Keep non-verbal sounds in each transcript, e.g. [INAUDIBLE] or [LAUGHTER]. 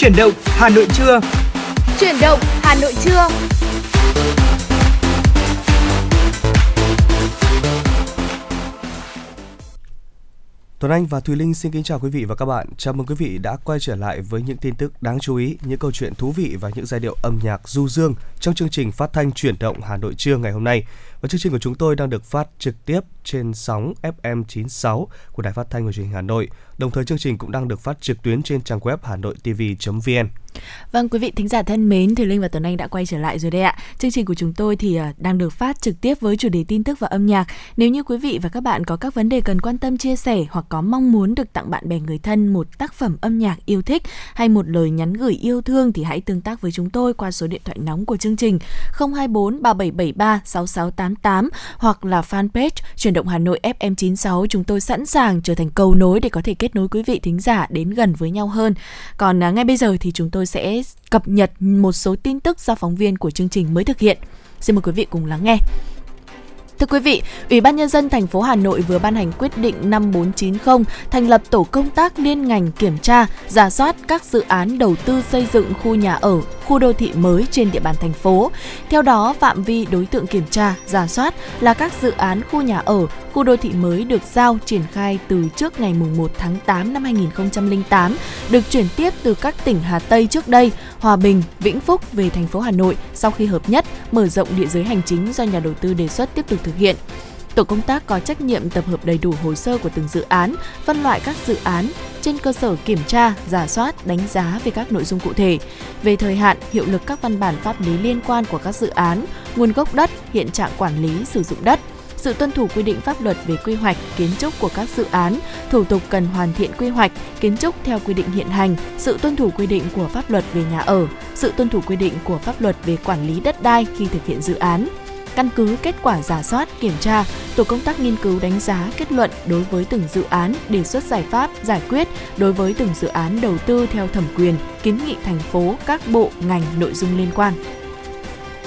Chuyển động Hà Nội trưa. Chuyển động Hà Nội trưa. Tuấn Anh và Thùy Linh xin kính chào quý vị và các bạn. Chào mừng quý vị đã quay trở lại với những tin tức đáng chú ý, những câu chuyện thú vị và những giai điệu âm nhạc du dương trong chương trình phát thanh chuyển động Hà Nội trưa ngày hôm nay. Và chương trình của chúng tôi đang được phát trực tiếp trên sóng FM 96 của Đài Phát thanh và Truyền hình Hà Nội. Đồng thời chương trình cũng đang được phát trực tuyến trên trang web hanoitv.vn. Vâng, quý vị thính giả thân mến, Thùy Linh và Tuấn Anh đã quay trở lại rồi đây ạ. Chương trình của chúng tôi thì à, đang được phát trực tiếp với chủ đề tin tức và âm nhạc. Nếu như quý vị và các bạn có các vấn đề cần quan tâm chia sẻ hoặc có mong muốn được tặng bạn bè người thân một tác phẩm âm nhạc yêu thích hay một lời nhắn gửi yêu thương thì hãy tương tác với chúng tôi qua số điện thoại nóng của chương trình 024 3773 6688 hoặc là fanpage chuyển động Hà Nội FM96 chúng tôi sẵn sàng trở thành cầu nối để có thể kết nối quý vị thính giả đến gần với nhau hơn. Còn à, ngay bây giờ thì chúng tôi sẽ cập nhật một số tin tức do phóng viên của chương trình mới thực hiện. Xin mời quý vị cùng lắng nghe. Thưa quý vị, Ủy ban nhân dân thành phố Hà Nội vừa ban hành quyết định 5490 thành lập tổ công tác liên ngành kiểm tra, giả soát các dự án đầu tư xây dựng khu nhà ở, khu đô thị mới trên địa bàn thành phố. Theo đó, phạm vi đối tượng kiểm tra, giả soát là các dự án khu nhà ở, khu đô thị mới được giao triển khai từ trước ngày 1 tháng 8 năm 2008, được chuyển tiếp từ các tỉnh Hà Tây trước đây, Hòa Bình, Vĩnh Phúc về thành phố Hà Nội sau khi hợp nhất, mở rộng địa giới hành chính do nhà đầu tư đề xuất tiếp tục thực hiện. Tổ công tác có trách nhiệm tập hợp đầy đủ hồ sơ của từng dự án, phân loại các dự án trên cơ sở kiểm tra, giả soát, đánh giá về các nội dung cụ thể, về thời hạn, hiệu lực các văn bản pháp lý liên quan của các dự án, nguồn gốc đất, hiện trạng quản lý sử dụng đất, sự tuân thủ quy định pháp luật về quy hoạch, kiến trúc của các dự án, thủ tục cần hoàn thiện quy hoạch, kiến trúc theo quy định hiện hành, sự tuân thủ quy định của pháp luật về nhà ở, sự tuân thủ quy định của pháp luật về quản lý đất đai khi thực hiện dự án. Căn cứ kết quả giả soát, kiểm tra, tổ công tác nghiên cứu đánh giá kết luận đối với từng dự án, đề xuất giải pháp, giải quyết đối với từng dự án đầu tư theo thẩm quyền, kiến nghị thành phố, các bộ, ngành, nội dung liên quan.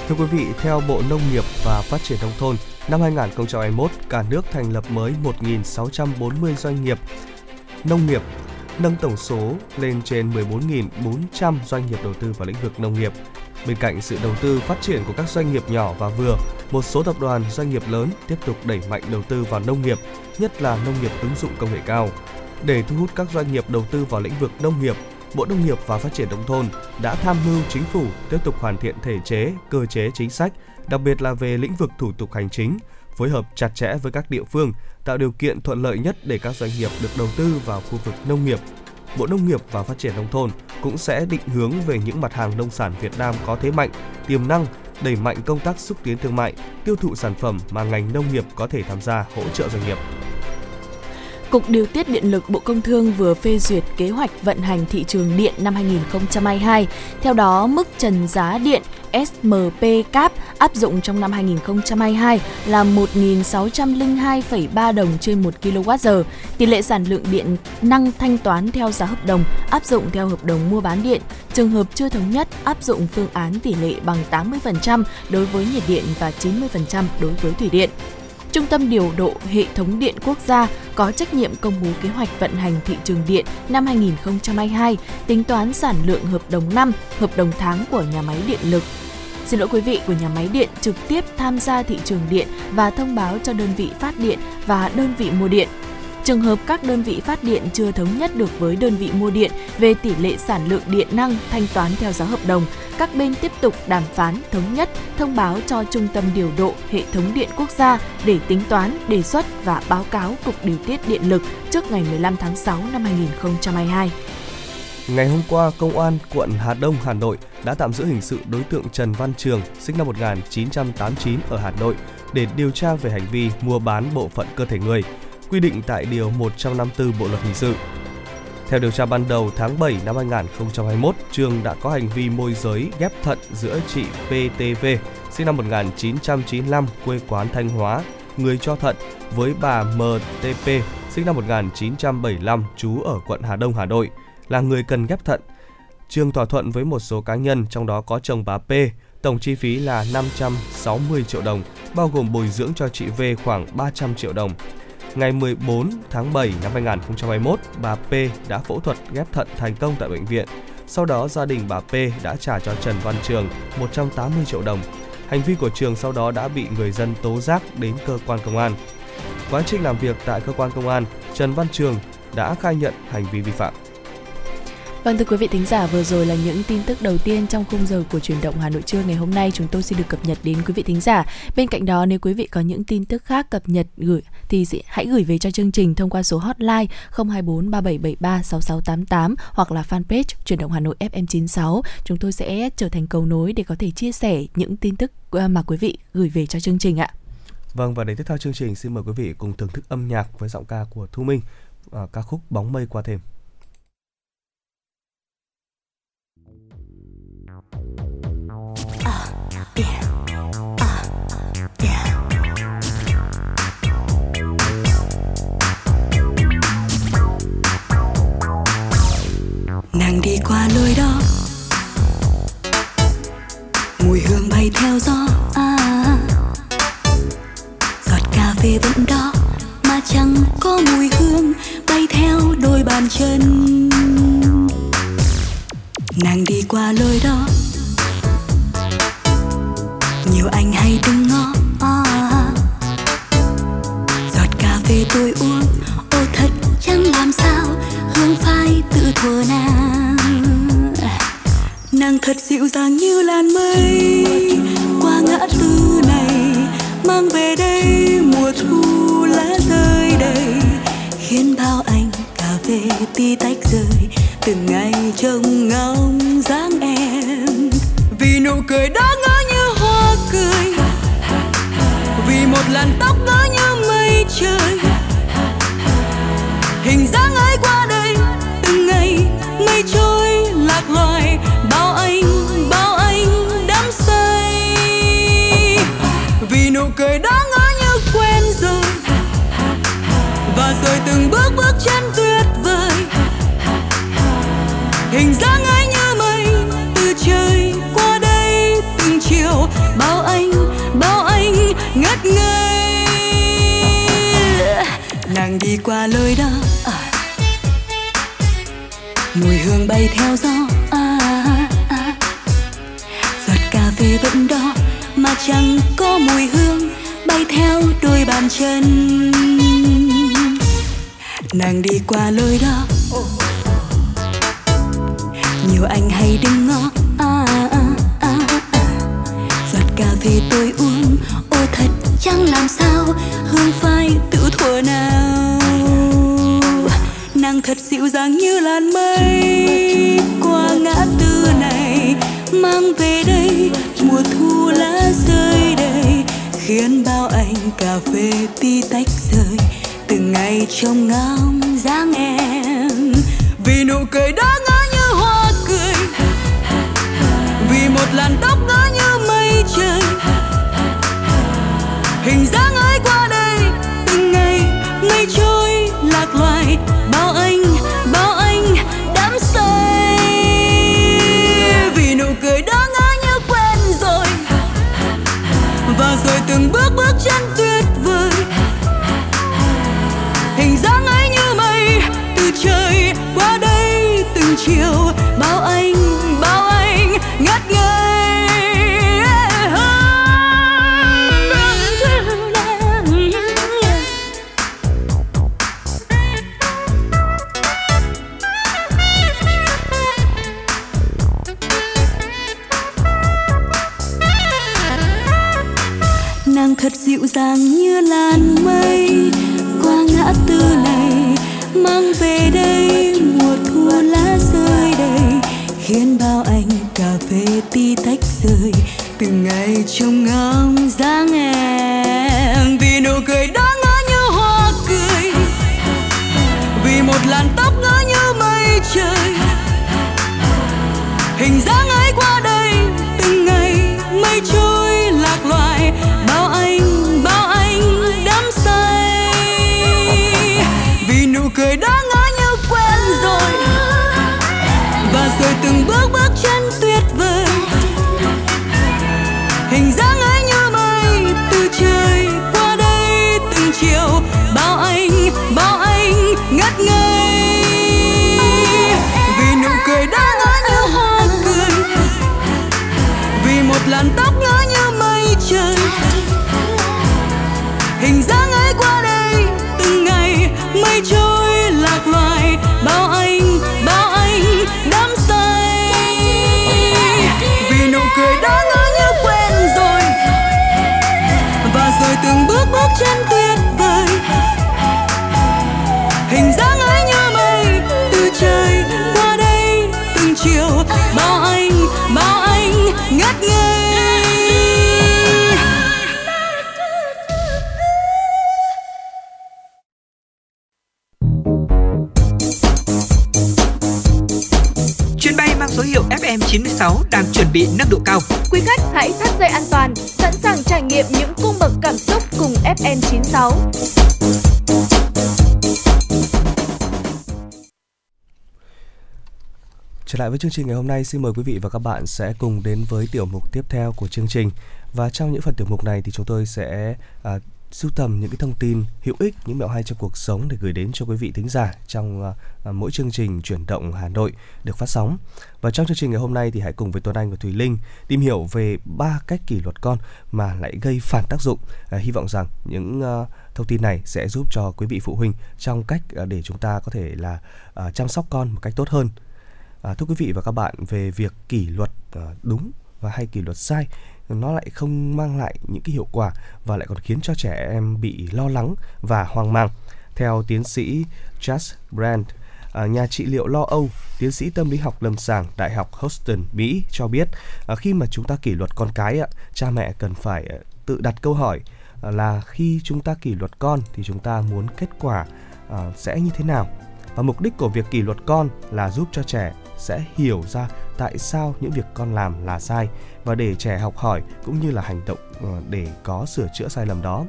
Thưa quý vị, theo Bộ Nông nghiệp và Phát triển Nông thôn, năm 2021, cả nước thành lập mới 1.640 doanh nghiệp nông nghiệp, nâng tổng số lên trên 14.400 doanh nghiệp đầu tư vào lĩnh vực nông nghiệp. Bên cạnh sự đầu tư phát triển của các doanh nghiệp nhỏ và vừa, một số tập đoàn doanh nghiệp lớn tiếp tục đẩy mạnh đầu tư vào nông nghiệp, nhất là nông nghiệp ứng dụng công nghệ cao. Để thu hút các doanh nghiệp đầu tư vào lĩnh vực nông nghiệp, Bộ Nông nghiệp và Phát triển nông thôn đã tham mưu chính phủ tiếp tục hoàn thiện thể chế, cơ chế chính sách, đặc biệt là về lĩnh vực thủ tục hành chính, phối hợp chặt chẽ với các địa phương, tạo điều kiện thuận lợi nhất để các doanh nghiệp được đầu tư vào khu vực nông nghiệp. Bộ Nông nghiệp và Phát triển nông thôn cũng sẽ định hướng về những mặt hàng nông sản Việt Nam có thế mạnh, tiềm năng, đẩy mạnh công tác xúc tiến thương mại, tiêu thụ sản phẩm mà ngành nông nghiệp có thể tham gia hỗ trợ doanh nghiệp. Cục Điều tiết Điện lực Bộ Công Thương vừa phê duyệt kế hoạch vận hành thị trường điện năm 2022. Theo đó, mức trần giá điện SMP cap áp dụng trong năm 2022 là 1.602,3 đồng trên 1 kWh. Tỷ lệ sản lượng điện năng thanh toán theo giá hợp đồng áp dụng theo hợp đồng mua bán điện. Trường hợp chưa thống nhất áp dụng phương án tỷ lệ bằng 80% đối với nhiệt điện và 90% đối với thủy điện. Trung tâm điều độ hệ thống điện quốc gia có trách nhiệm công bố kế hoạch vận hành thị trường điện năm 2022, tính toán sản lượng hợp đồng năm, hợp đồng tháng của nhà máy điện lực. Xin lỗi quý vị của nhà máy điện trực tiếp tham gia thị trường điện và thông báo cho đơn vị phát điện và đơn vị mua điện. Trường hợp các đơn vị phát điện chưa thống nhất được với đơn vị mua điện về tỷ lệ sản lượng điện năng thanh toán theo giá hợp đồng, các bên tiếp tục đàm phán thống nhất thông báo cho Trung tâm điều độ hệ thống điện quốc gia để tính toán, đề xuất và báo cáo Cục Điều tiết Điện lực trước ngày 15 tháng 6 năm 2022. Ngày hôm qua, Công an quận Hà Đông, Hà Nội đã tạm giữ hình sự đối tượng Trần Văn Trường, sinh năm 1989 ở Hà Nội để điều tra về hành vi mua bán bộ phận cơ thể người, quy định tại Điều 154 Bộ Luật Hình sự. Theo điều tra ban đầu, tháng 7 năm 2021, Trường đã có hành vi môi giới ghép thận giữa chị PTV, sinh năm 1995, quê quán Thanh Hóa, người cho thận, với bà MTP, sinh năm 1975, trú ở quận Hà Đông, Hà Nội, là người cần ghép thận. Trường thỏa thuận với một số cá nhân, trong đó có chồng bà P, tổng chi phí là 560 triệu đồng, bao gồm bồi dưỡng cho chị V khoảng 300 triệu đồng. Ngày 14 tháng 7 năm 2021, bà P đã phẫu thuật ghép thận thành công tại bệnh viện. Sau đó gia đình bà P đã trả cho Trần Văn Trường 180 triệu đồng. Hành vi của Trường sau đó đã bị người dân tố giác đến cơ quan công an. Quá trình làm việc tại cơ quan công an, Trần Văn Trường đã khai nhận hành vi vi phạm. Vâng thưa quý vị thính giả, vừa rồi là những tin tức đầu tiên trong khung giờ của truyền động Hà Nội trưa ngày hôm nay chúng tôi xin được cập nhật đến quý vị thính giả. Bên cạnh đó nếu quý vị có những tin tức khác cập nhật gửi thì hãy gửi về cho chương trình thông qua số hotline 024 3773 6688 hoặc là fanpage truyền động Hà Nội FM96. Chúng tôi sẽ trở thành cầu nối để có thể chia sẻ những tin tức ờ, mà quý vị gửi về cho chương trình ạ. Vâng và để tiếp theo chương trình xin mời quý vị cùng thưởng thức âm nhạc với giọng ca của Thu Minh, uh, ca khúc Bóng mây qua thêm. Nàng đi qua lối đó. Mùi hương bay theo gió. À, giọt cà phê vẫn đó mà chẳng có mùi hương bay theo đôi bàn chân. Nàng đi qua lối đó. Nhiều anh hay đứng ngó. À, giọt cà phê tôi uống. Ô thật chẳng làm sao hương phai tự thuở nàng. Nàng thật dịu dàng như làn mây, qua ngã tư này mang về đây mùa thu lá rơi đầy, khiến bao anh cà phê tí tách rơi từng ngày trông ngóng dáng em. Vì nụ cười đó ngỡ như hoa cười, vì một làn tóc ngỡ như mây trời. Hình dáng chân tuyệt vời. Hình dáng ấy như mây, từ trời qua đây từng chiều. Bao anh bao anh ngất ngây. Nàng đi qua lối đó. Mùi hương bay theo gió. Giọt cà phê vẫn đó mà chẳng có mùi hương bay theo đôi bàn chân nàng đi qua lối đó. Nhiều anh hay đứng ngó. À, à, à, à. giọt cà phê tôi uống. Ô thật chẳng làm sao hương phai tự thuở nào. Nàng thật dịu dàng như làn mây. Qua ngã tư này mang về đây mùa thu lá rơi đầy khiến bao anh cà phê ti tách ngày trông ngóng dáng em. Vì nụ cười đó ngỡ như hoa cười. Vì một làn tóc ngỡ như mây trời. Hình dáng ấy qua đây, từng ngày mây trôi lạc loài. Bao anh bao anh đắm say. Vì nụ cười đó ngỡ như quen rồi. Và rồi từng bước bước chân tuyệt chiều. Và rồi bước bước chân lại với chương trình ngày hôm nay, xin mời quý vị và các bạn sẽ cùng đến với tiểu mục tiếp theo của chương trình. Và trong những phần tiểu mục này thì chúng tôi sẽ à, sưu tầm những cái thông tin hữu ích, những mẹo hay trong cuộc sống để gửi đến cho quý vị thính giả trong à, à, mỗi chương trình chuyển động Hà Nội được phát sóng. Và trong chương trình ngày hôm nay thì hãy cùng với Tuấn Anh và Thùy Linh tìm hiểu về ba cách kỷ luật con mà lại gây phản tác dụng. À, hy vọng rằng những à, thông tin này sẽ giúp cho quý vị phụ huynh trong cách à, để chúng ta có thể là à, chăm sóc con một cách tốt hơn. À, thưa quý vị và các bạn về việc kỷ luật à, đúng và hay kỷ luật sai nó lại không mang lại những cái hiệu quả và lại còn khiến cho trẻ em bị lo lắng và hoang mang. Theo tiến sĩ Just Brand, à, nhà trị liệu lo âu, tiến sĩ tâm lý học lâm sàng Đại học Houston, Mỹ cho biết à, khi mà chúng ta kỷ luật con cái, ạ, cha mẹ cần phải à, tự đặt câu hỏi à, là khi chúng ta kỷ luật con thì chúng ta muốn kết quả à, sẽ như thế nào? Và mục đích của việc kỷ luật con là giúp cho trẻ sẽ hiểu ra tại sao những việc con làm là sai và để trẻ học hỏi cũng như là hành động ờ, để có sửa chữa sai lầm đó.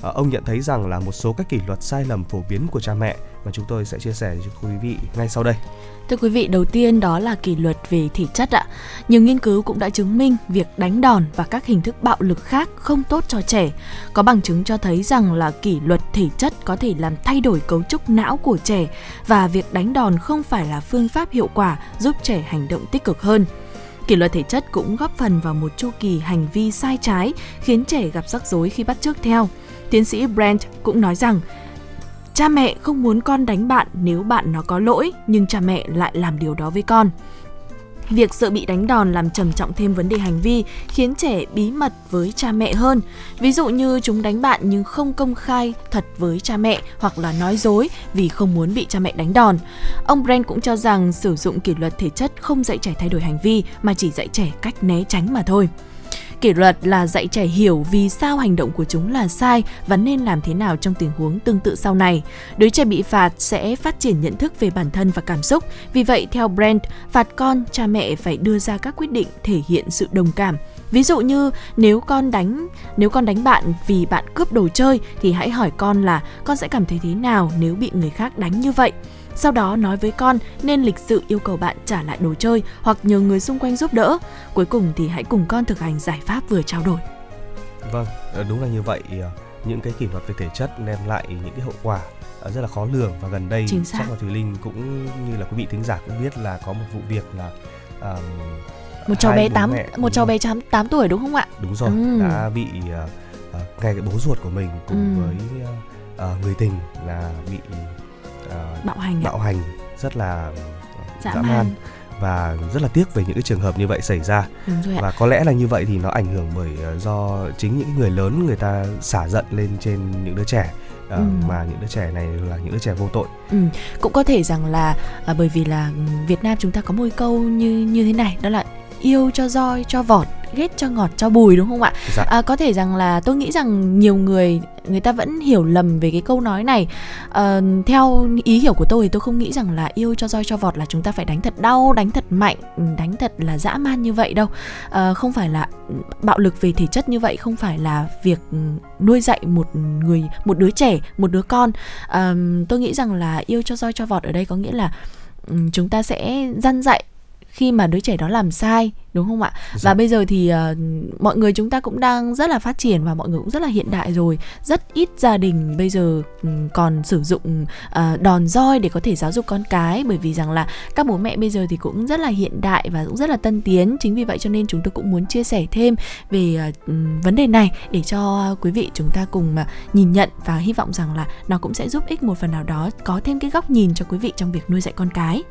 Ờ, ông nhận thấy rằng là một số các kỷ luật sai lầm phổ biến của cha mẹ mà chúng tôi sẽ chia sẻ cho quý vị ngay sau đây. Thưa quý vị, đầu tiên đó là kỷ luật về thể chất ạ. Nhiều nghiên cứu cũng đã chứng minh việc đánh đòn và các hình thức bạo lực khác không tốt cho trẻ. Có bằng chứng cho thấy rằng là kỷ luật thể chất có thể làm thay đổi cấu trúc não của trẻ và việc đánh đòn không phải là phương pháp hiệu quả giúp trẻ hành động tích cực hơn. Kỷ luật thể chất cũng góp phần vào một chu kỳ hành vi sai trái khiến trẻ gặp rắc rối khi bắt chước theo. Tiến sĩ Brent cũng nói rằng Cha mẹ không muốn con đánh bạn nếu bạn nó có lỗi, nhưng cha mẹ lại làm điều đó với con. Việc sợ bị đánh đòn làm trầm trọng thêm vấn đề hành vi, khiến trẻ bí mật với cha mẹ hơn. Ví dụ như chúng đánh bạn nhưng không công khai thật với cha mẹ hoặc là nói dối vì không muốn bị cha mẹ đánh đòn. Ông Brent cũng cho rằng sử dụng kỷ luật thể chất không dạy trẻ thay đổi hành vi mà chỉ dạy trẻ cách né tránh mà thôi. Kỷ luật là dạy trẻ hiểu vì sao hành động của chúng là sai và nên làm thế nào trong tình huống tương tự sau này. Đứa trẻ bị phạt sẽ phát triển nhận thức về bản thân và cảm xúc. Vì vậy, theo Brand, phạt con, cha mẹ phải đưa ra các quyết định thể hiện sự đồng cảm. Ví dụ như nếu con đánh nếu con đánh bạn vì bạn cướp đồ chơi thì hãy hỏi con là con sẽ cảm thấy thế nào nếu bị người khác đánh như vậy. Sau đó nói với con nên lịch sự yêu cầu bạn trả lại đồ chơi hoặc nhờ người xung quanh giúp đỡ. Cuối cùng thì hãy cùng con thực hành giải pháp vừa trao đổi. Vâng, ờ, đúng là như vậy. Ờ, Những cái kỷ luật về thể chất đem lại những cái hậu quả ờ, rất là khó lường và gần đây Chính xác. chắc là Thùy Linh cũng như là quý vị thính giả cũng biết là có một vụ việc là um, Một cháu bé bố 8 mẹ- một cháu bé 8, 8 tuổi đúng không ạ? đúng rồi Ừ. đã bị uh, ngay cái bố ruột của mình cùng Ừ. với uh, người tình là bị uh, Bạo hành bạo hành rất là Dã man. man và rất là tiếc về những cái trường hợp như vậy xảy ra và có lẽ là như vậy thì nó ảnh hưởng bởi ờ, do chính những người lớn người ta xả giận lên trên những đứa trẻ ờ, Ừ. mà những đứa trẻ này là những đứa trẻ vô tội Ừ, cũng có thể rằng là à, bởi vì là Việt Nam chúng ta có một câu như như thế này đó là yêu cho roi cho vọt ghét cho ngọt cho bùi đúng không ạ? Dạ. À, có thể rằng là tôi nghĩ rằng nhiều người người ta vẫn hiểu lầm về cái câu nói này. Ờ, theo ý hiểu của tôi thì tôi không nghĩ rằng là yêu cho roi cho vọt là chúng ta phải đánh thật đau đánh thật mạnh đánh thật là dã man như vậy đâu. Ờ, không phải là bạo lực về thể chất như vậy không phải là việc nuôi dạy một người một đứa trẻ một đứa con. Ờm, tôi nghĩ rằng là yêu cho roi cho vọt ở đây có nghĩa là chúng ta sẽ dăn dạy khi mà đứa trẻ đó làm sai đúng không ạ? Dạ. và bây giờ thì ờ, mọi người chúng ta cũng đang rất là phát triển và mọi người cũng rất là hiện đại rồi. Rất ít gia đình bây giờ ừm, còn sử dụng ờ, đòn roi để có thể giáo dục con cái. Bởi vì rằng là các bố mẹ bây giờ thì cũng rất là hiện đại và cũng rất là tân tiến. Chính vì vậy cho nên chúng tôi cũng muốn chia sẻ thêm về ừm, vấn đề này để cho quý vị chúng ta cùng mà nhìn nhận và hy vọng rằng là nó cũng sẽ giúp ích một phần nào đó có thêm cái góc nhìn cho quý vị trong việc nuôi dạy con cái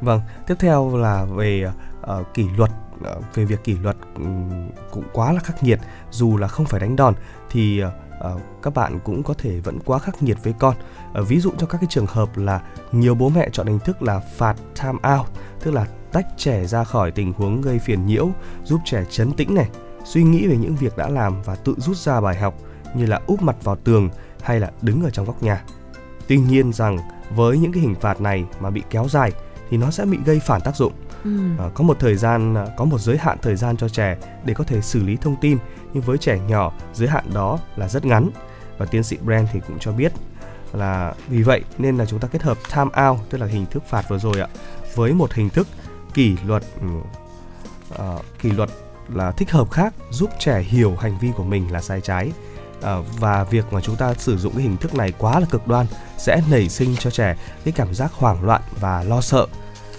vâng tiếp theo là về uh, kỷ luật uh, về việc kỷ luật um, cũng quá là khắc nghiệt. Dù là không phải đánh đòn thì uh, các bạn cũng có thể vẫn quá khắc nghiệt với con. Uh, ví dụ cho các cái trường hợp là nhiều bố mẹ chọn hình thức là phạt time out tức là tách trẻ ra khỏi tình huống gây phiền nhiễu giúp trẻ chấn tĩnh này suy nghĩ về những việc đã làm và tự rút ra bài học như là úp mặt vào tường hay là đứng ở trong góc nhà. Tuy nhiên rằng với những cái hình phạt này mà bị kéo dài thì nó sẽ bị gây phản tác dụng. Ừ. À, có một thời gian à, có một giới hạn thời gian cho trẻ để có thể xử lý thông tin nhưng với trẻ nhỏ giới hạn đó là rất ngắn. Và tiến sĩ Brand thì cũng cho biết là vì vậy nên là chúng ta kết hợp time out tức là hình thức phạt vừa rồi ạ với một hình thức kỷ luật uh, kỷ luật là thích hợp khác giúp trẻ hiểu hành vi của mình là sai trái à, và việc mà chúng ta sử dụng cái hình thức này quá là cực đoan sẽ nảy sinh cho trẻ cái cảm giác hoảng loạn và lo sợ.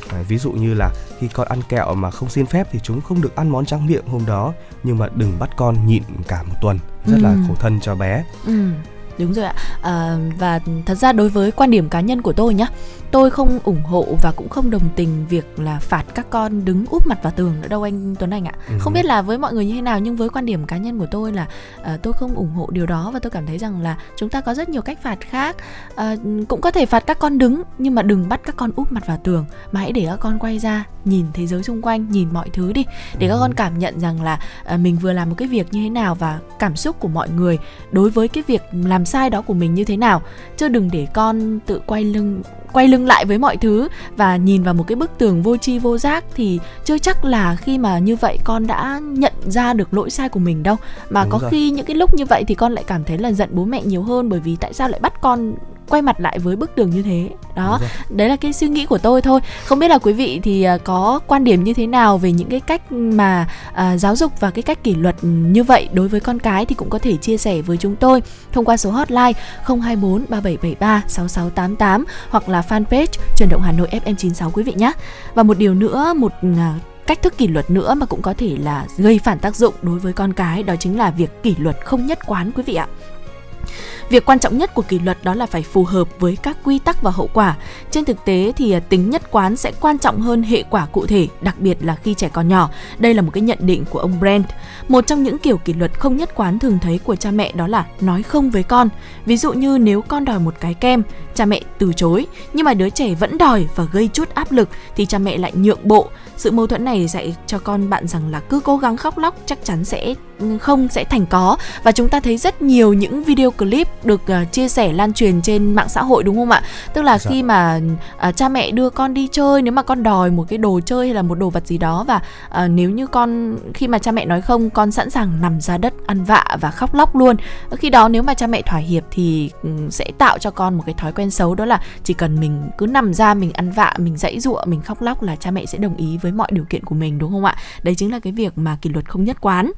À, ví dụ như là khi con ăn kẹo mà không xin phép thì chúng không được ăn món tráng miệng hôm đó nhưng mà đừng bắt con nhịn cả một tuần. Rất ừ. là khổ thân cho bé. Ừ đúng rồi ạ. À, và thật ra đối với quan điểm cá nhân của tôi nhá tôi không ủng hộ và cũng không đồng tình việc là phạt các con đứng úp mặt vào tường nữa đâu anh Tuấn Anh ạ. Ừ. Không biết là với mọi người như thế nào nhưng với quan điểm cá nhân của tôi là uh, tôi không ủng hộ điều đó và tôi cảm thấy rằng là chúng ta có rất nhiều cách phạt khác. Uh, cũng có thể phạt các con đứng nhưng mà đừng bắt các con úp mặt vào tường mà hãy để các con quay ra nhìn thế giới xung quanh, nhìn mọi thứ đi để ừ. các con cảm nhận rằng là uh, mình vừa làm một cái việc như thế nào và cảm xúc của mọi người đối với cái việc làm sai đó của mình như thế nào chứ đừng để con tự quay lưng quay lưng lại với mọi thứ và nhìn vào một cái bức tường vô tri vô giác thì chưa chắc là khi mà như vậy con đã nhận ra được lỗi sai của mình đâu mà Đúng có rồi. khi những cái lúc như vậy thì con lại cảm thấy là giận bố mẹ nhiều hơn bởi vì tại sao lại bắt con quay mặt lại với bức tường như thế đó đấy là cái suy nghĩ của tôi thôi không biết là quý vị thì à, có quan điểm như thế nào về những cái cách mà à, giáo dục và cái cách kỷ luật như vậy đối với con cái thì cũng có thể chia sẻ với chúng tôi thông qua số hotline 024 3773 6688 hoặc là fanpage truyền động Hà Nội FM96 quý vị nhé. Và một điều nữa, một à, cách thức kỷ luật nữa mà cũng có thể là gây phản tác dụng đối với con cái đó chính là việc kỷ luật không nhất quán quý vị ạ. Việc quan trọng nhất của kỷ luật đó là phải phù hợp với các quy tắc và hậu quả. Trên thực tế thì à, tính nhất quán sẽ quan trọng hơn hệ quả cụ thể, đặc biệt là khi trẻ còn nhỏ. Đây là một cái nhận định của ông Brent. Một trong những kiểu kỷ luật không nhất quán thường thấy của cha mẹ đó là nói không với con. Ví dụ như nếu con đòi một cái kem, cha mẹ từ chối, nhưng mà đứa trẻ vẫn đòi và gây chút áp lực thì cha mẹ lại nhượng bộ. Sự mâu thuẫn này dạy cho con bạn rằng là cứ cố gắng khóc lóc chắc chắn sẽ ừ, không sẽ thành có và chúng ta thấy rất nhiều những video clip được uh, chia sẻ lan truyền trên mạng xã hội đúng không ạ? Tức là dạ. khi mà uh, cha mẹ đưa con đi chơi nếu mà con đòi một cái đồ chơi hay là một đồ vật gì đó và uh, nếu như con khi mà cha mẹ nói không con sẵn sàng nằm ra đất ăn vạ và khóc lóc luôn. Khi đó nếu mà cha mẹ thỏa hiệp thì um, sẽ tạo cho con một cái thói quen xấu đó là chỉ cần mình cứ nằm ra mình ăn vạ mình dãy dụa mình khóc lóc là cha mẹ sẽ đồng ý với mọi điều kiện của mình đúng không ạ? Đấy chính là cái việc mà kỷ luật không nhất quán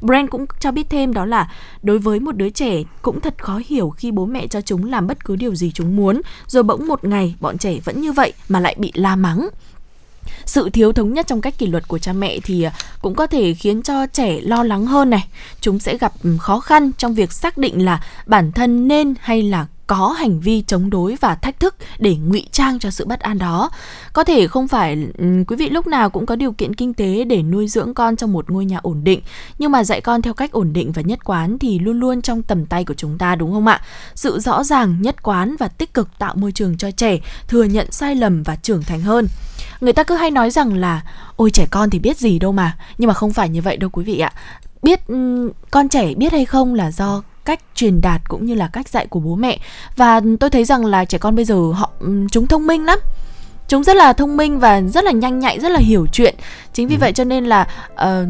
Brand cũng cho biết thêm đó là đối với một đứa trẻ cũng thật khó hiểu khi bố mẹ cho chúng làm bất cứ điều gì chúng muốn, rồi bỗng một ngày bọn trẻ vẫn như vậy mà lại bị la mắng. Sự thiếu thống nhất trong cách kỷ luật của cha mẹ thì à, cũng có thể khiến cho trẻ lo lắng hơn này. Chúng sẽ gặp ừ, khó khăn trong việc xác định là bản thân nên hay là có hành vi chống đối và thách thức để ngụy trang cho sự bất an đó. Có thể không phải ừ, quý vị lúc nào cũng có điều kiện kinh tế để nuôi dưỡng con trong một ngôi nhà ổn định, nhưng mà dạy con theo cách ổn định và nhất quán thì luôn luôn trong tầm tay của chúng ta đúng không ạ? Sự rõ ràng, nhất quán và tích cực tạo môi trường cho trẻ thừa nhận sai lầm và trưởng thành hơn. Người ta cứ hay nói rằng là ôi trẻ con thì biết gì đâu mà, nhưng mà không phải như vậy đâu quý vị ạ biết ừ, con trẻ biết hay không là do cách truyền đạt cũng như là cách dạy của bố mẹ. Và tôi thấy rằng là trẻ con bây giờ họ chúng thông minh lắm. Chúng rất là thông minh và rất là nhanh nhạy rất là hiểu chuyện. Chính vì ừ. vậy cho nên là uh,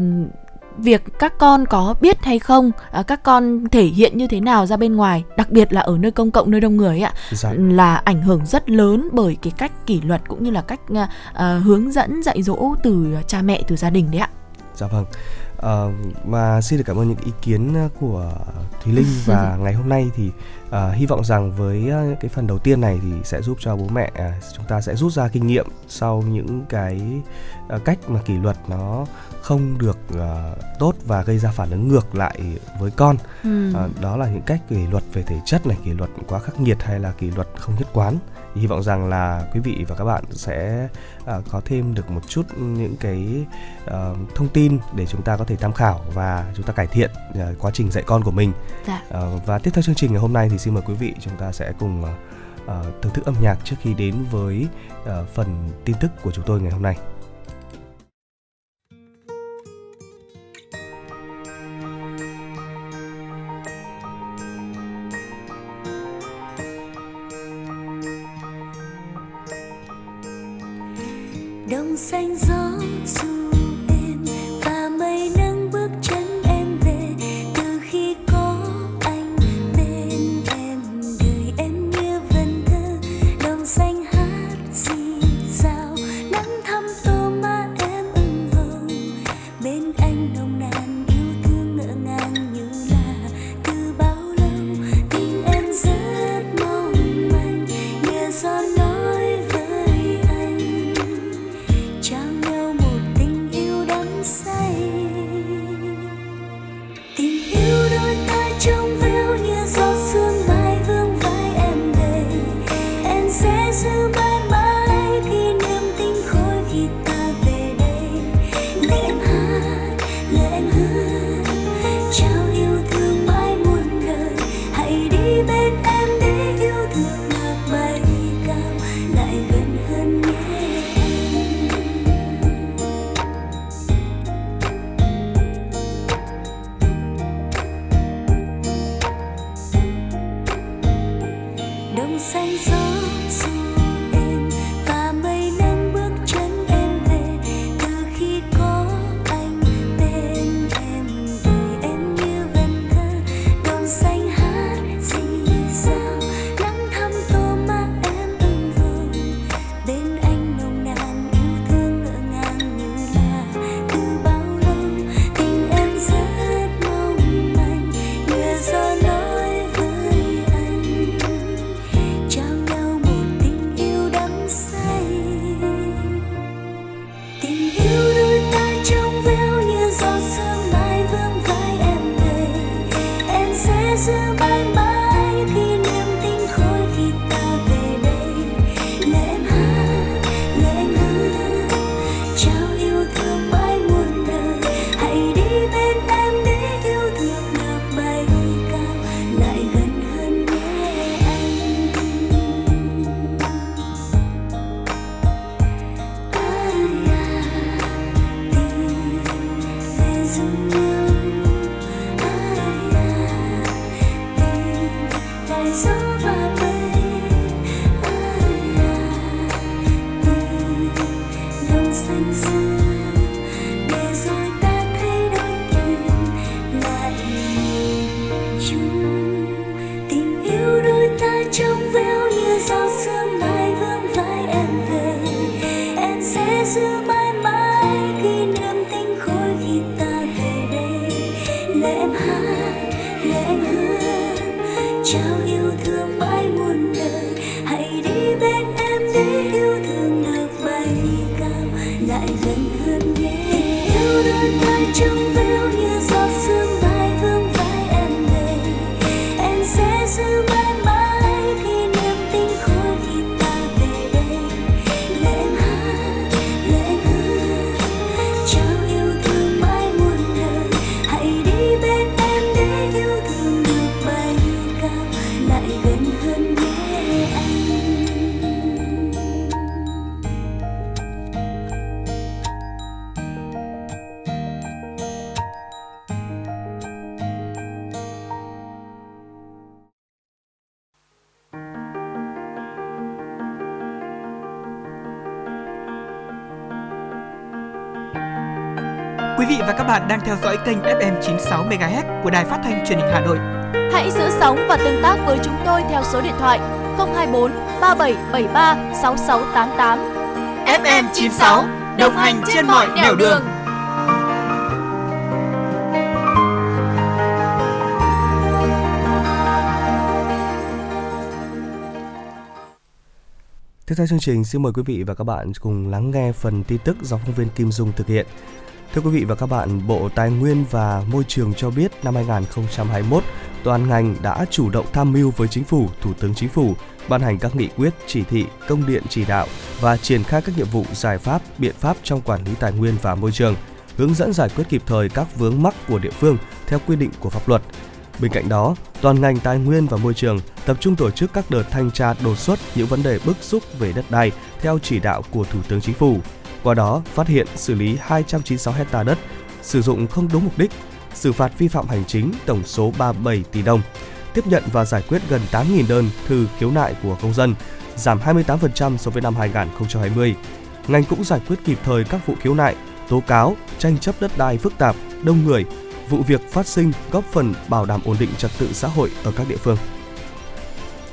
việc các con có biết hay không uh, các con thể hiện như thế nào ra bên ngoài đặc biệt là ở nơi công cộng nơi đông người ấy ạ dạ. là ảnh hưởng rất lớn bởi cái cách kỷ luật cũng như là cách uh, hướng dẫn dạy dỗ từ cha mẹ từ gia đình đấy ạ. Dạ vâng Uh, mà xin được cảm ơn những ý kiến của Thúy Linh và [LAUGHS] ngày hôm nay thì À, hy vọng rằng với cái phần đầu tiên này thì sẽ giúp cho bố mẹ à, chúng ta sẽ rút ra kinh nghiệm sau những cái à, cách mà kỷ luật nó không được uh, tốt và gây ra phản ứng ngược lại với con ừ. uh, đó là những cách kỷ luật về thể chất này kỷ luật quá khắc nghiệt hay là kỷ luật không nhất quán hy vọng rằng là quý vị và các bạn sẽ uh, có thêm được một chút những cái uh, thông tin để chúng ta có thể tham khảo và chúng ta cải thiện uh, quá trình dạy con của mình dạ. uh, và tiếp theo chương trình ngày hôm nay thì xin mời quý vị chúng ta sẽ cùng uh, uh, thưởng thức âm nhạc trước khi đến với uh, phần tin tức của chúng tôi ngày hôm nay đồng xanh gió bạn đang theo dõi kênh FM 96 MHz của đài phát thanh truyền hình Hà Nội. Hãy giữ sóng và tương tác với chúng tôi theo số điện thoại 024 3773 6688. FM 96 đồng hành trên mọi nẻo đường. Tiếp theo chương trình, xin mời quý vị và các bạn cùng lắng nghe phần tin tức do phóng viên Kim Dung thực hiện. Thưa quý vị và các bạn, Bộ Tài nguyên và Môi trường cho biết năm 2021, toàn ngành đã chủ động tham mưu với Chính phủ, Thủ tướng Chính phủ ban hành các nghị quyết, chỉ thị, công điện chỉ đạo và triển khai các nhiệm vụ, giải pháp, biện pháp trong quản lý tài nguyên và môi trường, hướng dẫn giải quyết kịp thời các vướng mắc của địa phương theo quy định của pháp luật. Bên cạnh đó, toàn ngành tài nguyên và môi trường tập trung tổ chức các đợt thanh tra đột xuất những vấn đề bức xúc về đất đai theo chỉ đạo của Thủ tướng Chính phủ. Qua đó, phát hiện xử lý 296 hecta đất sử dụng không đúng mục đích, xử phạt vi phạm hành chính tổng số 37 tỷ đồng, tiếp nhận và giải quyết gần 8.000 đơn thư khiếu nại của công dân, giảm 28% so với năm 2020. Ngành cũng giải quyết kịp thời các vụ khiếu nại, tố cáo, tranh chấp đất đai phức tạp, đông người, vụ việc phát sinh góp phần bảo đảm ổn định trật tự xã hội ở các địa phương.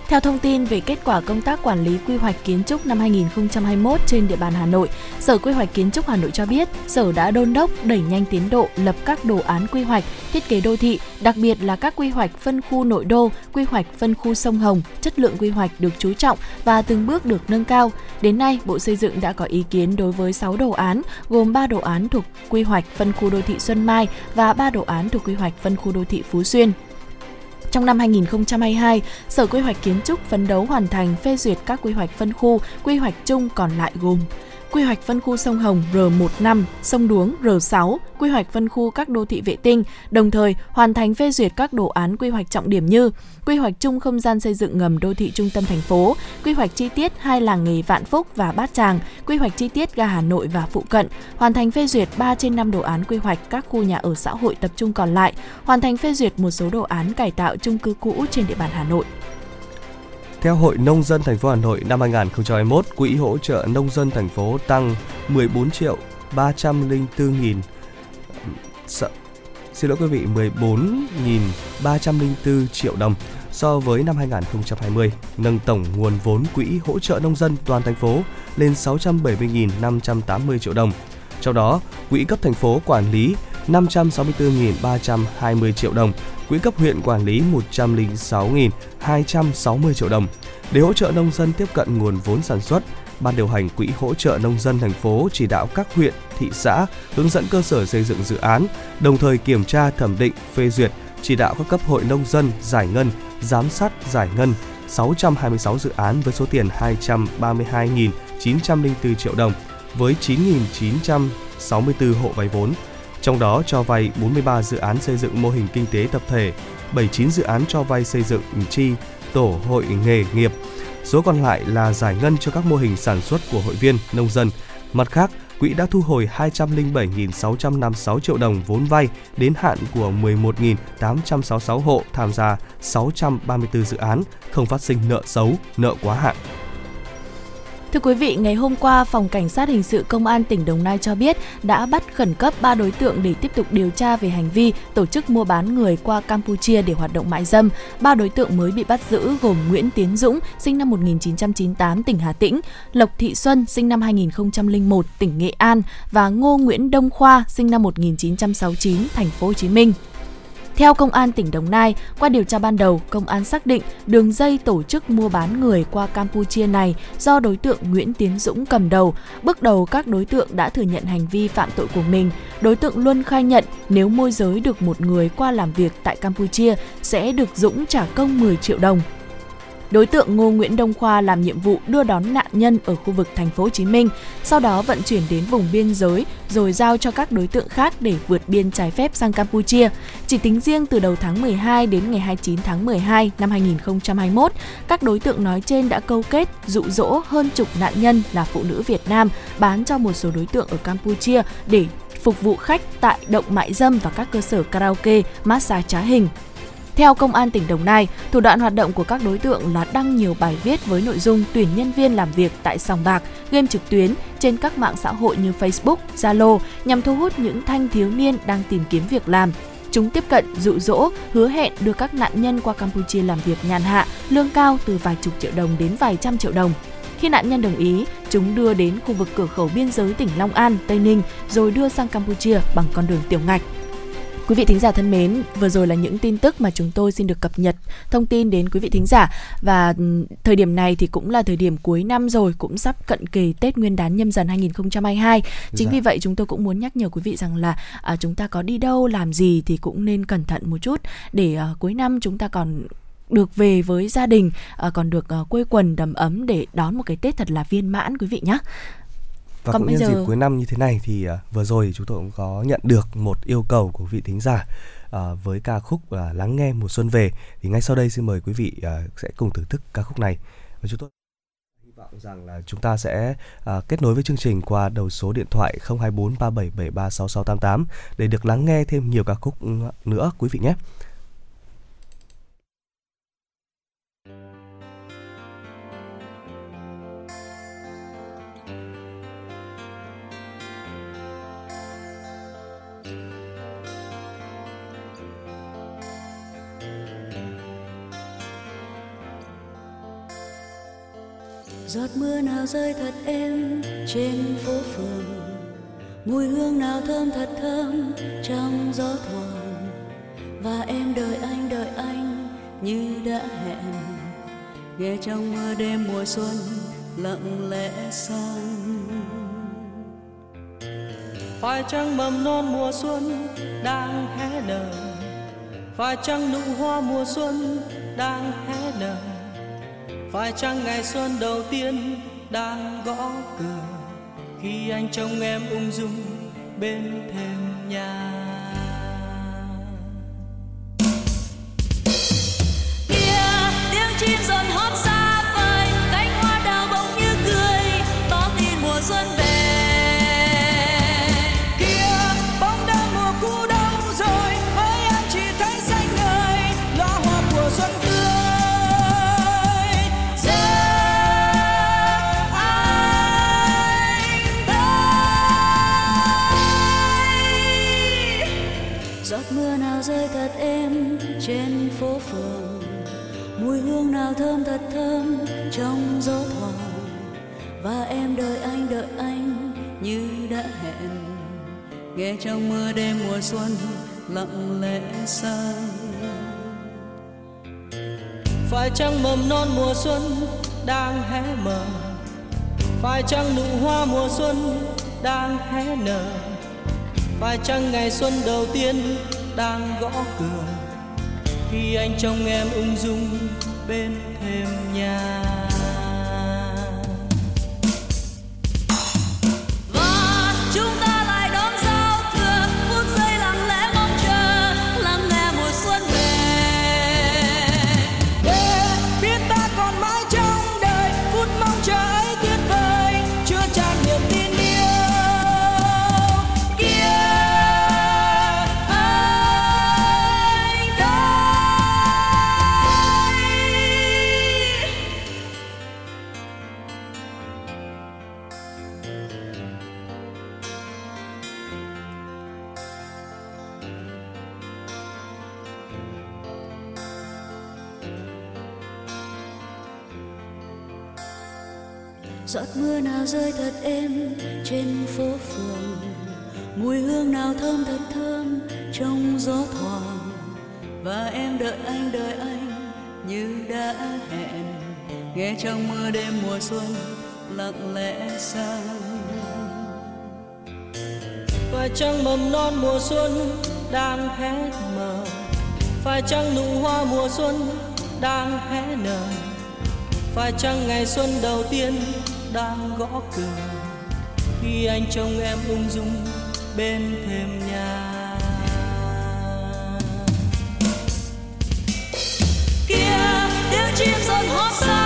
Theo thông tin về kết quả công tác quản lý quy hoạch kiến trúc năm 2021 trên địa bàn Hà Nội, Sở Quy hoạch Kiến trúc Hà Nội cho biết, Sở đã đôn đốc đẩy nhanh tiến độ lập các đồ án quy hoạch, thiết kế đô thị, đặc biệt là các quy hoạch phân khu nội đô, quy hoạch phân khu sông Hồng, chất lượng quy hoạch được chú trọng và từng bước được nâng cao. Đến nay, Bộ Xây dựng đã có ý kiến đối với 6 đồ án, gồm 3 đồ án thuộc quy hoạch phân khu đô thị Xuân Mai và 3 đồ án thuộc quy hoạch phân khu đô thị Phú Xuyên. Trong năm 2022, Sở Quy hoạch Kiến trúc phấn đấu hoàn thành phê duyệt các quy hoạch phân khu, quy hoạch chung còn lại gồm quy hoạch phân khu sông Hồng R15, sông Đuống R6, quy hoạch phân khu các đô thị vệ tinh, đồng thời hoàn thành phê duyệt các đồ án quy hoạch trọng điểm như quy hoạch chung không gian xây dựng ngầm đô thị trung tâm thành phố, quy hoạch chi tiết hai làng nghề Vạn Phúc và Bát Tràng, quy hoạch chi tiết ga Hà Nội và phụ cận, hoàn thành phê duyệt 3 trên 5 đồ án quy hoạch các khu nhà ở xã hội tập trung còn lại, hoàn thành phê duyệt một số đồ án cải tạo chung cư cũ trên địa bàn Hà Nội. Theo Hội Nông dân thành phố Hà Nội năm 2021, quỹ hỗ trợ nông dân thành phố tăng 14 triệu 304 nghìn Sợ, xin lỗi quý vị 14.304 triệu đồng so với năm 2020, nâng tổng nguồn vốn quỹ hỗ trợ nông dân toàn thành phố lên 670.580 triệu đồng. Trong đó, quỹ cấp thành phố quản lý 564.320 triệu đồng, quỹ cấp huyện quản lý 106.260 triệu đồng. Để hỗ trợ nông dân tiếp cận nguồn vốn sản xuất, Ban điều hành Quỹ hỗ trợ nông dân thành phố chỉ đạo các huyện, thị xã hướng dẫn cơ sở xây dựng dự án, đồng thời kiểm tra thẩm định, phê duyệt, chỉ đạo các cấp hội nông dân giải ngân, giám sát giải ngân 626 dự án với số tiền 232.904 triệu đồng với 9.964 hộ vay vốn. Trong đó cho vay 43 dự án xây dựng mô hình kinh tế tập thể, 79 dự án cho vay xây dựng chi tổ hội nghề nghiệp. Số còn lại là giải ngân cho các mô hình sản xuất của hội viên, nông dân. Mặt khác, quỹ đã thu hồi 207.656 triệu đồng vốn vay đến hạn của 11.866 hộ tham gia 634 dự án, không phát sinh nợ xấu, nợ quá hạn. Thưa quý vị, ngày hôm qua, Phòng Cảnh sát Hình sự Công an tỉnh Đồng Nai cho biết đã bắt khẩn cấp 3 đối tượng để tiếp tục điều tra về hành vi tổ chức mua bán người qua Campuchia để hoạt động mại dâm. Ba đối tượng mới bị bắt giữ gồm Nguyễn Tiến Dũng, sinh năm 1998, tỉnh Hà Tĩnh, Lộc Thị Xuân, sinh năm 2001, tỉnh Nghệ An và Ngô Nguyễn Đông Khoa, sinh năm 1969, thành phố Hồ Chí Minh. Theo Công an tỉnh Đồng Nai, qua điều tra ban đầu, công an xác định đường dây tổ chức mua bán người qua Campuchia này do đối tượng Nguyễn Tiến Dũng cầm đầu. Bước đầu các đối tượng đã thừa nhận hành vi phạm tội của mình. Đối tượng luôn khai nhận nếu môi giới được một người qua làm việc tại Campuchia sẽ được Dũng trả công 10 triệu đồng. Đối tượng Ngô Nguyễn Đông Khoa làm nhiệm vụ đưa đón nạn nhân ở khu vực thành phố Hồ Chí Minh, sau đó vận chuyển đến vùng biên giới rồi giao cho các đối tượng khác để vượt biên trái phép sang Campuchia. Chỉ tính riêng từ đầu tháng 12 đến ngày 29 tháng 12 năm 2021, các đối tượng nói trên đã câu kết dụ dỗ hơn chục nạn nhân là phụ nữ Việt Nam bán cho một số đối tượng ở Campuchia để phục vụ khách tại động mại dâm và các cơ sở karaoke, massage trá hình. Theo Công an tỉnh Đồng Nai, thủ đoạn hoạt động của các đối tượng là đăng nhiều bài viết với nội dung tuyển nhân viên làm việc tại sòng bạc, game trực tuyến trên các mạng xã hội như Facebook, Zalo nhằm thu hút những thanh thiếu niên đang tìm kiếm việc làm. Chúng tiếp cận, dụ dỗ, hứa hẹn đưa các nạn nhân qua Campuchia làm việc nhàn hạ, lương cao từ vài chục triệu đồng đến vài trăm triệu đồng. Khi nạn nhân đồng ý, chúng đưa đến khu vực cửa khẩu biên giới tỉnh Long An, Tây Ninh rồi đưa sang Campuchia bằng con đường tiểu ngạch. Quý vị thính giả thân mến, vừa rồi là những tin tức mà chúng tôi xin được cập nhật thông tin đến quý vị thính giả và ừ, thời điểm này thì cũng là thời điểm cuối năm rồi, cũng sắp cận kề Tết Nguyên đán nhâm dần 2022. Chính dạ. vì vậy chúng tôi cũng muốn nhắc nhở quý vị rằng là à, chúng ta có đi đâu làm gì thì cũng nên cẩn thận một chút để à, cuối năm chúng ta còn được về với gia đình à, còn được à, quây quần đầm ấm để đón một cái Tết thật là viên mãn quý vị nhé. Và Còn cũng nhân giờ... dịp cuối năm như thế này thì uh, vừa rồi chúng tôi cũng có nhận được một yêu cầu của vị thính giả uh, với ca khúc uh, lắng nghe mùa xuân về thì ngay sau đây xin mời quý vị uh, sẽ cùng thưởng thức ca khúc này và chúng tôi hy vọng rằng là chúng ta sẽ uh, kết nối với chương trình qua đầu số điện thoại 024 3773 6688 để được lắng nghe thêm nhiều ca khúc nữa quý vị nhé. Giọt mưa nào rơi thật êm trên phố phường. Mùi hương nào thơm thật thơm trong gió thoảng và em đợi anh đợi anh như đã hẹn. Nghe trong mưa đêm mùa xuân lặng lẽ sang. Phải chăng mầm non mùa xuân đang hé nở? Phải chăng nụ hoa mùa xuân đang hé nở? Phải chăng ngày xuân đầu tiên đang gõ cửa khi anh trông em ung dung bên thềm nhà? Kia tiếng chim dần hót xa thật thơm trong gió thoảng. Và em đợi anh đợi anh như đã hẹn. Nghe trong mưa đêm mùa xuân lặng lẽ sang. Phải chăng mầm non mùa xuân đang hé mở? Phải chăng nụ hoa mùa xuân đang hé nở? Phải chăng ngày xuân đầu tiên đang gõ cửa? Khi anh trông em ung dung bên thêm nhà mưa nào rơi thật êm trên phố phường. Mùi hương nào thơm thật thơm trong gió thoảng. Và em đợi anh đợi anh như đã hẹn. Nghe trong mưa đêm mùa xuân lặng lẽ sang. Phải chăng mầm non mùa xuân đang hé mở. Phải chăng nụ hoa mùa xuân đang hé nở. Phải chăng ngày xuân đầu tiên đang gõ cửa. Khi anh trông em ung dung bên thềm nhà. Kia tiếng chim dần hót xa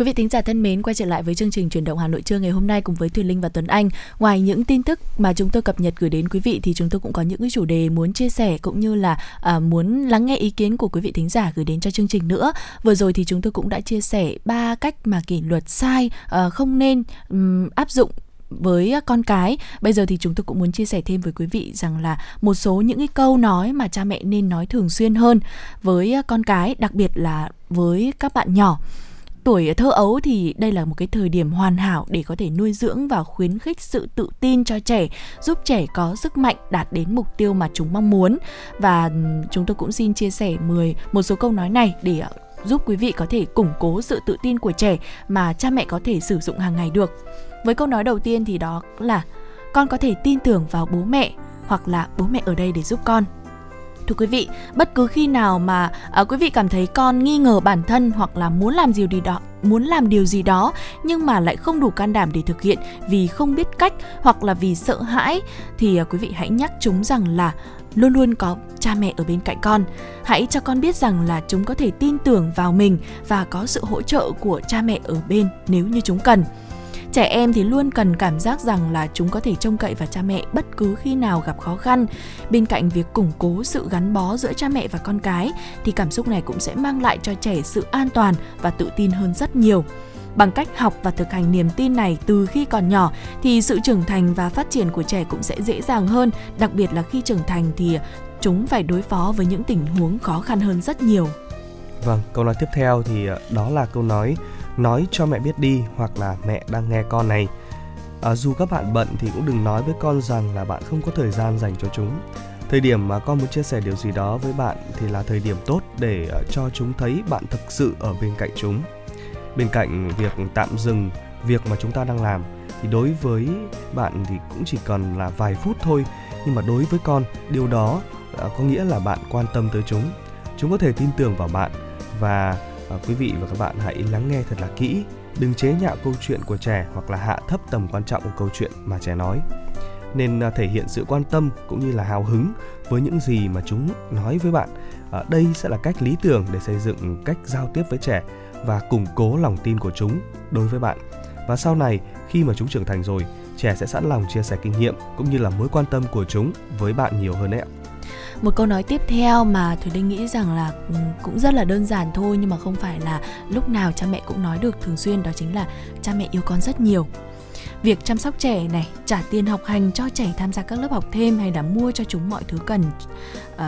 Quý vị thính giả thân mến, quay trở lại với chương trình truyền động Hà Nội trưa ngày hôm nay cùng với Thùy Linh và Tuấn Anh. Ngoài những tin tức mà chúng tôi cập nhật gửi đến quý vị thì chúng tôi cũng có những cái chủ đề muốn chia sẻ cũng như là à, muốn lắng nghe ý kiến của quý vị thính giả gửi đến cho chương trình nữa. Vừa rồi thì chúng tôi cũng đã chia sẻ ba cách mà kỷ luật sai à, không nên um, áp dụng với con cái bây giờ thì chúng tôi cũng muốn chia sẻ thêm với quý vị rằng là một số những cái câu nói mà cha mẹ nên nói thường xuyên hơn với con cái đặc biệt là với các bạn nhỏ tuổi thơ ấu thì đây là một cái thời điểm hoàn hảo để có thể nuôi dưỡng và khuyến khích sự tự tin cho trẻ, giúp trẻ có sức mạnh đạt đến mục tiêu mà chúng mong muốn và ừ, chúng tôi cũng xin chia sẻ 10 một số câu nói này để ờ, giúp quý vị có thể củng cố sự tự tin của trẻ mà cha mẹ có thể sử dụng hàng ngày được. Với câu nói đầu tiên thì đó là, con có thể tin tưởng vào bố mẹ hoặc là bố mẹ ở đây để giúp con thưa quý vị bất cứ khi nào mà à, quý vị cảm thấy con nghi ngờ bản thân hoặc là muốn làm gì đi đó muốn làm điều gì đó nhưng mà lại không đủ can đảm để thực hiện vì không biết cách hoặc là vì sợ hãi thì à, quý vị hãy nhắc chúng rằng là luôn luôn có cha mẹ ở bên cạnh con. Hãy cho con biết rằng là chúng có thể tin tưởng vào mình và có sự hỗ trợ của cha mẹ ở bên nếu như chúng cần trẻ em thì luôn cần cảm giác rằng là chúng có thể trông cậy vào cha mẹ bất cứ khi nào gặp khó khăn. Bên cạnh việc củng cố sự gắn bó giữa cha mẹ và con cái, thì cảm xúc này cũng sẽ mang lại cho trẻ sự an toàn và tự tin hơn rất nhiều. Bằng cách học và thực hành niềm tin này từ khi còn nhỏ, thì sự trưởng thành và phát triển của trẻ cũng sẽ dễ dàng hơn, đặc biệt là khi trưởng thành thì chúng phải đối phó với những tình huống khó khăn hơn rất nhiều. Vâng câu nói tiếp theo thì ờ, đó là câu nói nói cho mẹ biết đi hoặc là mẹ đang nghe con này. À, dù các bạn bận thì cũng đừng nói với con rằng là bạn không có thời gian dành cho chúng. Thời điểm mà con muốn chia sẻ điều gì đó với bạn thì là thời điểm tốt để à, cho chúng thấy bạn thực sự ở bên cạnh chúng. Bên cạnh việc tạm dừng việc mà chúng ta đang làm thì đối với bạn thì cũng chỉ cần là vài phút thôi. Nhưng mà đối với con điều đó à, có nghĩa là bạn quan tâm tới chúng. Chúng có thể tin tưởng vào bạn và à, quý vị và các bạn hãy lắng nghe thật là kỹ. Đừng chế nhạo câu chuyện của trẻ hoặc là hạ thấp tầm quan trọng của câu chuyện mà trẻ nói. Nên à, thể hiện sự quan tâm cũng như là hào hứng với những gì mà chúng nói với bạn. À, đây sẽ là cách lý tưởng để xây dựng cách giao tiếp với trẻ và củng cố lòng tin của chúng đối với bạn. Và sau này khi mà chúng trưởng thành rồi trẻ sẽ sẵn lòng chia sẻ kinh nghiệm cũng như là mối quan tâm của chúng với bạn nhiều hơn đấy ạ một câu nói tiếp theo mà thùy linh nghĩ rằng là ừ, cũng rất là đơn giản thôi nhưng mà không phải là lúc nào cha mẹ cũng nói được thường xuyên đó chính là cha mẹ yêu con rất nhiều. Việc chăm sóc trẻ này trả tiền học hành cho trẻ tham gia các lớp học thêm hay là mua cho chúng mọi thứ cần uh,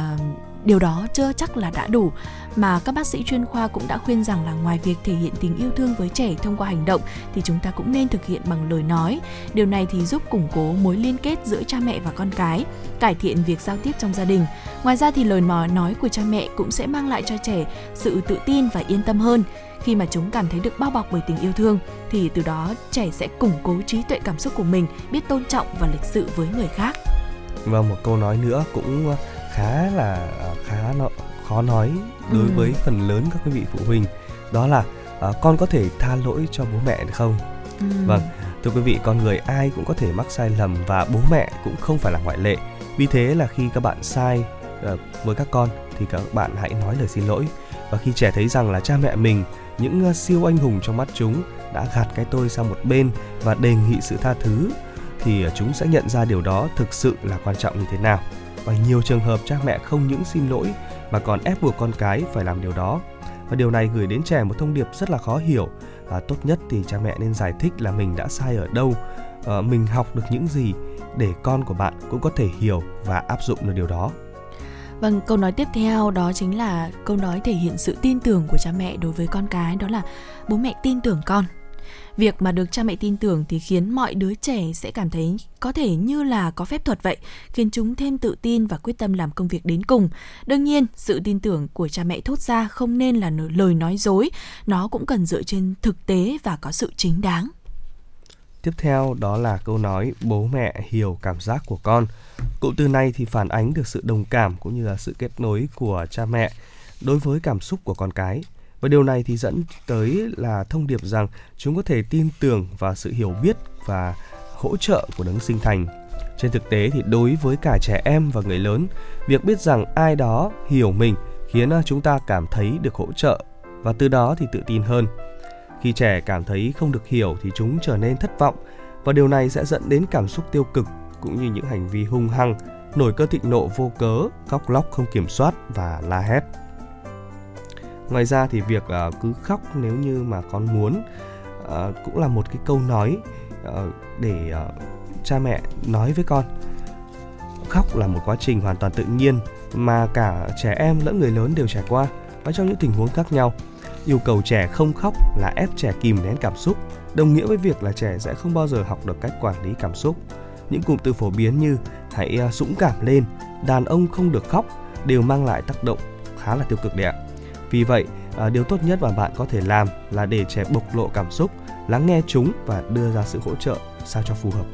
điều đó chưa chắc là đã đủ, mà các bác sĩ chuyên khoa cũng đã khuyên rằng là ngoài việc thể hiện tình yêu thương với trẻ thông qua hành động thì chúng ta cũng nên thực hiện bằng lời nói. Điều này thì giúp củng cố mối liên kết giữa cha mẹ và con cái, cải thiện việc giao tiếp trong gia đình. Ngoài ra thì lời nói nói của cha mẹ cũng sẽ mang lại cho trẻ sự tự tin và yên tâm hơn. Khi mà chúng cảm thấy được bao bọc bởi tình yêu thương thì từ đó trẻ sẽ củng cố trí tuệ cảm xúc của mình, biết tôn trọng và lịch sự với người khác. Và một câu nói nữa cũng khá là à, khá nó khó nói đối ừ. với phần lớn các quý vị phụ huynh. Đó là uh, con có thể tha lỗi cho bố mẹ được không? Ừ. vâng thưa quý vị con người ai cũng có thể mắc sai lầm và bố mẹ cũng không phải là ngoại lệ. Vì thế là khi các bạn sai uh, với các con thì các bạn hãy nói lời xin lỗi. Và khi trẻ thấy rằng là cha mẹ mình những uh, siêu anh hùng trong mắt chúng đã gạt cái tôi sang một bên và đề nghị sự tha thứ thì uh, chúng sẽ nhận ra điều đó thực sự là quan trọng như thế nào và nhiều trường hợp cha mẹ không những xin lỗi mà còn ép buộc con cái phải làm điều đó. Và điều này gửi đến trẻ một thông điệp rất là khó hiểu. Và tốt nhất thì cha mẹ nên giải thích là mình đã sai ở đâu. À, mình học được những gì để con của bạn cũng có thể hiểu và áp dụng được điều đó. Vâng, câu nói tiếp theo đó chính là câu nói thể hiện sự tin tưởng của cha mẹ đối với con cái đó là bố mẹ tin tưởng con. Việc mà được cha mẹ tin tưởng thì khiến mọi đứa trẻ sẽ cảm thấy có thể như là có phép thuật vậy, khiến chúng thêm tự tin và quyết tâm làm công việc đến cùng. Đương nhiên, sự tin tưởng của cha mẹ thốt ra không nên là lời nói dối, nó cũng cần dựa trên thực tế và có sự chính đáng. Tiếp theo đó là câu nói bố mẹ hiểu cảm giác của con. Cụm từ này thì phản ánh được sự đồng cảm cũng như là sự kết nối của cha mẹ đối với cảm xúc của con cái và điều này thì dẫn tới là thông điệp rằng chúng có thể tin tưởng vào sự hiểu biết và hỗ trợ của đấng sinh thành. Trên thực tế thì đối với cả trẻ em và người lớn, việc biết rằng ai đó hiểu mình khiến à, chúng ta cảm thấy được hỗ trợ và từ đó thì tự tin hơn. Khi trẻ cảm thấy không được hiểu thì chúng trở nên thất vọng và điều này sẽ dẫn đến cảm xúc tiêu cực cũng như những hành vi hung hăng, nổi cơn thịnh nộ vô cớ, khóc lóc không kiểm soát và la hét ngoài ra thì việc uh, cứ khóc nếu như mà con muốn uh, cũng là một cái câu nói uh, để uh, cha mẹ nói với con. Khóc là một quá trình hoàn toàn tự nhiên mà cả trẻ em lẫn người lớn đều trải qua và trong những tình huống khác nhau yêu cầu trẻ không khóc là ép trẻ kìm nén cảm xúc đồng nghĩa với việc là trẻ sẽ không bao giờ học được cách quản lý cảm xúc. Những cụm từ phổ biến như hãy dũng cảm lên đàn ông không được khóc đều mang lại tác động khá là tiêu cực đấy ạ vì vậy, à, điều tốt nhất mà bạn có thể làm là để trẻ bộc lộ cảm xúc, lắng nghe chúng và đưa ra sự hỗ trợ sao cho phù hợp.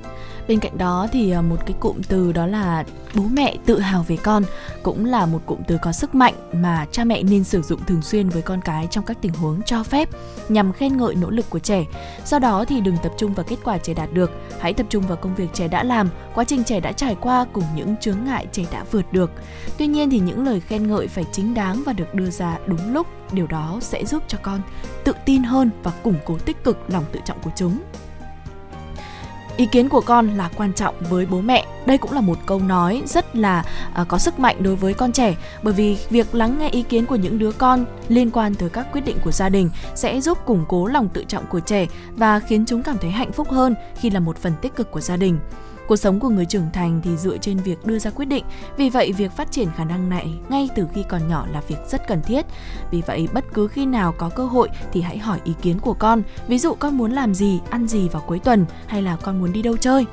Bên cạnh đó thì à, một cái cụm từ đó là bố mẹ tự hào về con cũng là một cụm từ có sức mạnh mà cha mẹ nên sử dụng thường xuyên với con cái trong các tình huống cho phép nhằm khen ngợi nỗ lực của trẻ. Do đó thì đừng tập trung vào kết quả trẻ đạt được, hãy tập trung vào công việc trẻ đã làm, quá trình trẻ đã trải qua cùng những chướng ngại trẻ đã vượt được. Tuy nhiên thì những lời khen ngợi phải chính đáng và được đưa ra đúng lúc, điều đó sẽ giúp cho con tự tin hơn và củng cố tích cực lòng tự trọng của chúng. Ý kiến của con là quan trọng với bố mẹ. Đây cũng là một câu nói rất là uh, có sức mạnh đối với con trẻ bởi vì việc lắng nghe ý kiến của những đứa con liên quan tới các quyết định của gia đình sẽ giúp củng cố lòng tự trọng của trẻ và khiến chúng cảm thấy hạnh phúc hơn khi là một phần tích cực của gia đình. Cuộc sống của người trưởng thành thì dựa trên việc đưa ra quyết định, vì vậy việc phát triển khả năng này ngay từ khi còn nhỏ là việc rất cần thiết. Vì vậy bất cứ khi nào có cơ hội thì hãy hỏi ý kiến của con, ví dụ con muốn làm gì, ăn gì vào cuối tuần hay là con muốn đi đâu chơi.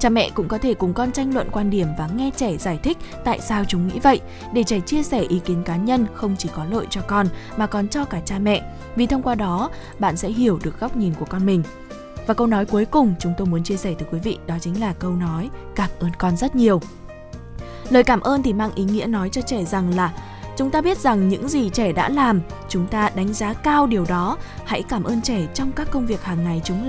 Cha mẹ cũng có thể cùng con tranh luận quan điểm và nghe trẻ giải thích tại sao chúng nghĩ vậy, để trẻ chia sẻ ý kiến cá nhân không chỉ có lợi cho con mà còn cho cả cha mẹ. Vì thông qua đó, bạn sẽ hiểu được góc nhìn của con mình. Và câu nói cuối cùng chúng tôi muốn chia sẻ tới quý vị đó chính là câu nói cảm ơn con rất nhiều. Lời cảm ơn thì mang ý nghĩa nói cho trẻ rằng là chúng ta biết rằng những gì trẻ đã làm, chúng ta đánh giá cao điều đó. Hãy cảm ơn trẻ trong các công việc hàng ngày chúng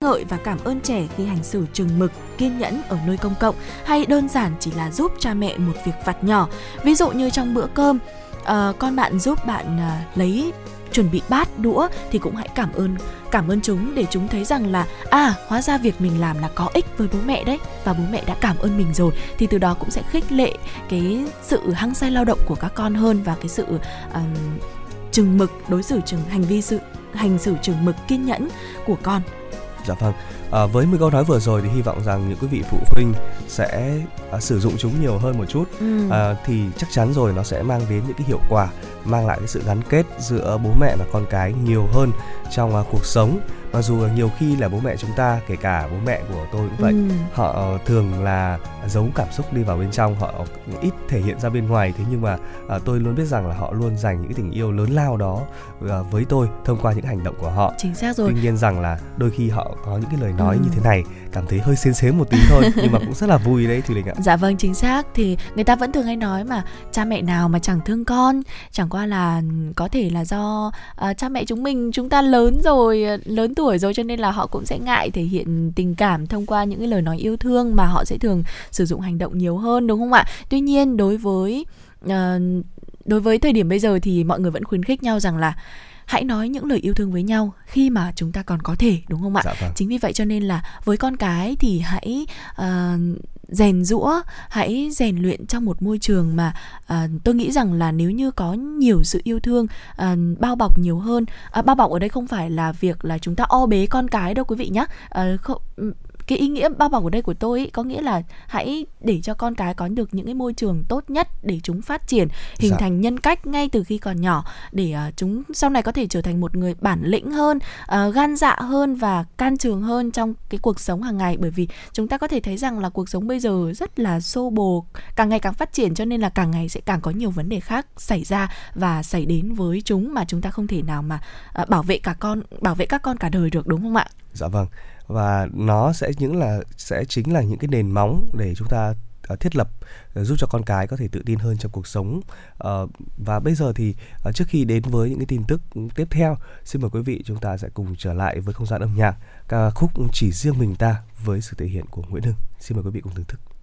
ngợi và cảm ơn trẻ khi hành xử chừng mực, kiên nhẫn ở nơi công cộng hay đơn giản chỉ là giúp cha mẹ một việc vặt nhỏ. Ví dụ như trong bữa cơm, uh, con bạn giúp bạn uh, lấy chuẩn bị bát đũa thì cũng hãy cảm ơn cảm ơn chúng để chúng thấy rằng là à hóa ra việc mình làm là có ích với bố mẹ đấy và bố mẹ đã cảm ơn mình rồi thì từ đó cũng sẽ khích lệ cái sự hăng say lao động của các con hơn và cái sự um, chừng mực đối xử chừng hành vi sự hành xử chừng mực kiên nhẫn của con Dạ vâng. À, với 10 câu nói vừa rồi thì hy vọng rằng những quý vị phụ huynh sẽ à, sử dụng chúng nhiều hơn một chút ừ. à, thì chắc chắn rồi nó sẽ mang đến những cái hiệu quả, mang lại cái sự gắn kết giữa bố mẹ và con cái nhiều hơn trong à, cuộc sống mặc dù nhiều khi là bố mẹ chúng ta kể cả bố mẹ của tôi cũng vậy ừ. họ thường là giấu cảm xúc đi vào bên trong họ ít thể hiện ra bên ngoài. Thế nhưng mà à, tôi luôn biết rằng là họ luôn dành những tình yêu lớn lao đó à, với tôi thông qua những hành động của họ. Chính xác rồi. Tuy nhiên rằng là đôi khi họ có những cái lời nói ừ. như thế này cảm thấy hơi xến xến một tí thôi [LAUGHS] nhưng mà cũng rất là vui đấy thùy linh ạ. Dạ vâng chính xác. Thì người ta vẫn thường hay nói mà cha mẹ nào mà chẳng thương con. Chẳng qua là có thể là do uh, cha mẹ chúng mình chúng ta lớn rồi lớn tuổi tuổi rồi cho nên là họ cũng sẽ ngại thể hiện tình cảm thông qua những cái lời nói yêu thương mà họ sẽ thường sử dụng hành động nhiều hơn đúng không ạ? Tuy nhiên đối với uh, đối với thời điểm bây giờ thì mọi người vẫn khuyến khích nhau rằng là hãy nói những lời yêu thương với nhau khi mà chúng ta còn có thể đúng không ạ dạ vâng. chính vì vậy cho nên là với con cái thì hãy uh, rèn rũa hãy rèn luyện trong một môi trường mà uh, tôi nghĩ rằng là nếu như có nhiều sự yêu thương uh, bao bọc nhiều hơn uh, bao bọc ở đây không phải là việc là chúng ta o bế con cái đâu quý vị nhé uh, không cái ý nghĩa bao bọc ở đây của tôi ý, có nghĩa là hãy để cho con cái có được những cái môi trường tốt nhất để chúng phát triển hình dạ. thành nhân cách ngay từ khi còn nhỏ để uh, chúng sau này có thể trở thành một người bản lĩnh hơn uh, gan dạ hơn và can trường hơn trong cái cuộc sống hàng ngày. Bởi vì chúng ta có thể thấy rằng là cuộc sống bây giờ rất là xô bồ càng ngày càng phát triển cho nên là càng ngày sẽ càng có nhiều vấn đề khác xảy ra và xảy đến với chúng mà chúng ta không thể nào mà uh, bảo vệ cả con bảo vệ các con cả đời được đúng không ạ? Dạ vâng và nó sẽ những là, sẽ chính là những cái nền móng để chúng ta à, thiết lập ờ, giúp cho con cái có thể tự tin hơn trong cuộc sống. Ờ, và bây giờ thì ờ, trước khi đến với những cái tin tức tiếp theo, xin mời quý vị chúng ta sẽ cùng trở lại với không gian âm nhạc, ca khúc chỉ riêng mình ta với sự thể hiện của Nguyễn Hưng. Xin mời quý vị cùng thưởng thức.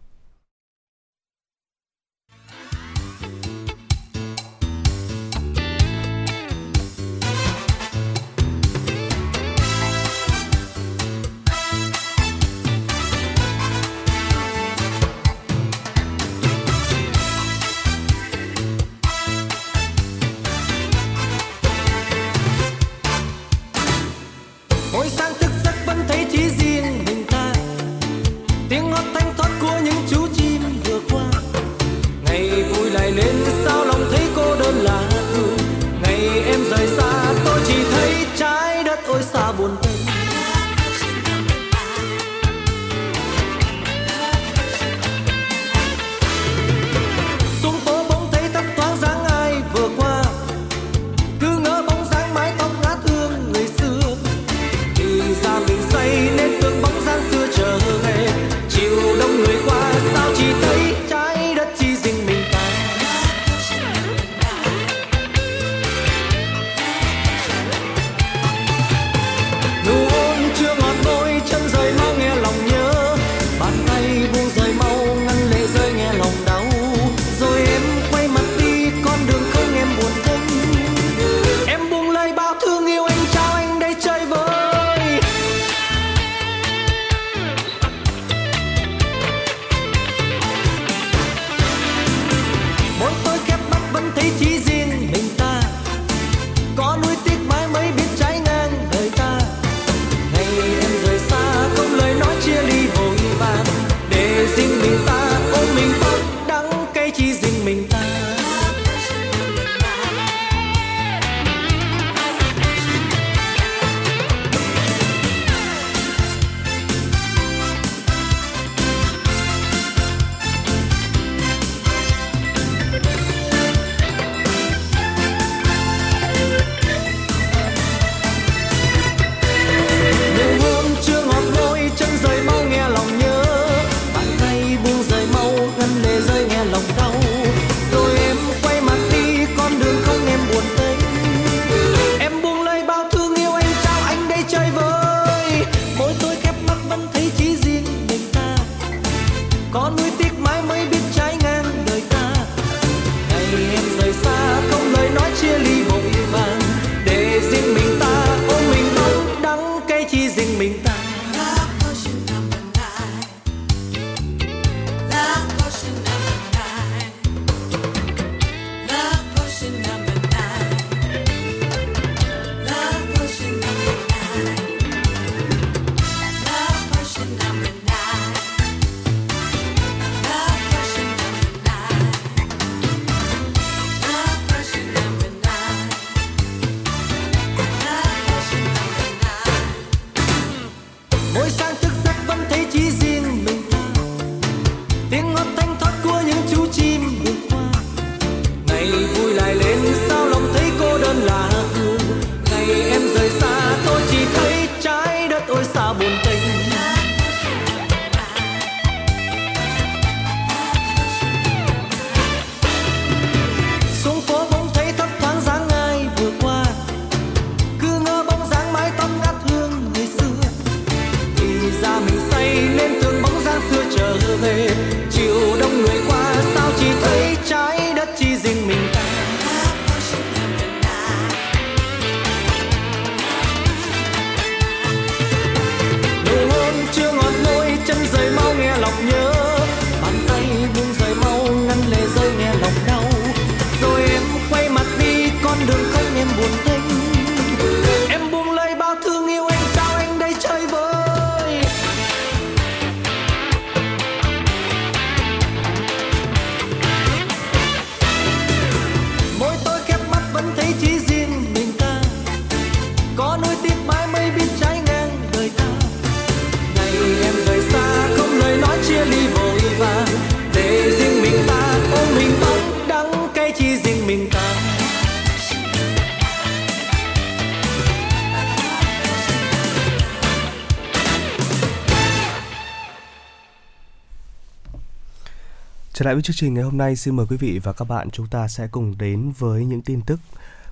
Trở lại với chương trình ngày hôm nay, xin mời quý vị và các bạn chúng ta sẽ cùng đến với những tin tức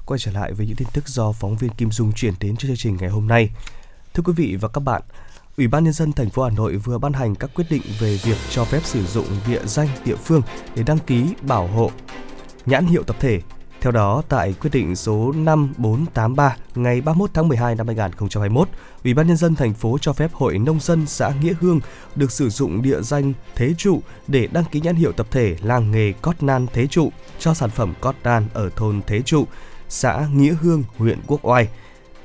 quay trở lại với những tin tức do phóng viên Kim Dung chuyển đến cho chương trình ngày hôm nay. Thưa quý vị và các bạn, Ủy ban nhân dân thành phố Hà Nội vừa ban hành các quyết định về việc cho phép sử dụng địa danh địa phương để đăng ký bảo hộ nhãn hiệu tập thể. Theo đó, tại quyết định số 5483 ngày 31 tháng 12 năm 2021, Ủy ban nhân dân thành phố cho phép Hội nông dân xã Nghĩa Hương được sử dụng địa danh Thế trụ để đăng ký nhãn hiệu tập thể làng nghề cót nan Thế trụ cho sản phẩm cót nan ở thôn Thế trụ, xã Nghĩa Hương, huyện Quốc Oai.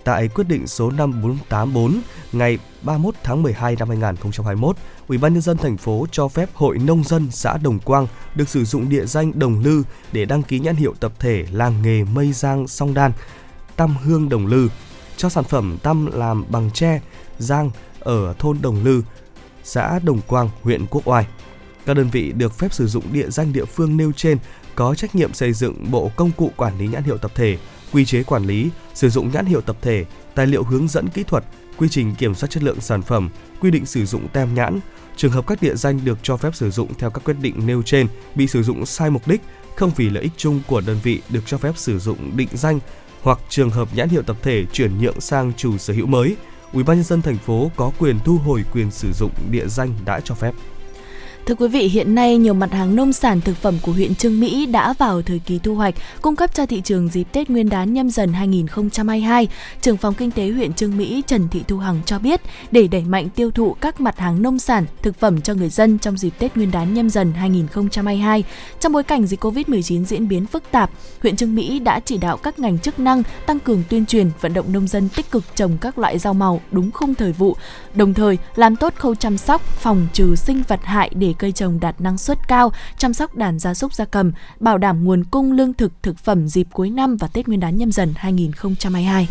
Tại quyết định số 5484 ngày 31 tháng 12 năm 2021, Ủy ban nhân dân thành phố cho phép Hội nông dân xã Đồng Quang được sử dụng địa danh Đồng Lư để đăng ký nhãn hiệu tập thể làng nghề mây giang song đan Tam Hương Đồng Lư cho sản phẩm tăm làm bằng tre giang ở thôn Đồng Lư, xã Đồng Quang, huyện Quốc Oai. Các đơn vị được phép sử dụng địa danh địa phương nêu trên có trách nhiệm xây dựng bộ công cụ quản lý nhãn hiệu tập thể, quy chế quản lý, sử dụng nhãn hiệu tập thể, tài liệu hướng dẫn kỹ thuật, quy trình kiểm soát chất lượng sản phẩm, quy định sử dụng tem nhãn. Trường hợp các địa danh được cho phép sử dụng theo các quyết định nêu trên bị sử dụng sai mục đích, không vì lợi ích chung của đơn vị được cho phép sử dụng định danh hoặc trường hợp nhãn hiệu tập thể chuyển nhượng sang chủ sở hữu mới, Ủy ban nhân dân thành phố có quyền thu hồi quyền sử dụng địa danh đã cho phép. Thưa quý vị, hiện nay nhiều mặt hàng nông sản thực phẩm của huyện Trương Mỹ đã vào thời kỳ thu hoạch, cung cấp cho thị trường dịp Tết Nguyên đán nhâm dần 2022. Trưởng phòng kinh tế huyện Trương Mỹ Trần Thị Thu Hằng cho biết, để đẩy mạnh tiêu thụ các mặt hàng nông sản, thực phẩm cho người dân trong dịp Tết Nguyên đán nhâm dần 2022, trong bối cảnh dịch Covid-19 diễn biến phức tạp, huyện Trương Mỹ đã chỉ đạo các ngành chức năng tăng cường tuyên truyền, vận động nông dân tích cực trồng các loại rau màu đúng khung thời vụ, đồng thời làm tốt khâu chăm sóc, phòng trừ sinh vật hại để cây trồng đạt năng suất cao, chăm sóc đàn gia súc gia cầm, bảo đảm nguồn cung lương thực thực phẩm dịp cuối năm và Tết Nguyên đán nhâm dần 2022.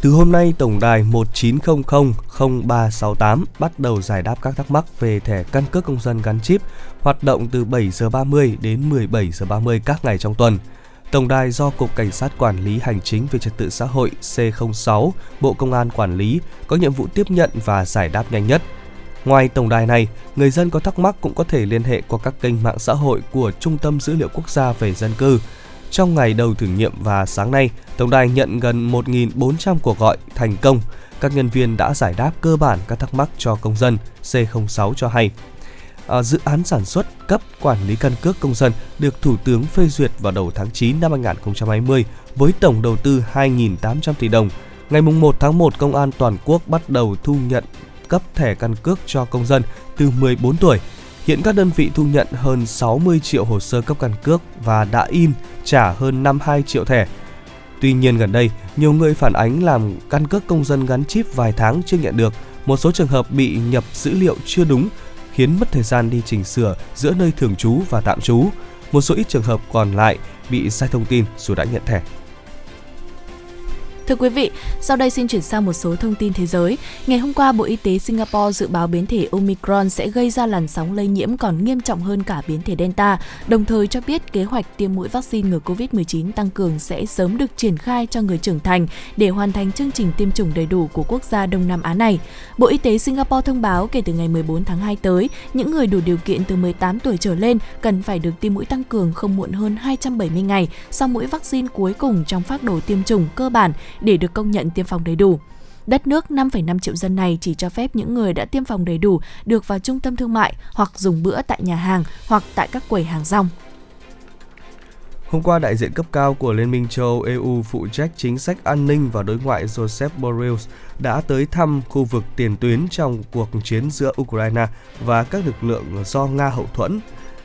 Từ hôm nay, tổng đài 19000368 bắt đầu giải đáp các thắc mắc về thẻ căn cước công dân gắn chip, hoạt động từ 7 giờ 30 đến 17 giờ 30 các ngày trong tuần. Tổng đài do Cục Cảnh sát Quản lý Hành chính về Trật tự xã hội C06, Bộ Công an quản lý, có nhiệm vụ tiếp nhận và giải đáp nhanh nhất – Ngoài tổng đài này, người dân có thắc mắc cũng có thể liên hệ qua các kênh mạng xã hội của Trung tâm Dữ liệu Quốc gia về dân cư. Trong ngày đầu thử nghiệm và sáng nay, tổng đài nhận gần 1.400 cuộc gọi thành công. Các nhân viên đã giải đáp cơ bản các thắc mắc cho công dân, C06 cho hay. À, dự án sản xuất cấp quản lý căn cước công dân được Thủ tướng phê duyệt vào đầu tháng 9 năm 2020 với tổng đầu tư 2.800 tỷ đồng. Ngày 1 tháng 1, Công an toàn quốc bắt đầu thu nhận cấp thẻ căn cước cho công dân từ 14 tuổi. Hiện các đơn vị thu nhận hơn 60 triệu hồ sơ cấp căn cước và đã in trả hơn 52 triệu thẻ. Tuy nhiên gần đây, nhiều người phản ánh làm căn cước công dân gắn chip vài tháng chưa nhận được, một số trường hợp bị nhập dữ liệu chưa đúng, khiến mất thời gian đi chỉnh sửa giữa nơi thường trú và tạm trú. Một số ít trường hợp còn lại bị sai thông tin dù đã nhận thẻ. Thưa quý vị, sau đây xin chuyển sang một số thông tin thế giới. Ngày hôm qua, Bộ Y tế Singapore dự báo biến thể Omicron sẽ gây ra làn sóng lây nhiễm còn nghiêm trọng hơn cả biến thể Delta, đồng thời cho biết kế hoạch tiêm mũi vaccine ngừa COVID-19 tăng cường sẽ sớm được triển khai cho người trưởng thành để hoàn thành chương trình tiêm chủng đầy đủ của quốc gia Đông Nam Á này. Bộ Y tế Singapore thông báo kể từ ngày 14 tháng 2 tới, những người đủ điều kiện từ 18 tuổi trở lên cần phải được tiêm mũi tăng cường không muộn hơn 270 ngày sau mũi vaccine cuối cùng trong phác đồ tiêm chủng cơ bản để được công nhận tiêm phòng đầy đủ. Đất nước 5,5 triệu dân này chỉ cho phép những người đã tiêm phòng đầy đủ được vào trung tâm thương mại hoặc dùng bữa tại nhà hàng hoặc tại các quầy hàng rong. Hôm qua, đại diện cấp cao của Liên minh châu Âu EU phụ trách chính sách an ninh và đối ngoại Joseph Borrell đã tới thăm khu vực tiền tuyến trong cuộc chiến giữa Ukraine và các lực lượng do Nga hậu thuẫn.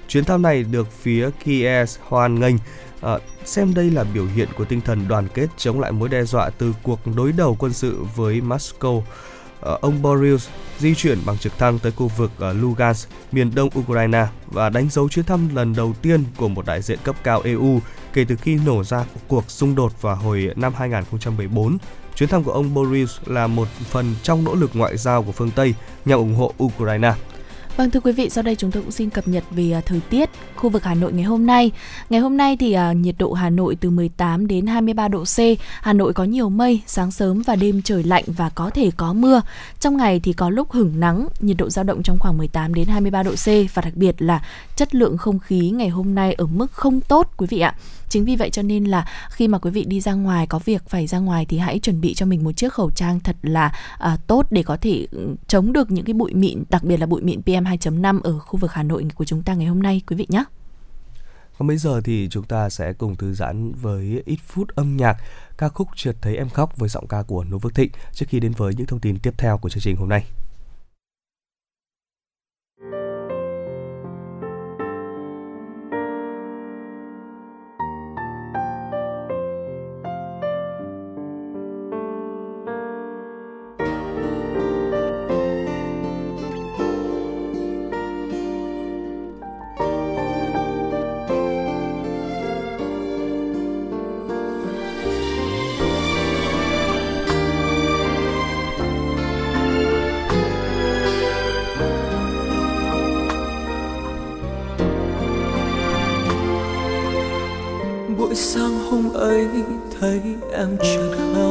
Chuyến thăm này được phía Kiev hoan nghênh À, xem đây là biểu hiện của tinh thần đoàn kết chống lại mối đe dọa từ cuộc đối đầu quân sự với Moscow. À, ông Boris di chuyển bằng trực thăng tới khu vực uh, Lugansk, miền đông Ukraine và đánh dấu chuyến thăm lần đầu tiên của một đại diện cấp cao EU kể từ khi nổ ra cuộc xung đột vào hồi năm 2014. Chuyến thăm của ông Boris là một phần trong nỗ lực ngoại giao của phương Tây nhằm ủng hộ Ukraine. Vâng thưa quý vị, sau đây chúng tôi cũng xin cập nhật về à, thời tiết khu vực Hà Nội ngày hôm nay. Ngày hôm nay thì à, nhiệt độ Hà Nội từ 18 đến 23 độ C. Hà Nội có nhiều mây, sáng sớm và đêm trời lạnh và có thể có mưa. Trong ngày thì có lúc hửng nắng, nhiệt độ dao động trong khoảng 18 đến 23 độ C và đặc biệt là chất lượng không khí ngày hôm nay ở mức không tốt quý vị ạ chính vì vậy cho nên là khi mà quý vị đi ra ngoài có việc phải ra ngoài thì hãy chuẩn bị cho mình một chiếc khẩu trang thật là à, tốt để có thể ừ, chống được những cái bụi mịn đặc biệt là bụi mịn PM 2.5 ở khu vực Hà Nội của chúng ta ngày hôm nay quý vị nhé. Còn bây giờ thì chúng ta sẽ cùng thư giãn với ít phút âm nhạc ca khúc Trượt thấy em khóc với giọng ca của Nô Phước Thịnh trước khi đến với những thông tin tiếp theo của chương trình hôm nay. thấy em chợt khóc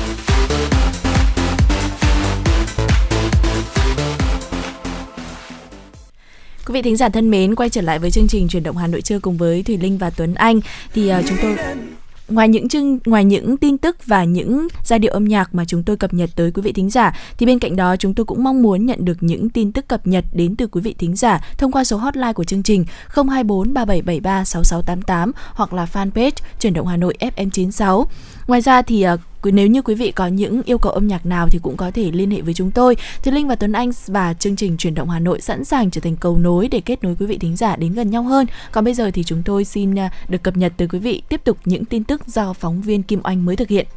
Quý vị thính giả thân mến, quay trở lại với chương trình chuyển động Hà Nội trưa cùng với Thùy Linh và Tuấn Anh thì uh, chúng tôi ngoài những chương ngoài những tin tức và những giai điệu âm nhạc mà chúng tôi cập nhật tới quý vị thính giả thì bên cạnh đó chúng tôi cũng mong muốn nhận được những tin tức cập nhật đến từ quý vị thính giả thông qua số hotline của chương trình 024 3773 6688 hoặc là fanpage chuyển động Hà Nội FM96. Ngoài ra thì uh, nếu như quý vị có những yêu cầu âm nhạc nào thì cũng có thể liên hệ với chúng tôi. Thì Linh và Tuấn Anh và chương trình chuyển động Hà Nội sẵn sàng trở thành cầu nối để kết nối quý vị thính giả đến gần nhau hơn. Còn bây giờ thì chúng tôi xin à, được cập nhật tới quý vị tiếp tục những tin tức do phóng viên Kim Oanh mới thực hiện.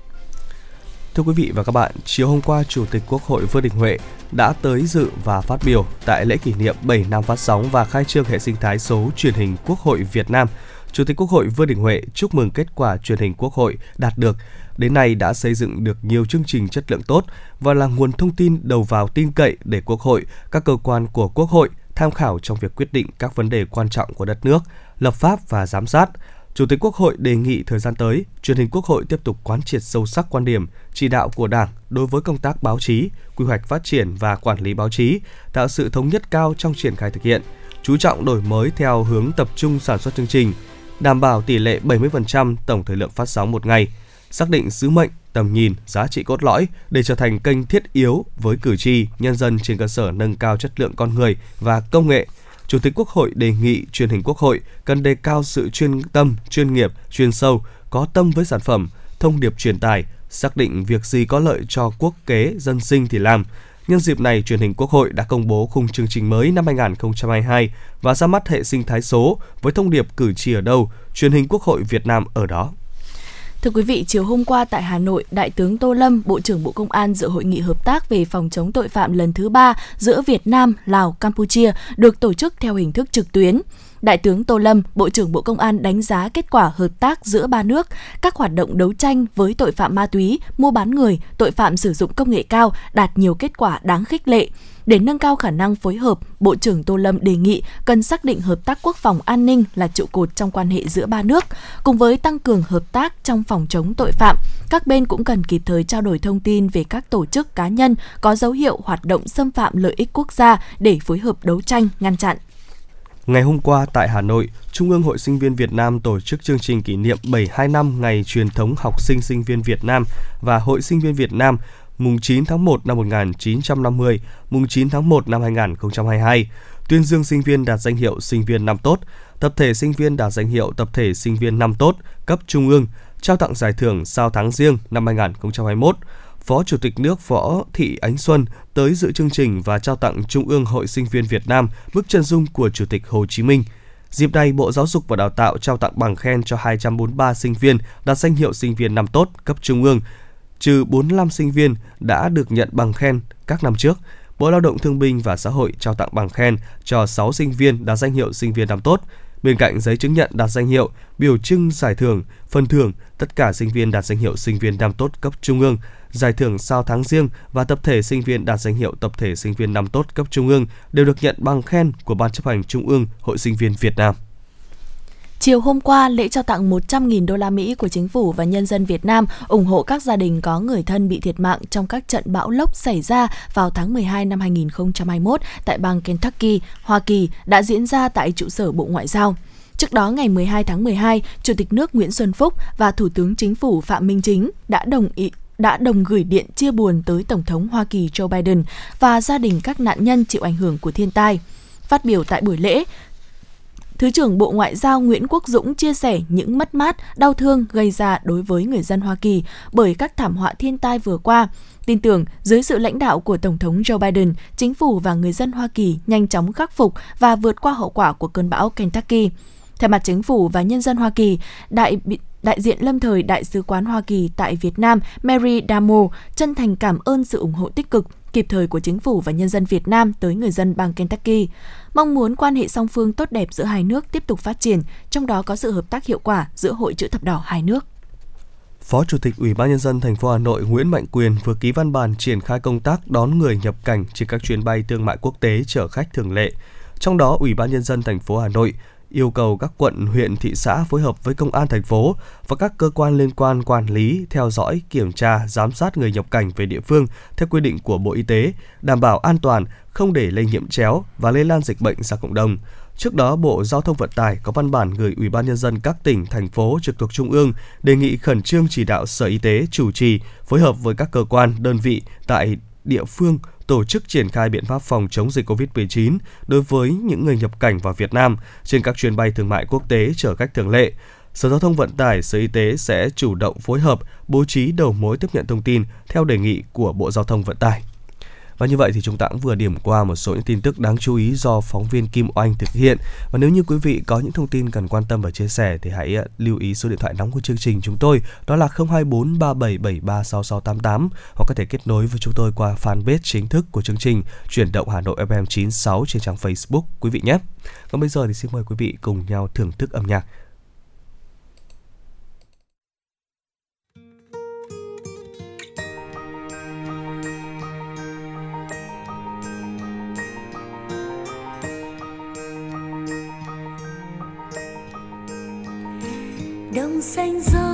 Thưa quý vị và các bạn, chiều hôm qua Chủ tịch Quốc hội Vương Đình Huệ đã tới dự và phát biểu tại lễ kỷ niệm 7 năm phát sóng và khai trương hệ sinh thái số truyền hình Quốc hội Việt Nam. Chủ tịch Quốc hội Vương Đình Huệ chúc mừng kết quả truyền hình Quốc hội đạt được đến nay đã xây dựng được nhiều chương trình chất lượng tốt và là nguồn thông tin đầu vào tin cậy để Quốc hội, các cơ quan của Quốc hội tham khảo trong việc quyết định các vấn đề quan trọng của đất nước, lập pháp và giám sát. Chủ tịch Quốc hội đề nghị thời gian tới, truyền hình Quốc hội tiếp tục quán triệt sâu sắc quan điểm, chỉ đạo của Đảng đối với công tác báo chí, quy hoạch phát triển và quản lý báo chí, tạo sự thống nhất cao trong triển khai thực hiện, chú trọng đổi mới theo hướng tập trung sản xuất chương trình, đảm bảo tỷ lệ 70% tổng thời lượng phát sóng một ngày – xác định sứ mệnh, tầm nhìn, giá trị cốt lõi để trở thành kênh thiết yếu với cử tri, nhân dân trên cơ sở nâng cao chất lượng con người và công nghệ. Chủ tịch Quốc hội đề nghị truyền hình Quốc hội cần đề cao sự chuyên tâm, chuyên nghiệp, chuyên sâu, có tâm với sản phẩm, thông điệp truyền tải, xác định việc gì có lợi cho quốc kế, dân sinh thì làm. Nhân dịp này, truyền hình Quốc hội đã công bố khung chương trình mới năm 2022 và ra mắt hệ sinh thái số với thông điệp cử tri ở đâu, truyền hình Quốc hội Việt Nam ở đó. Thưa quý vị, chiều hôm qua tại Hà Nội, Đại tướng Tô Lâm, Bộ trưởng Bộ Công an dự hội nghị hợp tác về phòng chống tội phạm lần thứ ba giữa Việt Nam, Lào, Campuchia được tổ chức theo hình thức trực tuyến. Đại tướng Tô Lâm, Bộ trưởng Bộ Công an đánh giá kết quả hợp tác giữa ba nước, các hoạt động đấu tranh với tội phạm ma túy, mua bán người, tội phạm sử dụng công nghệ cao đạt nhiều kết quả đáng khích lệ. Để nâng cao khả năng phối hợp, Bộ trưởng Tô Lâm đề nghị cần xác định hợp tác quốc phòng an ninh là trụ cột trong quan hệ giữa ba nước, cùng với tăng cường hợp tác trong phòng chống tội phạm. Các bên cũng cần kịp thời trao đổi thông tin về các tổ chức cá nhân có dấu hiệu hoạt động xâm phạm lợi ích quốc gia để phối hợp đấu tranh, ngăn chặn. Ngày hôm qua tại Hà Nội, Trung ương Hội Sinh viên Việt Nam tổ chức chương trình kỷ niệm 72 năm ngày truyền thống học sinh sinh viên Việt Nam và Hội Sinh viên Việt Nam mùng 9 tháng 1 năm 1950, mùng 9 tháng 1 năm 2022, tuyên dương sinh viên đạt danh hiệu sinh viên năm tốt, tập thể sinh viên đạt danh hiệu tập thể sinh viên năm tốt cấp trung ương, trao tặng giải thưởng sao tháng riêng năm 2021. Phó Chủ tịch nước Võ Thị Ánh Xuân tới dự chương trình và trao tặng Trung ương Hội Sinh viên Việt Nam bức chân dung của Chủ tịch Hồ Chí Minh. Dịp này, Bộ Giáo dục và Đào tạo trao tặng bằng khen cho 243 sinh viên đạt danh hiệu sinh viên năm tốt cấp trung ương, trừ 45 sinh viên đã được nhận bằng khen các năm trước. Bộ Lao động Thương binh và Xã hội trao tặng bằng khen cho 6 sinh viên đạt danh hiệu sinh viên năm tốt. Bên cạnh giấy chứng nhận đạt danh hiệu, biểu trưng giải thưởng, phần thưởng, tất cả sinh viên đạt danh hiệu sinh viên năm tốt cấp trung ương, giải thưởng sao tháng riêng và tập thể sinh viên đạt danh hiệu tập thể sinh viên năm tốt cấp trung ương đều được nhận bằng khen của Ban chấp hành Trung ương Hội sinh viên Việt Nam. Chiều hôm qua, lễ trao tặng 100.000 đô la Mỹ của chính phủ và nhân dân Việt Nam ủng hộ các gia đình có người thân bị thiệt mạng trong các trận bão lốc xảy ra vào tháng 12 năm 2021 tại bang Kentucky, Hoa Kỳ đã diễn ra tại trụ sở Bộ Ngoại giao. Trước đó ngày 12 tháng 12, Chủ tịch nước Nguyễn Xuân Phúc và Thủ tướng Chính phủ Phạm Minh Chính đã đồng ý đã đồng gửi điện chia buồn tới Tổng thống Hoa Kỳ Joe Biden và gia đình các nạn nhân chịu ảnh hưởng của thiên tai. Phát biểu tại buổi lễ, Thứ trưởng Bộ Ngoại giao Nguyễn Quốc Dũng chia sẻ những mất mát, đau thương gây ra đối với người dân Hoa Kỳ bởi các thảm họa thiên tai vừa qua. Tin tưởng dưới sự lãnh đạo của Tổng thống Joe Biden, chính phủ và người dân Hoa Kỳ nhanh chóng khắc phục và vượt qua hậu quả của cơn bão Kentucky. Thay mặt chính phủ và nhân dân Hoa Kỳ, đại đại diện lâm thời Đại sứ quán Hoa Kỳ tại Việt Nam Mary Damo chân thành cảm ơn sự ủng hộ tích cực, kịp thời của chính phủ và nhân dân Việt Nam tới người dân bang Kentucky. Mong muốn quan hệ song phương tốt đẹp giữa hai nước tiếp tục phát triển, trong đó có sự hợp tác hiệu quả giữa Hội chữ thập đỏ hai nước. Phó Chủ tịch Ủy ban nhân dân thành phố Hà Nội Nguyễn Mạnh Quyền vừa ký văn bản triển khai công tác đón người nhập cảnh trên các chuyến bay thương mại quốc tế chở khách thường lệ. Trong đó, Ủy ban nhân dân thành phố Hà Nội yêu cầu các quận, huyện, thị xã phối hợp với công an thành phố và các cơ quan liên quan quản lý, theo dõi, kiểm tra, giám sát người nhập cảnh về địa phương theo quy định của Bộ Y tế, đảm bảo an toàn, không để lây nhiễm chéo và lây lan dịch bệnh ra cộng đồng. Trước đó, Bộ Giao thông Vận tải có văn bản gửi Ủy ban nhân dân các tỉnh, thành phố trực thuộc trung ương đề nghị khẩn trương chỉ đạo Sở Y tế chủ trì phối hợp với các cơ quan, đơn vị tại địa phương tổ chức triển khai biện pháp phòng chống dịch COVID-19 đối với những người nhập cảnh vào Việt Nam trên các chuyến bay thương mại quốc tế chở khách thường lệ. Sở Giao thông Vận tải, Sở Y tế sẽ chủ động phối hợp bố trí đầu mối tiếp nhận thông tin theo đề nghị của Bộ Giao thông Vận tải. Và như vậy thì chúng ta cũng vừa điểm qua một số những tin tức đáng chú ý do phóng viên Kim Oanh thực hiện. Và nếu như quý vị có những thông tin cần quan tâm và chia sẻ thì hãy ờ, lưu ý số điện thoại nóng của chương trình chúng tôi, đó là 024 3773 6688 hoặc có thể kết nối với chúng tôi qua fanpage chính thức của chương trình Chuyển động Hà Nội FM 96 trên trang Facebook quý vị nhé. Còn bây giờ thì xin mời quý vị cùng nhau thưởng thức âm nhạc đồng xanh gió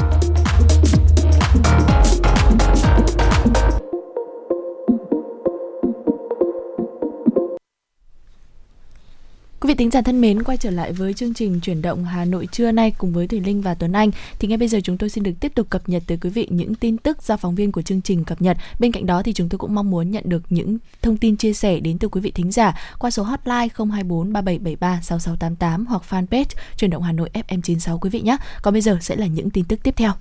Thính giả thân mến, quay trở lại với chương trình chuyển động Hà Nội trưa nay cùng với Thùy Linh và Tuấn Anh. Thì ngay bây giờ chúng tôi xin được tiếp tục cập nhật tới quý vị những tin tức do phóng viên của chương trình cập nhật. Bên cạnh đó thì chúng tôi cũng mong muốn nhận được những thông tin chia sẻ đến từ quý vị thính giả qua số hotline 024 3773 6688 hoặc fanpage chuyển động Hà Nội FM96 quý vị nhé. Còn bây giờ sẽ là những tin tức tiếp theo.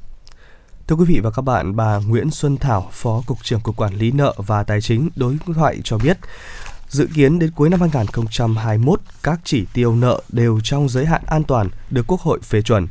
Thưa quý vị và các bạn, bà Nguyễn Xuân Thảo, Phó Cục trưởng Cục Quản lý nợ và Tài chính đối thoại cho biết, Dự kiến đến cuối năm 2021, các chỉ tiêu nợ đều trong giới hạn an toàn được Quốc hội phê chuẩn.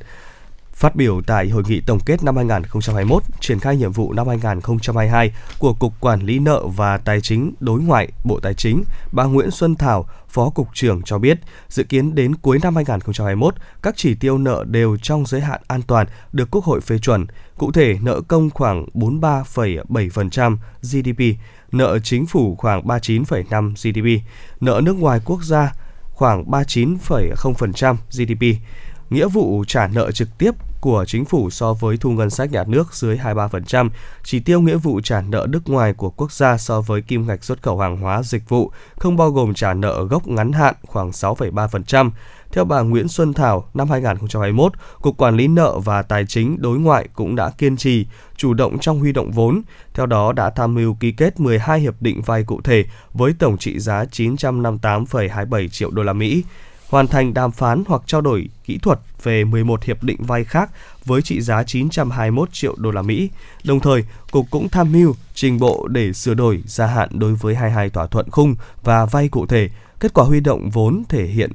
Phát biểu tại hội nghị tổng kết năm 2021, triển khai nhiệm vụ năm 2022 của Cục Quản lý nợ và Tài chính đối ngoại Bộ Tài chính, bà Nguyễn Xuân Thảo, Phó Cục trưởng cho biết, dự kiến đến cuối năm 2021, các chỉ tiêu nợ đều trong giới hạn an toàn được Quốc hội phê chuẩn. Cụ thể, nợ công khoảng 43,7% GDP, nợ chính phủ khoảng 39,5 GDP, nợ nước ngoài quốc gia khoảng 39,0% GDP. Nghĩa vụ trả nợ trực tiếp của chính phủ so với thu ngân sách nhà nước dưới 23%, chỉ tiêu nghĩa vụ trả nợ nước ngoài của quốc gia so với kim ngạch xuất khẩu hàng hóa dịch vụ không bao gồm trả nợ gốc ngắn hạn khoảng 6,3%. Theo bà Nguyễn Xuân Thảo, năm 2021, Cục Quản lý nợ và Tài chính đối ngoại cũng đã kiên trì, chủ động trong huy động vốn. Theo đó đã tham mưu ký kết 12 hiệp định vay cụ thể với tổng trị giá 958,27 triệu đô la Mỹ hoàn thành đàm phán hoặc trao đổi kỹ thuật về 11 hiệp định vay khác với trị giá 921 triệu đô la Mỹ. Đồng thời, cục cũng tham mưu trình bộ để sửa đổi gia hạn đối với 22 thỏa thuận khung và vay cụ thể. Kết quả huy động vốn thể hiện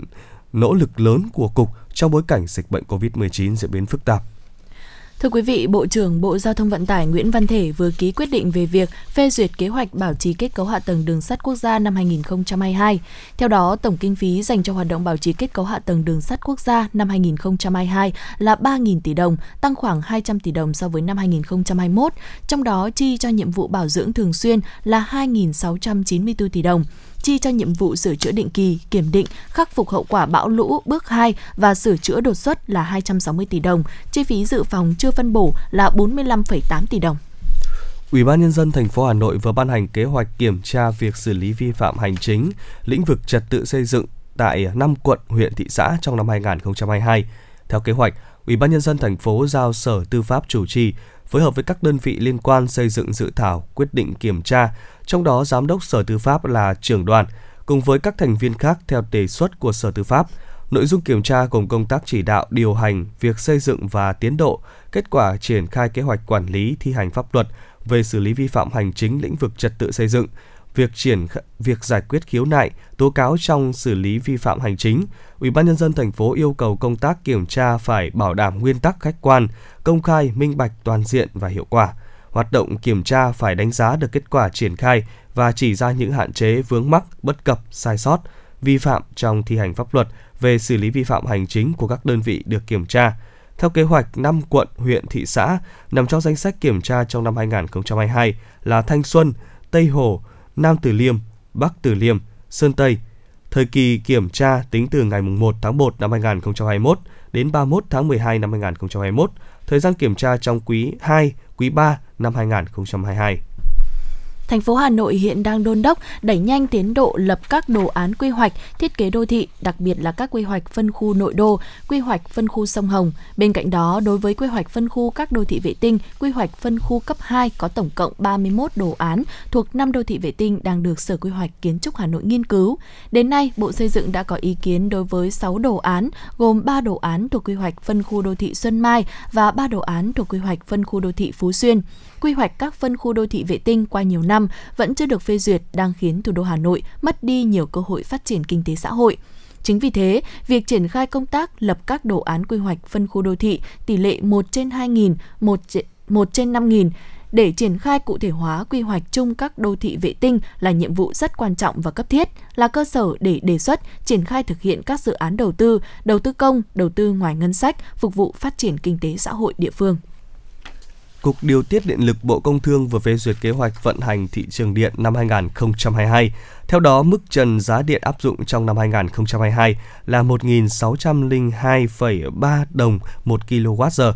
nỗ lực lớn của cục trong bối cảnh dịch bệnh COVID-19 diễn biến phức tạp. Thưa quý vị, Bộ trưởng Bộ Giao thông Vận tải Nguyễn Văn Thể vừa ký quyết định về việc phê duyệt kế hoạch bảo trì kết cấu hạ tầng đường sắt quốc gia năm 2022. Theo đó, tổng kinh phí dành cho hoạt động bảo trì kết cấu hạ tầng đường sắt quốc gia năm 2022 là 3.000 tỷ đồng, tăng khoảng 200 tỷ đồng so với năm 2021. Trong đó, chi cho nhiệm vụ bảo dưỡng thường xuyên là 2.694 tỷ đồng chi cho nhiệm vụ sửa chữa định kỳ, kiểm định, khắc phục hậu quả bão lũ bước 2 và sửa chữa đột xuất là 260 tỷ đồng, chi phí dự phòng chưa phân bổ là 45,8 tỷ đồng. Ủy ban nhân dân thành phố Hà Nội vừa ban hành kế hoạch kiểm tra việc xử lý vi phạm hành chính lĩnh vực trật tự xây dựng tại 5 quận, huyện, thị xã trong năm 2022. Theo kế hoạch, Ủy ban nhân dân thành phố giao Sở Tư pháp chủ trì phối hợp với các đơn vị liên quan xây dựng dự thảo quyết định kiểm tra, trong đó Giám đốc Sở Tư pháp là trưởng đoàn, cùng với các thành viên khác theo đề xuất của Sở Tư pháp. Nội dung kiểm tra gồm công tác chỉ đạo điều hành việc xây dựng và tiến độ, kết quả triển khai kế hoạch quản lý thi hành pháp luật về xử lý vi phạm hành chính lĩnh vực trật tự xây dựng, việc triển việc giải quyết khiếu nại, tố cáo trong xử lý vi phạm hành chính, Ủy ban nhân dân thành phố yêu cầu công tác kiểm tra phải bảo đảm nguyên tắc khách quan, công khai, minh bạch, toàn diện và hiệu quả. Hoạt động kiểm tra phải đánh giá được kết quả triển khai và chỉ ra những hạn chế vướng mắc, bất cập, sai sót, vi phạm trong thi hành pháp luật về xử lý vi phạm hành chính của các đơn vị được kiểm tra. Theo kế hoạch, 5 quận, huyện, thị xã nằm trong danh sách kiểm tra trong năm 2022 là Thanh Xuân, Tây Hồ, Nam Từ Liêm, Bắc Từ Liêm, Sơn Tây. Thời kỳ kiểm tra tính từ ngày 1 tháng 1 năm 2021 đến 31 tháng 12 năm 2021, thời gian kiểm tra trong quý 2, quý 3 năm 2022 thành phố Hà Nội hiện đang đôn đốc đẩy nhanh tiến độ lập các đồ án quy hoạch, thiết kế đô thị, đặc biệt là các quy hoạch phân khu nội đô, quy hoạch phân khu sông Hồng. Bên cạnh đó, đối với quy hoạch phân khu các đô thị vệ tinh, quy hoạch phân khu cấp 2 có tổng cộng 31 đồ án thuộc 5 đô thị vệ tinh đang được Sở Quy hoạch Kiến trúc Hà Nội nghiên cứu. Đến nay, Bộ Xây dựng đã có ý kiến đối với 6 đồ án, gồm 3 đồ án thuộc quy hoạch phân khu đô thị Xuân Mai và 3 đồ án thuộc quy hoạch phân khu đô thị Phú Xuyên quy hoạch các phân khu đô thị vệ tinh qua nhiều năm vẫn chưa được phê duyệt đang khiến thủ đô Hà Nội mất đi nhiều cơ hội phát triển kinh tế xã hội. Chính vì thế, việc triển khai công tác lập các đồ án quy hoạch phân khu đô thị tỷ lệ 1 trên 2.000, 1 trên, 1 trên 5.000 để triển khai cụ thể hóa quy hoạch chung các đô thị vệ tinh là nhiệm vụ rất quan trọng và cấp thiết, là cơ sở để đề xuất, triển khai thực hiện các dự án đầu tư, đầu tư công, đầu tư ngoài ngân sách, phục vụ phát triển kinh tế xã hội địa phương. Cục Điều tiết Điện lực Bộ Công Thương vừa phê duyệt kế hoạch vận hành thị trường điện năm 2022. Theo đó, mức trần giá điện áp dụng trong năm 2022 là 1.602,3 đồng 1 kWh.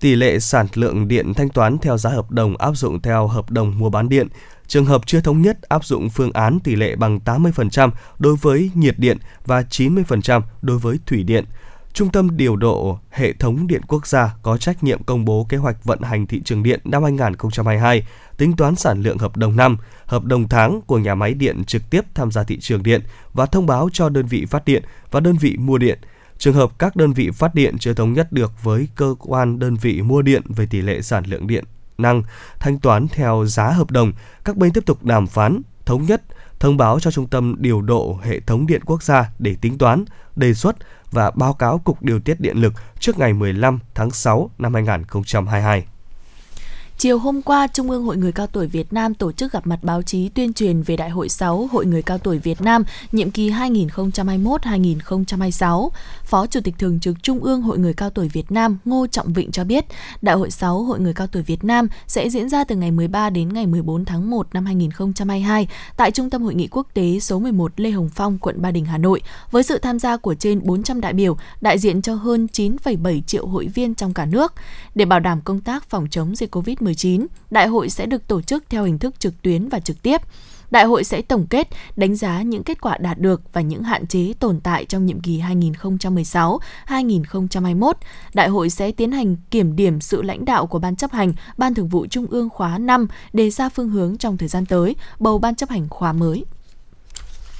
Tỷ lệ sản lượng điện thanh toán theo giá hợp đồng áp dụng theo hợp đồng mua bán điện. Trường hợp chưa thống nhất áp dụng phương án tỷ lệ bằng 80% đối với nhiệt điện và 90% đối với thủy điện. Trung tâm điều độ hệ thống điện quốc gia có trách nhiệm công bố kế hoạch vận hành thị trường điện năm 2022, tính toán sản lượng hợp đồng năm, hợp đồng tháng của nhà máy điện trực tiếp tham gia thị trường điện và thông báo cho đơn vị phát điện và đơn vị mua điện. Trường hợp các đơn vị phát điện chưa thống nhất được với cơ quan đơn vị mua điện về tỷ lệ sản lượng điện năng thanh toán theo giá hợp đồng, các bên tiếp tục đàm phán, thống nhất, thông báo cho Trung tâm điều độ hệ thống điện quốc gia để tính toán, đề xuất và báo cáo Cục Điều tiết Điện lực trước ngày 15 tháng 6 năm 2022. Chiều hôm qua, Trung ương Hội Người Cao Tuổi Việt Nam tổ chức gặp mặt báo chí tuyên truyền về Đại hội 6 Hội Người Cao Tuổi Việt Nam nhiệm kỳ 2021-2026. Phó Chủ tịch Thường trực Trung ương Hội Người Cao Tuổi Việt Nam Ngô Trọng Vịnh cho biết, Đại hội 6 Hội Người Cao Tuổi Việt Nam sẽ diễn ra từ ngày 13 đến ngày 14 tháng 1 năm 2022 tại Trung tâm Hội nghị Quốc tế số 11 Lê Hồng Phong, quận Ba Đình, Hà Nội, với sự tham gia của trên 400 đại biểu, đại diện cho hơn 9,7 triệu hội viên trong cả nước. Để bảo đảm công tác phòng chống dịch COVID-19, đại hội sẽ được tổ chức theo hình thức trực tuyến và trực tiếp. Đại hội sẽ tổng kết, đánh giá những kết quả đạt được và những hạn chế tồn tại trong nhiệm kỳ 2016-2021. Đại hội sẽ tiến hành kiểm điểm sự lãnh đạo của Ban chấp hành, Ban thường vụ Trung ương khóa 5, đề ra phương hướng trong thời gian tới, bầu Ban chấp hành khóa mới.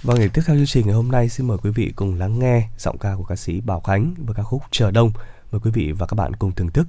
Và ngày tiếp theo chương trình ngày hôm nay xin mời quý vị cùng lắng nghe giọng ca của ca sĩ Bảo Khánh với ca khúc Chờ Đông. Mời quý vị và các bạn cùng thưởng thức.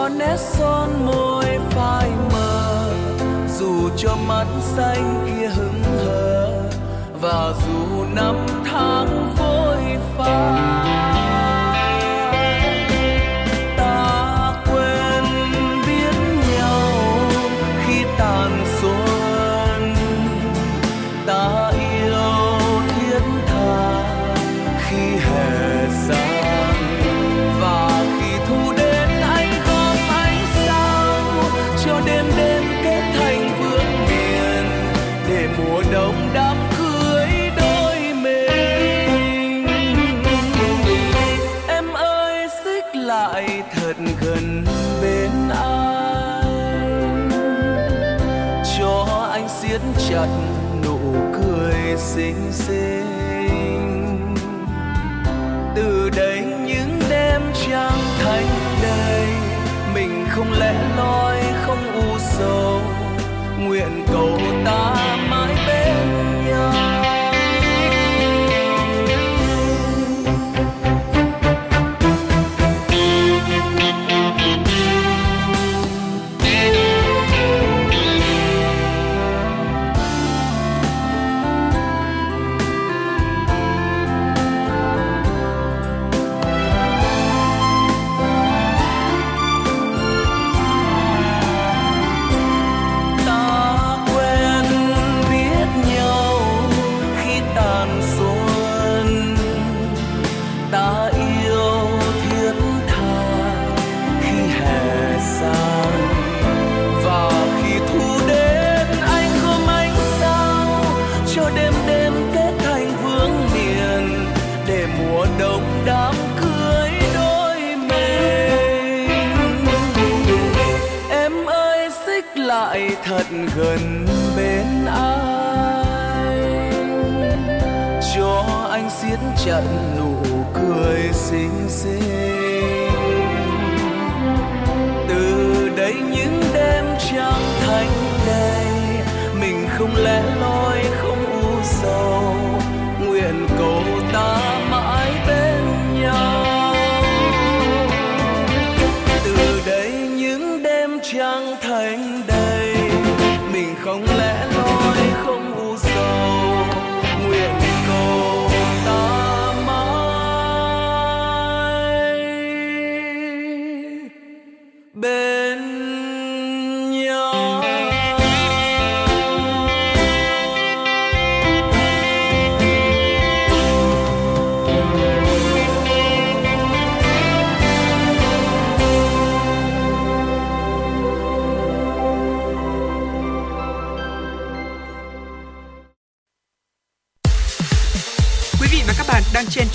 cho nét son môi phai mờ, dù cho mắt xanh kia hững hờ, và dù năm tháng vội phai.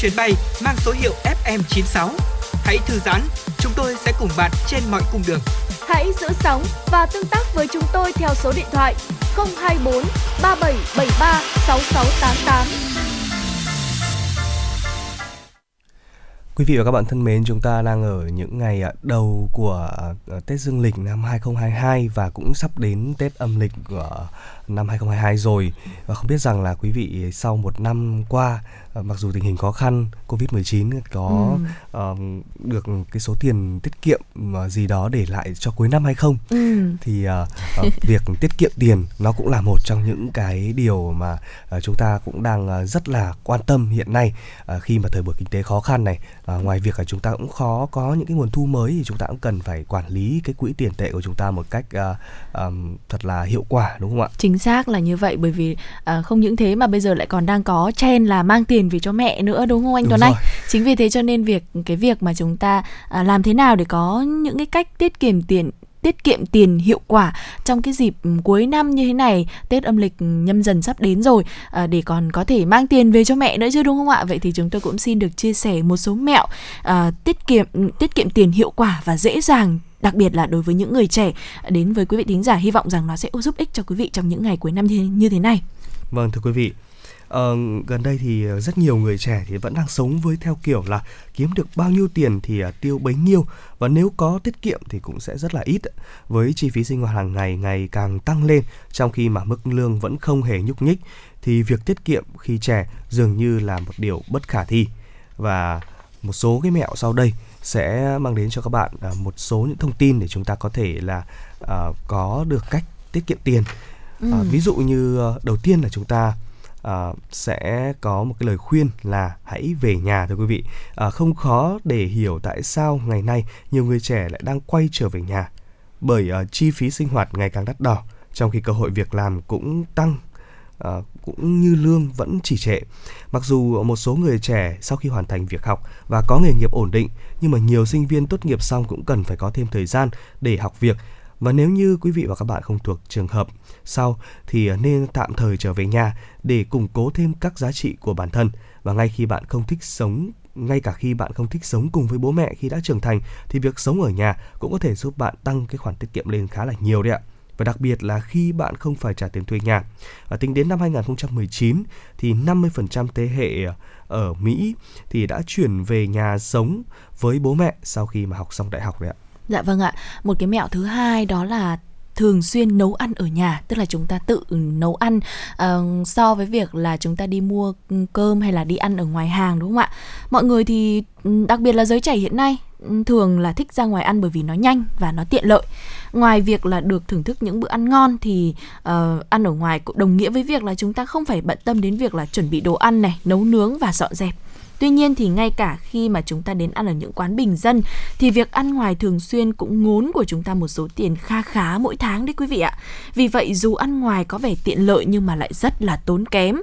Chuyến bay mang số hiệu FM96. Hãy thư giãn, chúng tôi sẽ cùng bạn trên mọi cung đường. Hãy giữ sóng và tương tác với chúng tôi theo số điện thoại 024 3773 6688. Quý vị và các bạn thân mến, chúng ta đang ở những ngày à, đầu của à, Tết Dương lịch năm 2022 và cũng sắp đến Tết âm lịch của năm 2022 rồi. Và không biết rằng là quý vị sau một năm qua mặc dù tình hình khó khăn, Covid-19 có ờm, được cái số tiền tiết kiệm gì đó để lại cho cuối năm hay không Ừ. thì à, [LAUGHS] việc tiết kiệm tiền nó cũng là một trong những cái điều mà à, chúng ta cũng đang à, rất là quan tâm hiện nay à, khi mà thời buổi kinh tế khó khăn này à, ngoài việc là chúng ta cũng khó có những cái nguồn thu mới thì chúng ta cũng cần phải quản lý cái quỹ tiền tệ của chúng ta một cách à, à, thật là hiệu quả đúng không ạ? Chính xác là như vậy bởi vì à, không những thế mà bây giờ lại còn đang có trend là mang tiền về cho mẹ nữa đúng không anh Đúng Tuấn rồi. Anh? Chính vì thế cho nên việc cái việc mà chúng ta à, làm thế nào để có những cái cách tiết kiệm tiền tiết kiệm tiền hiệu quả trong cái dịp ừ, cuối năm như thế này. Tết âm lịch ừ, nhâm dần sắp đến rồi à, để còn có thể mang tiền về cho mẹ nữa chứ đúng không ạ? Vậy thì chúng tôi cũng xin được chia sẻ một số mẹo à, tiết kiệm ừ, tiết kiệm tiền hiệu quả và dễ dàng đặc biệt là đối với những người trẻ. Đến với quý vị thính giả hy vọng rằng nó sẽ giúp ích cho quý vị trong những ngày cuối năm như thế này. Vâng thưa quý vị, ờ, gần đây thì rất nhiều người trẻ thì vẫn đang sống với theo kiểu là kiếm được bao nhiêu tiền thì à, tiêu bấy nhiêu. Và nếu có tiết kiệm thì cũng sẽ rất là ít. Với chi phí sinh hoạt hàng ngày ngày càng tăng lên trong khi mà mức lương vẫn không hề nhúc nhích thì việc tiết kiệm khi trẻ dường như là một điều bất khả thi. Và một số cái mẹo sau đây sẽ mang đến cho các bạn à, một số những thông tin để chúng ta có thể là à, có được cách tiết kiệm tiền. À, ví dụ như ờ, đầu tiên là chúng ta uh, sẽ có một cái lời khuyên là hãy về nhà thưa quý vị. uh, không khó để hiểu tại sao ngày nay nhiều người trẻ lại đang quay trở về nhà bởi uh, chi phí sinh hoạt ngày càng đắt đỏ trong khi cơ hội việc làm cũng tăng à, cũng như lương vẫn chỉ trệ. Mặc dù một số người trẻ sau khi hoàn thành việc học và có nghề nghiệp ổn định, nhưng mà nhiều sinh viên tốt nghiệp xong cũng cần phải có thêm thời gian để học việc. Và nếu như quý vị và các bạn không thuộc trường hợp sau thì nên tạm thời trở về nhà để củng cố thêm các giá trị của bản thân và ngay khi bạn không thích sống, ngay cả khi bạn không thích sống cùng với bố mẹ khi đã trưởng thành, thì việc sống ở nhà cũng có thể giúp bạn tăng cái khoản tiết kiệm lên khá là nhiều đấy ạ và đặc biệt là khi bạn không phải trả tiền thuê nhà. Và tính đến năm 2019 thì 50% thế hệ ở Mỹ thì đã chuyển về nhà sống với bố mẹ sau khi mà học xong đại học đấy ạ. Dạ vâng ạ. Một cái mẹo thứ hai đó là thường xuyên nấu ăn ở nhà tức là chúng ta tự nấu ăn uh, so với việc là chúng ta đi mua cơm hay là đi ăn ở ngoài hàng đúng không ạ? Mọi người thì đặc biệt là giới trẻ hiện nay thường là thích ra ngoài ăn bởi vì nó nhanh và nó tiện lợi. Ngoài việc là được thưởng thức những bữa ăn ngon thì uh, ăn ở ngoài cũng đồng nghĩa với việc là chúng ta không phải bận tâm đến việc là chuẩn bị đồ ăn này nấu nướng và dọn dẹp. Tuy nhiên thì ngay cả khi mà chúng ta đến ăn ở những quán bình dân, thì việc ăn ngoài thường xuyên cũng ngốn của chúng ta một số tiền kha khá mỗi tháng đấy quý vị ạ. Vì vậy dù ăn ngoài có vẻ tiện lợi nhưng mà lại rất là tốn kém.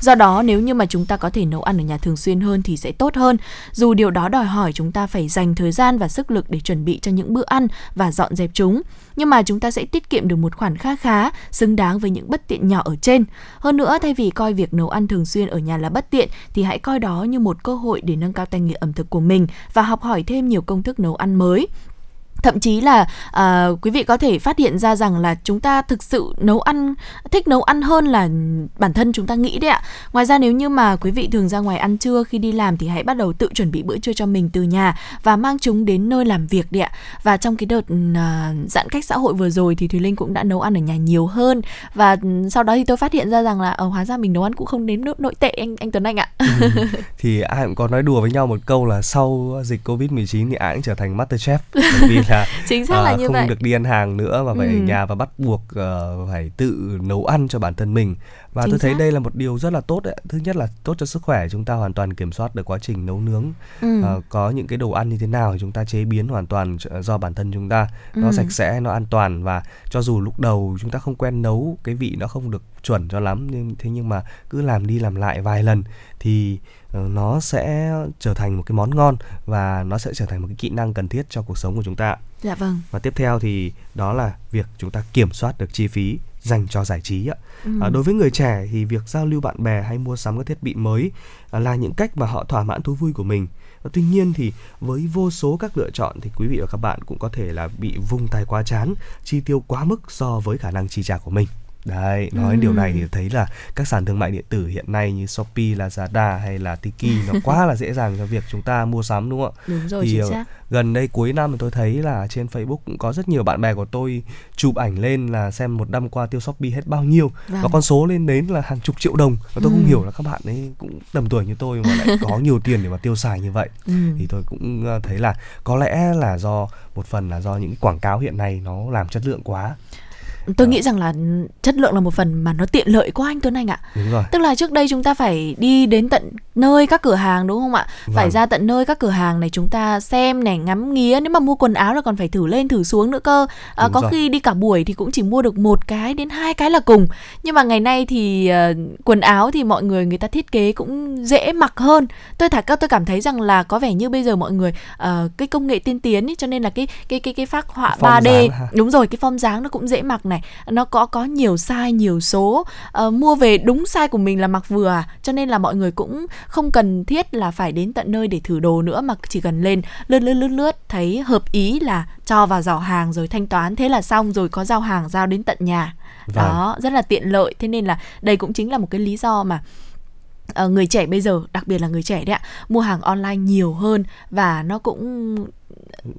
Do đó nếu như mà chúng ta có thể nấu ăn ở nhà thường xuyên hơn thì sẽ tốt hơn. Dù điều đó đòi hỏi chúng ta phải dành thời gian và sức lực để chuẩn bị cho những bữa ăn và dọn dẹp chúng. Nhưng mà chúng ta sẽ tiết kiệm được một khoản kha khá, xứng đáng với những bất tiện nhỏ ở trên. Hơn nữa, thay vì coi việc nấu ăn thường xuyên ở nhà là bất tiện, thì hãy coi đó như một cơ hội để nâng cao tay nghề ẩm thực của mình và học hỏi thêm nhiều công thức nấu ăn mới thậm chí là uh, quý vị có thể phát hiện ra rằng là chúng ta thực sự nấu ăn thích nấu ăn hơn là bản thân chúng ta nghĩ đấy ạ ngoài ra nếu như mà quý vị thường ra ngoài ăn trưa khi đi làm thì hãy bắt đầu tự chuẩn bị bữa trưa cho mình từ nhà và mang chúng đến nơi làm việc đấy ạ và trong cái đợt uh, giãn cách xã hội vừa rồi thì thùy linh cũng đã nấu ăn ở nhà nhiều hơn và sau đó thì tôi phát hiện ra rằng là ở ờ, hóa ra mình nấu ăn cũng không đến nỗi nội tệ anh anh Tuấn Anh ạ. ừ. [LAUGHS] Thì ai cũng có nói đùa với nhau một câu là sau dịch Covid 19 thì ai cũng trở thành master chef vì [LAUGHS] là [LAUGHS] chính xác là uh, như không vậy. được đi ăn hàng nữa mà phải ừ. ở nhà và bắt buộc uh, phải tự nấu ăn cho bản thân mình và Chính tôi thấy đây là một điều rất là tốt đấy thứ nhất là tốt cho sức khỏe chúng ta hoàn toàn kiểm soát được quá trình nấu nướng ừ. à, có những cái đồ ăn như thế nào thì chúng ta chế biến hoàn toàn do bản thân chúng ta ừ. nó sạch sẽ nó an toàn và cho dù lúc đầu chúng ta không quen nấu cái vị nó không được chuẩn cho lắm nhưng thế nhưng mà cứ làm đi làm lại vài lần thì uh, nó sẽ trở thành một cái món ngon và nó sẽ trở thành một cái kỹ năng cần thiết cho cuộc sống của chúng ta. Dạ vâng. Và tiếp theo thì đó là việc chúng ta kiểm soát được chi phí dành cho giải trí ạ. Ừ. À, đối với người trẻ thì việc giao lưu bạn bè hay mua sắm các thiết bị mới à, là những cách mà họ thỏa mãn thú vui của mình. Và tuy nhiên thì với vô số các lựa chọn thì quý vị và các bạn cũng có thể là bị vung tay quá chán, chi tiêu quá mức so với khả năng chi trả của mình. Đấy, nói ừ. điều này thì thấy là các sàn thương mại điện tử hiện nay như Shopee, Lazada hay là Tiki nó [LAUGHS] quá là dễ dàng cho việc chúng ta mua sắm đúng không ạ? Đúng rồi, thì chính xác. gần đây cuối năm thì tôi thấy là trên Facebook cũng có rất nhiều bạn bè của tôi chụp ảnh lên là xem một năm qua tiêu Shopee hết bao nhiêu vâng. và con số lên đến là hàng chục triệu đồng và tôi ừ. không hiểu là các bạn ấy cũng tầm tuổi như tôi mà lại có nhiều tiền để mà tiêu xài như vậy ừ. thì tôi cũng ờ, thấy là có lẽ là do một phần là do những quảng cáo hiện nay nó làm chất lượng quá tôi nghĩ rằng là chất lượng là một phần mà nó tiện lợi quá anh Tuấn Anh ạ. Đúng rồi. Tức là trước đây chúng ta phải đi đến tận nơi các cửa hàng đúng không ạ? Vâng. Phải ra tận nơi các cửa hàng này chúng ta xem này ngắm nghía nếu mà mua quần áo là còn phải thử lên thử xuống nữa cơ. À, có rồi. khi đi cả buổi thì cũng chỉ mua được một cái đến hai cái là cùng. Nhưng mà ngày nay thì uh, quần áo thì mọi người người ta thiết kế cũng dễ mặc hơn. Tôi thật tôi cảm thấy rằng là có vẻ như bây giờ mọi người uh, cái công nghệ tiên tiến ý, cho nên là cái cái cái cái phác họa form 3D đúng rồi cái form dáng nó cũng dễ mặc này này nó có có nhiều size nhiều số uh, mua về đúng size của mình là mặc vừa à. cho nên là mọi người cũng không cần thiết là phải đến tận nơi để thử đồ nữa mà chỉ cần lên lướt lướt lướt lướt thấy hợp ý là cho vào giỏ hàng rồi thanh toán thế là xong rồi có giao hàng giao đến tận nhà vâng. đó rất là tiện lợi thế nên là đây cũng chính là một cái lý do mà uh, người trẻ bây giờ đặc biệt là người trẻ đấy ạ mua hàng online nhiều hơn và nó cũng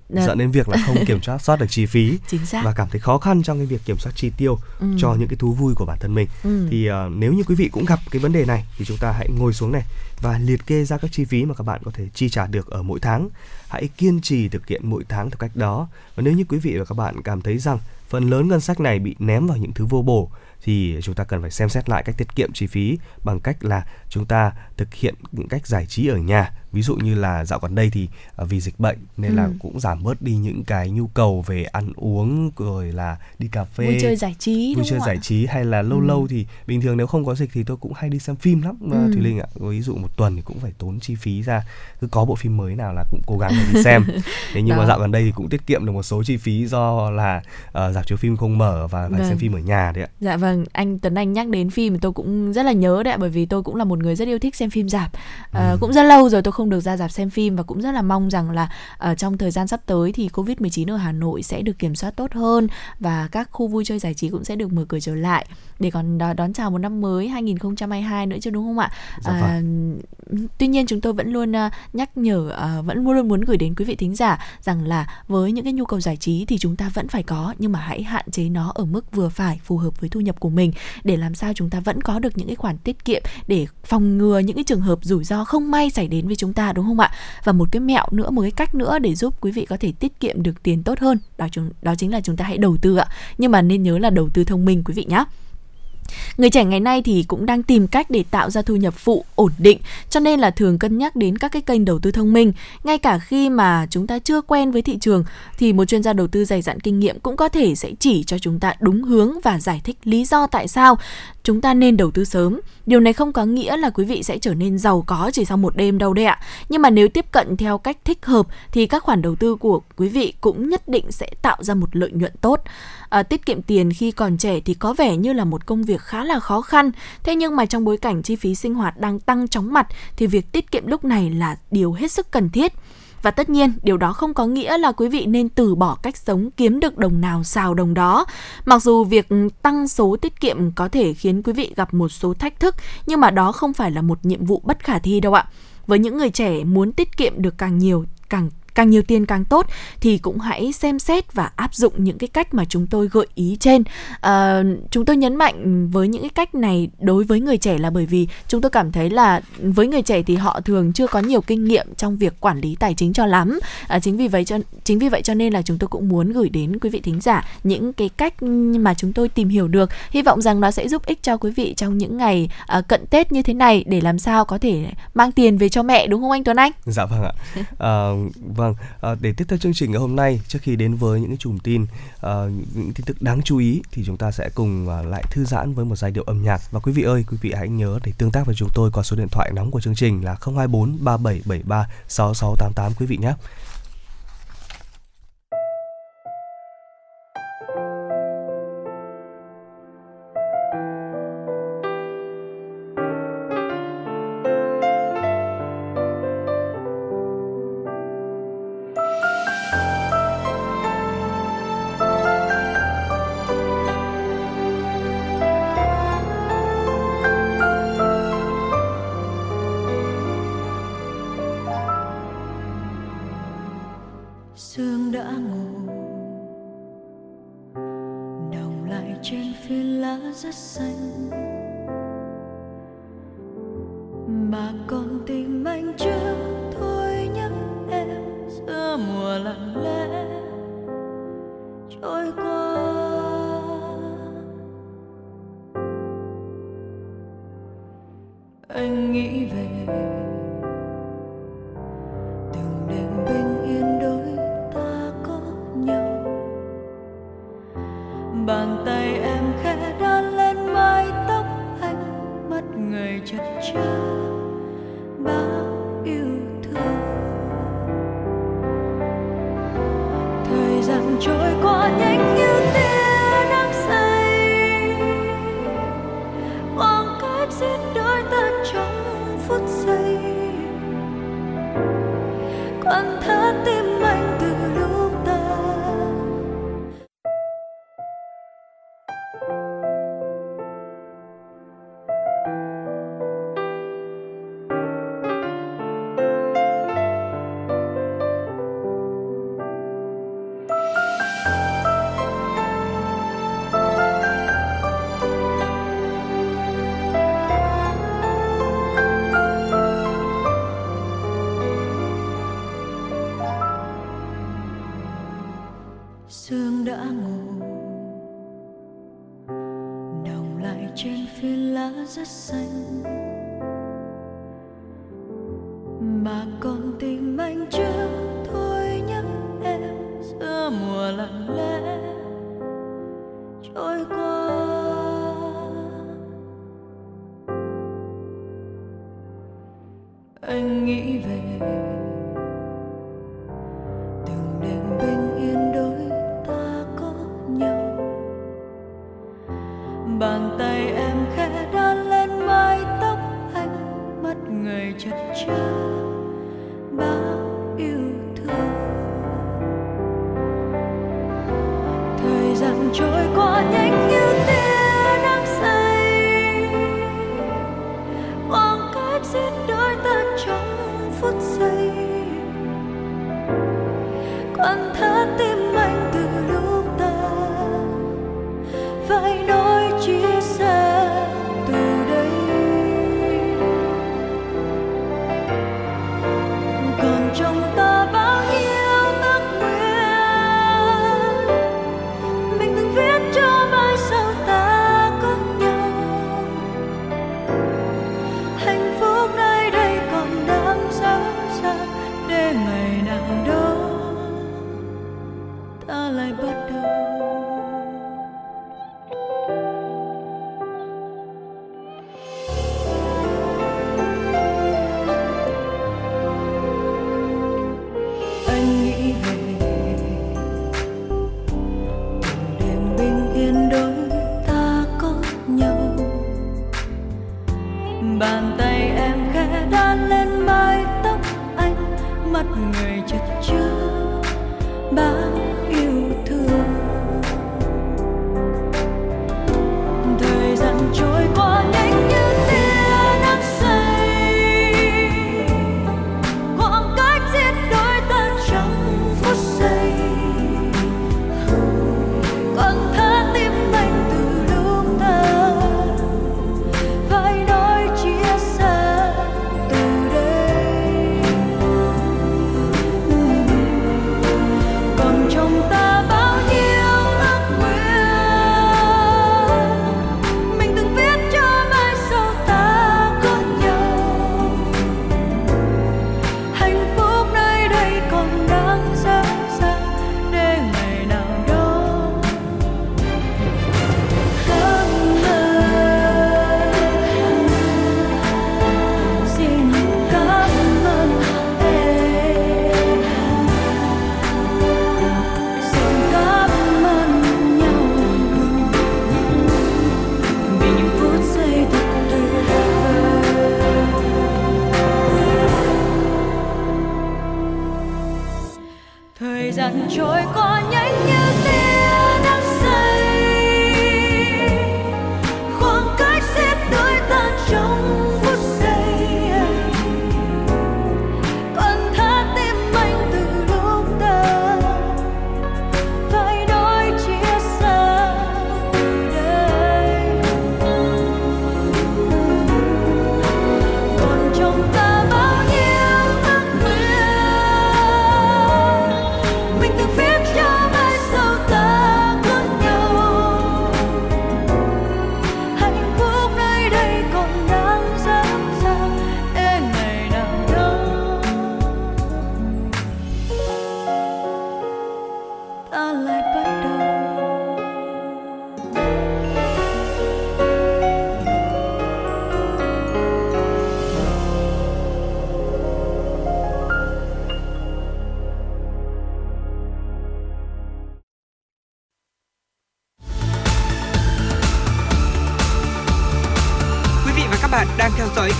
dẫn đến việc là không kiểm soát soát được chi phí [LAUGHS] và cảm thấy khó khăn trong cái việc kiểm soát chi tiêu ừ. cho những cái thú vui của bản thân mình ừ. thì uh, nếu như quý vị cũng gặp cái vấn đề này thì chúng ta hãy ngồi xuống này và liệt kê ra các chi phí mà các bạn có thể chi trả được ở mỗi tháng hãy kiên trì thực hiện mỗi tháng theo cách đó và nếu như quý vị và các bạn cảm thấy rằng phần lớn ngân sách này bị ném vào những thứ vô bổ thì chúng ta cần phải xem xét lại cách tiết kiệm chi phí bằng cách là chúng ta thực hiện những cách giải trí ở nhà ví dụ như là dạo gần đây thì à, vì dịch bệnh nên ừ. là cũng giảm bớt đi những cái nhu cầu về ăn uống rồi là đi cà phê vui chơi giải trí vui chơi giải trí hay là lâu ừ. lâu thì bình thường nếu không có dịch thì tôi cũng hay đi xem phim lắm ừ. thùy linh ạ ví dụ một tuần thì cũng phải tốn chi phí ra cứ có bộ phim mới nào là cũng cố gắng đi xem [LAUGHS] thế nhưng Đó. mà dạo gần đây thì cũng tiết kiệm được một số chi phí do là uh, dạp chiếu phim không mở và phải vâng. xem phim ở nhà đấy ạ dạ vâng anh Tuấn Anh nhắc đến phim tôi cũng rất là nhớ đấy bởi vì tôi cũng là một người rất yêu thích xem phim dạp uh, ừ. cũng rất lâu rồi tôi không được ra dạp xem phim và cũng rất là mong rằng là ở uh, trong thời gian sắp tới thì Covid-19 ở Hà Nội sẽ được kiểm soát tốt hơn và các khu vui chơi giải trí cũng sẽ được mở cửa trở lại để còn đón chào một năm mới 2022 nữa chứ đúng không ạ? Dạ vâng. À, tuy nhiên chúng tôi vẫn luôn uh, nhắc nhở uh, vẫn luôn muốn gửi đến quý vị thính giả rằng là với những cái nhu cầu giải trí thì chúng ta vẫn phải có nhưng mà hãy hạn chế nó ở mức vừa phải phù hợp với thu nhập của mình để làm sao chúng ta vẫn có được những cái khoản tiết kiệm để phòng ngừa những cái trường hợp rủi ro không may xảy đến với chúng chúng ta đúng không ạ? Và một cái mẹo nữa, một cái cách nữa để giúp quý vị có thể tiết kiệm được tiền tốt hơn đó chúng đó chính là chúng ta hãy đầu tư ạ. Nhưng mà nên nhớ là đầu tư thông minh quý vị nhé. Người trẻ ngày nay thì cũng đang tìm cách để tạo ra thu nhập phụ ổn định, cho nên là thường cân nhắc đến các cái kênh đầu tư thông minh. Ngay cả khi mà chúng ta chưa quen với thị trường thì một chuyên gia đầu tư dày dặn kinh nghiệm cũng có thể sẽ chỉ cho chúng ta đúng hướng và giải thích lý do tại sao chúng ta nên đầu tư sớm. Điều này không có nghĩa là quý vị sẽ trở nên giàu có chỉ sau một đêm đâu đấy ạ. Nhưng mà nếu tiếp cận theo cách thích hợp thì các khoản đầu tư của quý vị cũng nhất định sẽ tạo ra một lợi nhuận tốt. À, tiết kiệm tiền khi còn trẻ thì có vẻ như là một công việc khá là khó khăn. Thế nhưng mà trong bối cảnh chi phí sinh hoạt đang tăng chóng mặt thì việc tiết kiệm lúc này là điều hết sức cần thiết. Và tất nhiên, điều đó không có nghĩa là quý vị nên từ bỏ cách sống kiếm được đồng nào, xào đồng đó. Mặc dù việc tăng số tiết kiệm có thể khiến quý vị gặp một số thách thức, nhưng mà đó không phải là một nhiệm vụ bất khả thi đâu ạ. Với những người trẻ muốn tiết kiệm được càng nhiều, càng càng nhiều tiền càng tốt thì cũng hãy xem xét và áp dụng những cái cách mà chúng tôi gợi ý trên à, chúng tôi nhấn mạnh với những cái cách này đối với người trẻ là bởi vì chúng tôi cảm thấy là với người trẻ thì họ thường chưa có nhiều kinh nghiệm trong việc quản lý tài chính cho lắm à, chính vì vậy cho chính vì vậy cho nên là chúng tôi cũng muốn gửi đến quý vị thính giả những cái cách mà chúng tôi tìm hiểu được hy vọng rằng nó sẽ giúp ích cho quý vị trong những ngày à, cận tết như thế này để làm sao có thể mang tiền về cho mẹ đúng không anh Tuấn Anh? Dạ vâng ạ. À, và Vâng, à, để tiếp theo chương trình ngày hôm nay trước khi đến với những cái chùm tin, à, những tin tức đáng chú ý thì chúng ta sẽ cùng à, lại thư giãn với một giai điệu âm nhạc và quý vị ơi, quý vị hãy nhớ để tương tác với chúng tôi qua số điện thoại nóng của chương trình là 024 3773 6688 quý vị nhé. Trôi qua. Anh nghĩ về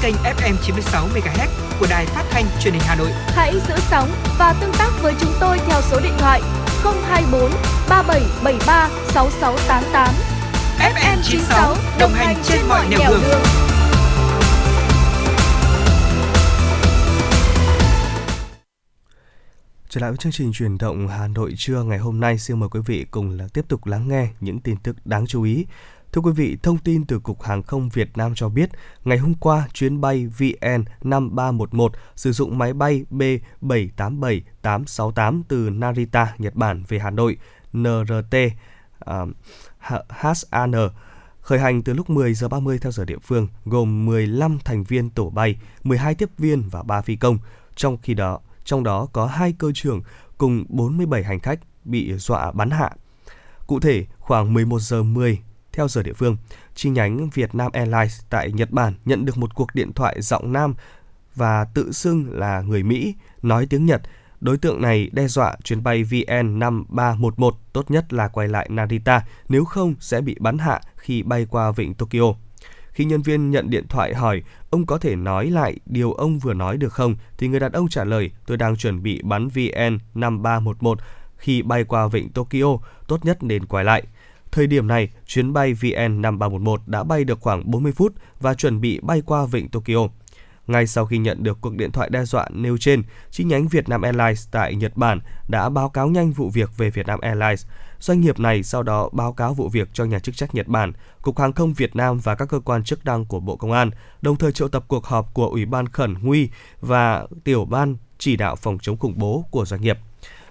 kênh FM 96 MHz của đài phát thanh truyền hình Hà Nội. Hãy giữ sóng và tương tác với chúng tôi theo số điện thoại 024 3773 6688. FM 96 đồng hành trên mọi nẻo đường. Trở lại với chương trình truyền động Hà Nội trưa ngày hôm nay, xin mời quý vị cùng là tiếp tục lắng nghe những tin tức đáng chú ý. Thưa quý vị, thông tin từ Cục Hàng không Việt Nam cho biết, ngày hôm qua, chuyến bay VN 5311 sử dụng máy bay B787-868 từ Narita, Nhật Bản về Hà Nội, NRT uh, à, HAN khởi hành từ lúc 10 giờ 30 theo giờ địa phương, gồm 15 thành viên tổ bay, 12 tiếp viên và 3 phi công. Trong khi đó, trong đó có hai cơ trưởng cùng 47 hành khách bị dọa bắn hạ. Cụ thể, khoảng 11 giờ 10 theo giờ địa phương, chi nhánh Vietnam Airlines tại Nhật Bản nhận được một cuộc điện thoại giọng nam và tự xưng là người Mỹ nói tiếng Nhật. Đối tượng này đe dọa chuyến bay VN5311 tốt nhất là quay lại Narita, nếu không sẽ bị bắn hạ khi bay qua vịnh Tokyo. Khi nhân viên nhận điện thoại hỏi ông có thể nói lại điều ông vừa nói được không, thì người đàn ông trả lời tôi đang chuẩn bị bắn VN5311 khi bay qua vịnh Tokyo, tốt nhất nên quay lại. Thời điểm này, chuyến bay VN5311 đã bay được khoảng 40 phút và chuẩn bị bay qua vịnh Tokyo. Ngay sau khi nhận được cuộc điện thoại đe dọa nêu trên, chi nhánh Vietnam Airlines tại Nhật Bản đã báo cáo nhanh vụ việc về Vietnam Airlines. Doanh nghiệp này sau đó báo cáo vụ việc cho nhà chức trách Nhật Bản, Cục Hàng không Việt Nam và các cơ quan chức năng của Bộ Công an, đồng thời triệu tập cuộc họp của Ủy ban Khẩn Nguy và Tiểu ban chỉ đạo phòng chống khủng bố của doanh nghiệp.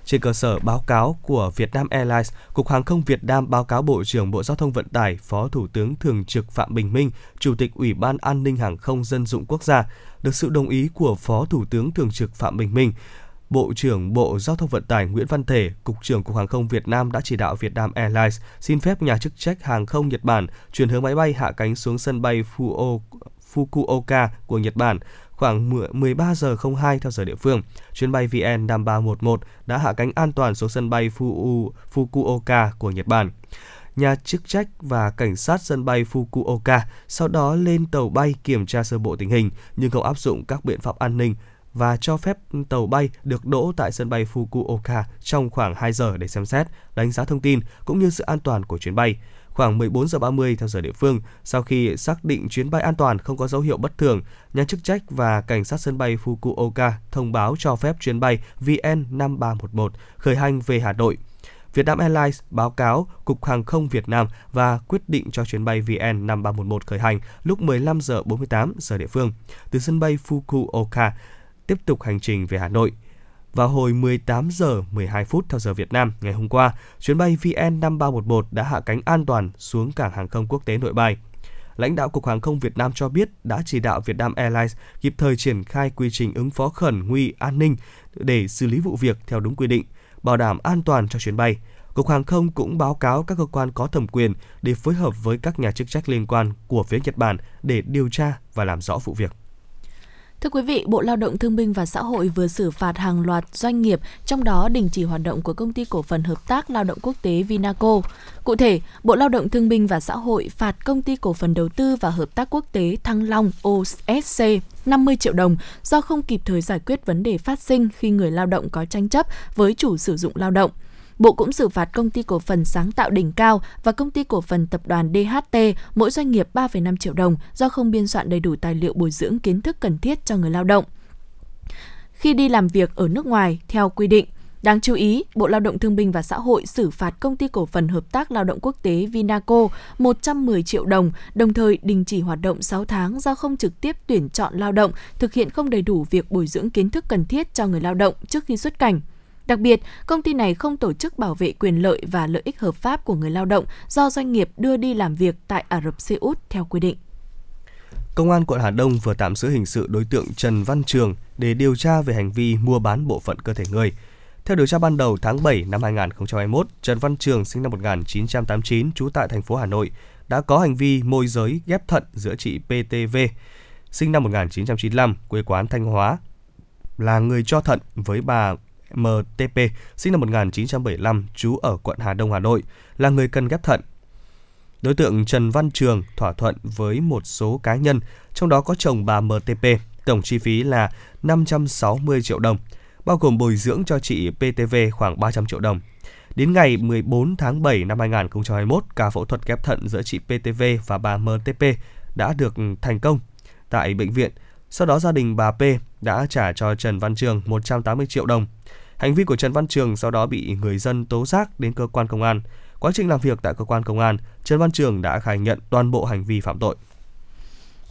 Trên cơ sở báo cáo của Vietnam Airlines, Cục Hàng không Việt Nam báo cáo Bộ trưởng Bộ Giao thông Vận tải, Phó Thủ tướng Thường trực Phạm Bình Minh, Chủ tịch Ủy ban An ninh Hàng không Dân dụng Quốc gia, được sự đồng ý của Phó Thủ tướng Thường trực Phạm Bình Minh. Bộ trưởng Bộ Giao thông Vận tải Nguyễn Văn Thể, Cục trưởng Cục Hàng không Việt Nam đã chỉ đạo Vietnam Airlines xin phép nhà chức trách hàng không Nhật Bản chuyển hướng máy bay hạ cánh xuống sân bay Fukuoka của Nhật Bản khoảng 13 giờ 02 theo giờ địa phương. Chuyến bay VN 5311 đã hạ cánh an toàn xuống sân bay Fukuoka của Nhật Bản. Nhà chức trách và cảnh sát sân bay Fukuoka sau đó lên tàu bay kiểm tra sơ bộ tình hình nhưng không áp dụng các biện pháp an ninh và cho phép tàu bay được đỗ tại sân bay Fukuoka trong khoảng 2 giờ để xem xét, đánh giá thông tin cũng như sự an toàn của chuyến bay. Khoảng 14 giờ 30 theo giờ địa phương, sau khi xác định chuyến bay an toàn không có dấu hiệu bất thường, nhà chức trách và cảnh sát sân bay Fukuoka thông báo cho phép chuyến bay VN5311 khởi hành về Hà Nội. Vietnam Airlines báo cáo Cục Hàng không Việt Nam và quyết định cho chuyến bay VN5311 khởi hành lúc 15 giờ 48 giờ địa phương từ sân bay Fukuoka tiếp tục hành trình về Hà Nội. Vào hồi 18 giờ 12 phút theo giờ Việt Nam ngày hôm qua, chuyến bay VN5311 đã hạ cánh an toàn xuống cảng hàng không quốc tế Nội Bài. Lãnh đạo Cục Hàng không Việt Nam cho biết đã chỉ đạo Vietnam Airlines kịp thời triển khai quy trình ứng phó khẩn nguy an ninh để xử lý vụ việc theo đúng quy định, bảo đảm an toàn cho chuyến bay. Cục Hàng không cũng báo cáo các cơ quan có thẩm quyền để phối hợp với các nhà chức trách liên quan của phía Nhật Bản để điều tra và làm rõ vụ việc. Thưa quý vị, Bộ Lao động Thương binh và Xã hội vừa xử phạt hàng loạt doanh nghiệp, trong đó đình chỉ hoạt động của công ty cổ phần hợp tác lao động quốc tế Vinaco. Cụ thể, Bộ Lao động Thương binh và Xã hội phạt công ty cổ phần đầu tư và hợp tác quốc tế Thăng Long OSC 50 triệu đồng do không kịp thời giải quyết vấn đề phát sinh khi người lao động có tranh chấp với chủ sử dụng lao động. Bộ cũng xử phạt công ty cổ phần sáng tạo đỉnh cao và công ty cổ phần tập đoàn DHT mỗi doanh nghiệp 3,5 triệu đồng do không biên soạn đầy đủ tài liệu bồi dưỡng kiến thức cần thiết cho người lao động. Khi đi làm việc ở nước ngoài theo quy định, Đáng chú ý, Bộ Lao động Thương binh và Xã hội xử phạt công ty cổ phần hợp tác lao động quốc tế Vinaco 110 triệu đồng, đồng thời đình chỉ hoạt động 6 tháng do không trực tiếp tuyển chọn lao động, thực hiện không đầy đủ việc bồi dưỡng kiến thức cần thiết cho người lao động trước khi xuất cảnh. Đặc biệt, công ty này không tổ chức bảo vệ quyền lợi và lợi ích hợp pháp của người lao động do doanh nghiệp đưa đi làm việc tại Ả Rập Xê Út theo quy định. Công an quận Hà Đông vừa tạm giữ hình sự đối tượng Trần Văn Trường để điều tra về hành vi mua bán bộ phận cơ thể người. Theo điều tra ban đầu tháng 7 năm 2021, Trần Văn Trường sinh năm 1989 trú tại thành phố Hà Nội đã có hành vi môi giới ghép thận giữa chị PTV sinh năm 1995 quê quán Thanh Hóa là người cho thận với bà MTP, sinh năm 1975, trú ở quận Hà Đông, Hà Nội, là người cần ghép thận. Đối tượng Trần Văn Trường thỏa thuận với một số cá nhân, trong đó có chồng bà MTP, tổng chi phí là 560 triệu đồng, bao gồm bồi dưỡng cho chị PTV khoảng 300 triệu đồng. Đến ngày 14 tháng 7 năm 2021, ca phẫu thuật ghép thận giữa chị PTV và bà MTP đã được thành công tại bệnh viện. Sau đó gia đình bà P đã trả cho Trần Văn Trường 180 triệu đồng. Hành vi của Trần Văn Trường sau đó bị người dân tố giác đến cơ quan công an. Quá trình làm việc tại cơ quan công an, Trần Văn Trường đã khai nhận toàn bộ hành vi phạm tội.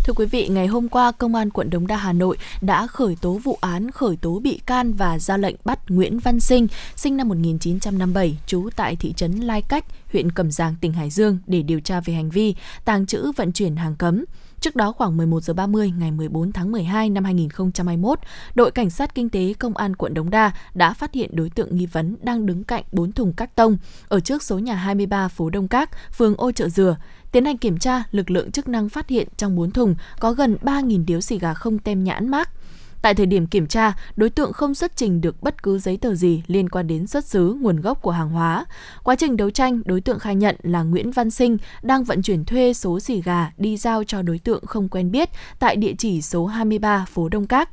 Thưa quý vị, ngày hôm qua, Công an quận Đống Đa Hà Nội đã khởi tố vụ án khởi tố bị can và ra lệnh bắt Nguyễn Văn Sinh, sinh năm 1957, trú tại thị trấn Lai Cách, huyện Cẩm Giang, tỉnh Hải Dương để điều tra về hành vi tàng trữ vận chuyển hàng cấm. Trước đó khoảng 11 giờ 30 ngày 14 tháng 12 năm 2021, đội cảnh sát kinh tế công an quận Đống Đa đã phát hiện đối tượng nghi vấn đang đứng cạnh 4 thùng các tông ở trước số nhà 23 phố Đông Các, phường Ô Chợ Dừa. Tiến hành kiểm tra, lực lượng chức năng phát hiện trong 4 thùng có gần 3.000 điếu xì gà không tem nhãn mát. Tại thời điểm kiểm tra, đối tượng không xuất trình được bất cứ giấy tờ gì liên quan đến xuất xứ, nguồn gốc của hàng hóa. Quá trình đấu tranh, đối tượng khai nhận là Nguyễn Văn Sinh đang vận chuyển thuê số xì gà đi giao cho đối tượng không quen biết tại địa chỉ số 23 phố Đông Các.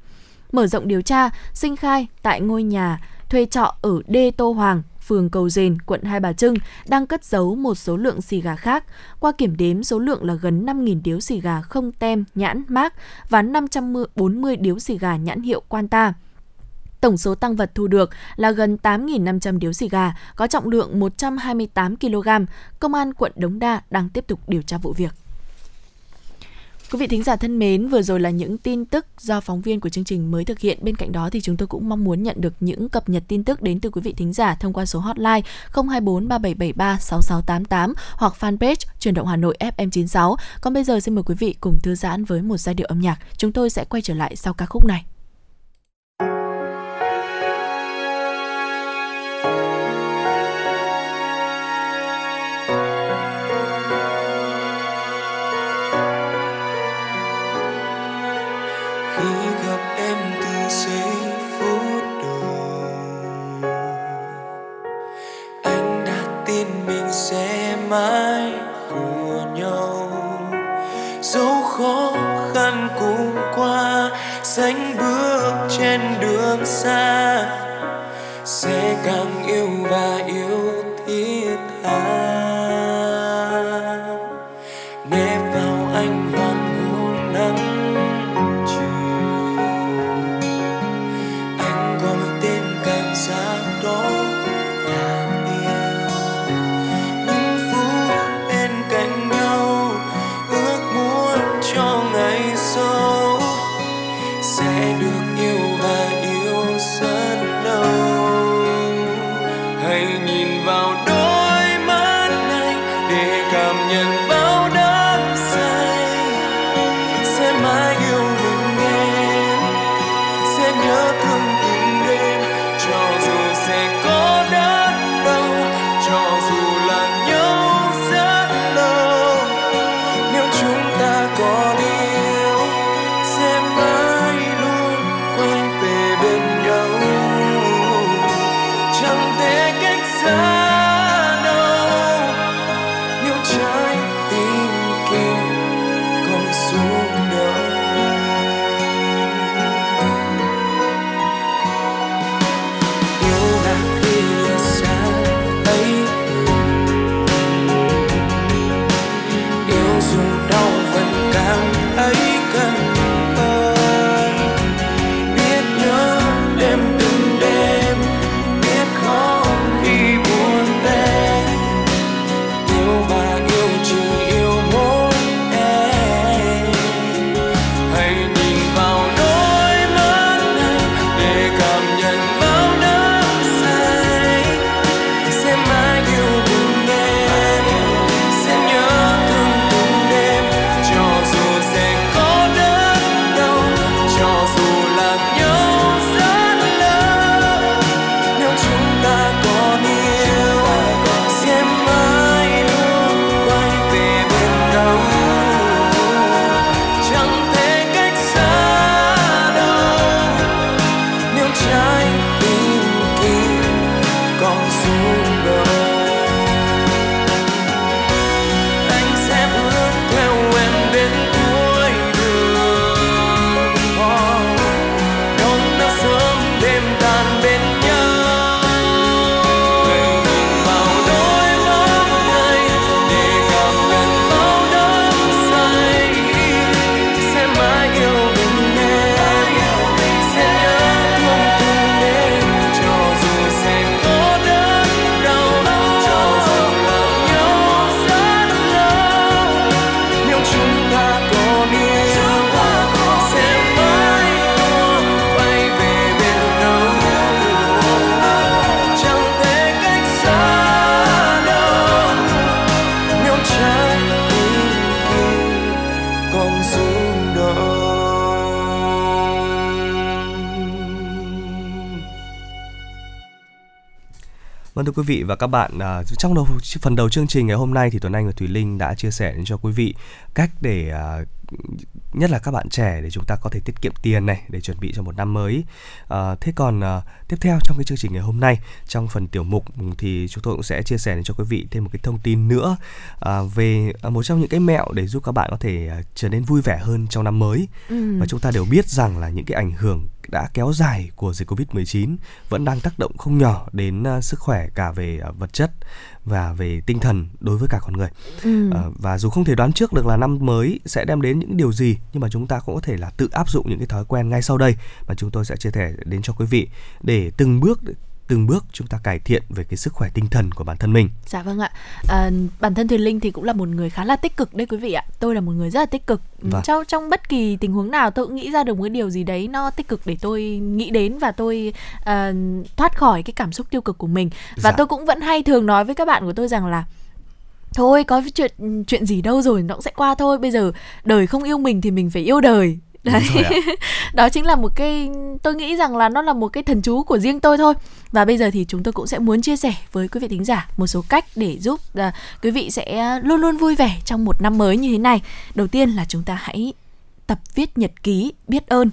Mở rộng điều tra, Sinh khai tại ngôi nhà thuê trọ ở Đê Tô Hoàng, phường Cầu Dền, quận Hai Bà Trưng đang cất giấu một số lượng xì gà khác. Qua kiểm đếm, số lượng là gần 5.000 điếu xì gà không tem, nhãn, mác và 540 điếu xì gà nhãn hiệu Quanta. Tổng số tăng vật thu được là gần 8.500 điếu xì gà, có trọng lượng 128 kg. Công an quận Đống Đa đang tiếp tục điều tra vụ việc. Quý vị thính giả thân mến, vừa rồi là những tin tức do phóng viên của chương trình mới thực hiện. Bên cạnh đó thì chúng tôi cũng mong muốn nhận được những cập nhật tin tức đến từ quý vị thính giả thông qua số hotline 024 3773 6688 hoặc fanpage Truyền động Hà Nội FM96. Còn bây giờ xin mời quý vị cùng thư giãn với một giai điệu âm nhạc. Chúng tôi sẽ quay trở lại sau ca khúc này. Thưa quý vị và các bạn, à, trong đầu phần đầu chương trình ngày hôm nay thì Tuấn Anh và Thùy Linh đã chia sẻ cho quý vị cách để à, nhất là các bạn trẻ để chúng ta có thể tiết kiệm tiền này để chuẩn bị cho một năm mới. À, thế còn à, tiếp theo trong cái chương trình ngày hôm nay trong phần tiểu mục thì chúng tôi cũng sẽ chia sẻ cho quý vị thêm một cái thông tin nữa à, về à, một trong những cái mẹo để giúp các bạn có thể à, trở nên vui vẻ hơn trong năm mới. Ừ. Và chúng ta đều biết rằng là những cái ảnh hưởng đã kéo dài của dịch Covid-19 vẫn đang tác động không nhỏ đến uh, sức khỏe cả về uh, vật chất và về tinh thần đối với cả con người. Ừ. Uh, và dù không thể đoán trước được là năm mới sẽ đem đến những điều gì nhưng mà chúng ta cũng có thể là tự áp dụng những cái thói quen ngay sau đây mà chúng tôi sẽ chia sẻ đến cho quý vị để từng bước từng bước chúng ta cải thiện về cái sức khỏe tinh thần của bản thân mình. Dạ vâng ạ. À, bản thân Thùy Linh thì cũng là một người khá là tích cực đấy quý vị ạ. Tôi là một người rất là tích cực. Vâng. Trong trong bất kỳ tình huống nào tôi cũng nghĩ ra được một cái điều gì đấy nó tích cực để tôi nghĩ đến và tôi uh, thoát khỏi cái cảm xúc tiêu cực của mình. Và dạ. tôi cũng vẫn hay thường nói với các bạn của tôi rằng là thôi có chuyện chuyện gì đâu rồi nó cũng sẽ qua thôi bây giờ đời không yêu mình thì mình phải yêu đời [LAUGHS] đấy. [LAUGHS] Đó chính là một cái tôi nghĩ rằng là nó là một cái thần chú của riêng tôi thôi. Và bây giờ thì chúng tôi cũng sẽ muốn chia sẻ với quý vị thính giả một số cách để giúp uh, quý vị sẽ luôn luôn vui vẻ trong một năm mới như thế này. Đầu tiên là chúng ta hãy tập viết nhật ký biết ơn.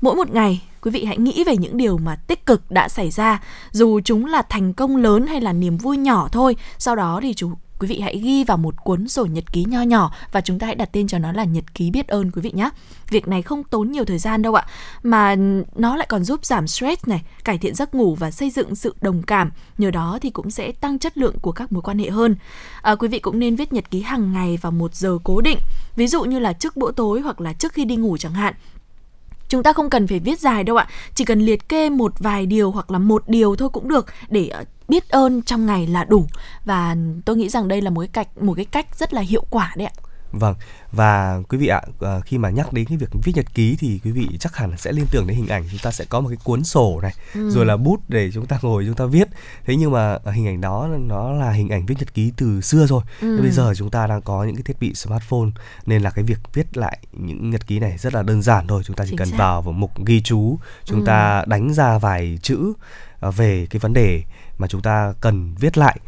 Mỗi một ngày quý vị hãy nghĩ về những điều mà tích cực đã xảy ra. Dù chúng là thành công lớn hay là niềm vui nhỏ thôi sau đó thì chủ quý vị hãy ghi vào một cuốn sổ nhật ký nho nhỏ và chúng ta hãy đặt tên cho nó là nhật ký biết ơn quý vị nhé. Việc này không tốn nhiều thời gian đâu ạ, mà nó lại còn giúp giảm stress này, cải thiện giấc ngủ và xây dựng sự đồng cảm. Nhờ đó thì cũng sẽ tăng chất lượng của các mối quan hệ hơn. À, quý vị cũng nên viết nhật ký hàng ngày vào một giờ cố định, ví dụ như là trước bữa tối hoặc là trước khi đi ngủ chẳng hạn Chúng ta không cần phải viết dài đâu ạ, chỉ cần liệt kê một vài điều hoặc là một điều thôi cũng được để ờ, biết ơn trong ngày là đủ và tôi nghĩ rằng đây là một cái cách một cái cách rất là hiệu quả đấy ạ. Vâng, và quý vị ạ, à, khi mà nhắc đến cái việc viết nhật ký thì quý vị chắc hẳn sẽ liên tưởng đến hình ảnh chúng ta sẽ có một cái cuốn sổ này, ừ. rồi là bút để chúng ta ngồi chúng ta viết. Thế nhưng mà hình ảnh đó nó là hình ảnh viết nhật ký từ xưa rồi. Ừ. bây giờ chúng ta đang có những cái thiết bị smartphone nên là cái việc viết lại những nhật ký này rất là đơn giản thôi. Chúng ta chỉ Chính cần xác. vào vào mục ghi chú, chúng ừ. ta đánh ra vài chữ à, về cái vấn đề mà chúng ta cần viết lại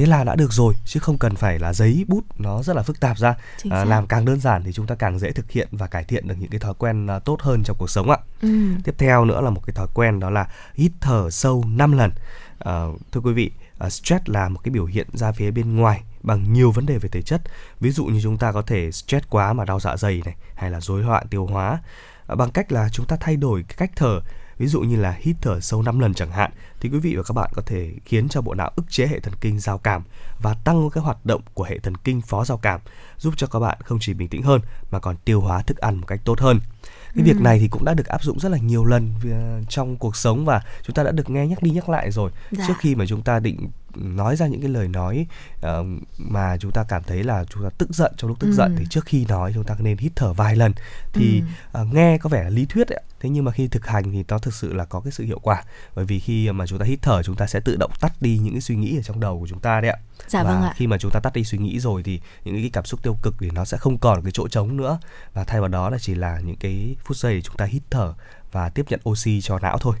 thế là đã được rồi chứ không cần phải là giấy bút nó rất là phức tạp ra. À, làm càng đơn giản thì chúng ta càng dễ thực hiện và cải thiện được những cái thói quen uh, tốt hơn trong cuộc sống ạ. Ừ. tiếp theo nữa là một cái thói quen đó là hít thở sâu 5 lần. À, thưa quý vị uh, stress là một cái biểu hiện ra phía bên ngoài bằng nhiều vấn đề về thể chất. Ví dụ như chúng ta có thể stress quá mà đau dạ dày này hay là rối loạn tiêu hóa. À, bằng cách là chúng ta thay đổi cái cách thở ví dụ như là hít thở sâu 5 lần chẳng hạn thì quý vị và các bạn có thể khiến cho bộ não ức chế hệ thần kinh giao cảm và tăng cái hoạt động của hệ thần kinh phó giao cảm giúp cho các bạn không chỉ bình tĩnh hơn mà còn tiêu hóa thức ăn một cách tốt hơn cái việc ừ. này thì cũng đã được áp dụng rất là nhiều lần ờ, trong cuộc sống và chúng ta đã được nghe nhắc đi nhắc lại rồi dạ. trước khi mà chúng ta định nói ra những cái lời nói uh, mà chúng ta cảm thấy là chúng ta tức giận trong lúc tức ừ. giận thì trước khi nói chúng ta nên hít thở vài lần thì ừ. uh, nghe có vẻ là lý thuyết ấy, thế nhưng mà khi thực hành thì nó thực sự là có cái sự hiệu quả bởi vì khi mà chúng ta hít thở chúng ta sẽ tự động tắt đi những cái suy nghĩ ở trong đầu của chúng ta đấy ạ dạ, và vâng ạ. khi mà chúng ta tắt đi suy nghĩ rồi thì những cái cảm xúc tiêu cực thì nó sẽ không còn cái chỗ trống nữa và thay vào đó là chỉ là những cái phút giây để chúng ta hít thở và tiếp nhận oxy cho não thôi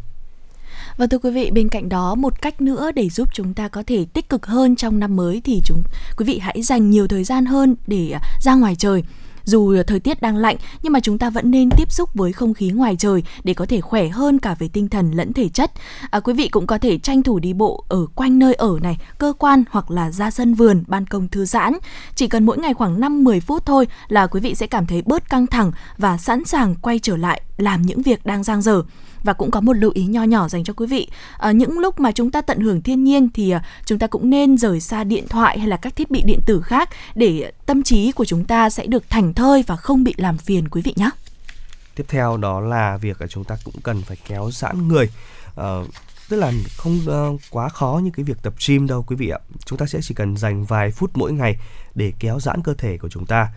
và thưa quý vị, bên cạnh đó một cách nữa để giúp chúng ta có thể tích cực hơn trong năm mới thì chúng quý vị hãy dành nhiều thời gian hơn để à, ra ngoài trời dù thời tiết đang lạnh nhưng mà chúng ta vẫn nên tiếp xúc với không khí ngoài trời để có thể khỏe hơn cả về tinh thần lẫn thể chất. À, quý vị cũng có thể tranh thủ đi bộ ở quanh nơi ở này, cơ quan hoặc là ra sân vườn, ban công thư giãn. Chỉ cần mỗi ngày khoảng 5-10 phút thôi là quý vị sẽ cảm thấy bớt căng thẳng và sẵn sàng quay trở lại làm những việc đang dang dở và cũng có một lưu ý nho nhỏ dành cho quý vị. À, những lúc mà chúng ta tận hưởng thiên nhiên thì à, chúng ta cũng nên rời xa điện thoại hay là các thiết bị điện tử khác để tâm trí của chúng ta sẽ được thành thơi và không bị làm phiền quý vị nhé tiếp theo đó là việc là chúng ta cũng cần phải kéo giãn người. À, tức là không uh, quá khó như cái việc tập gym đâu quý vị ạ. Chúng ta sẽ chỉ cần dành vài phút mỗi ngày để kéo giãn cơ thể của chúng ta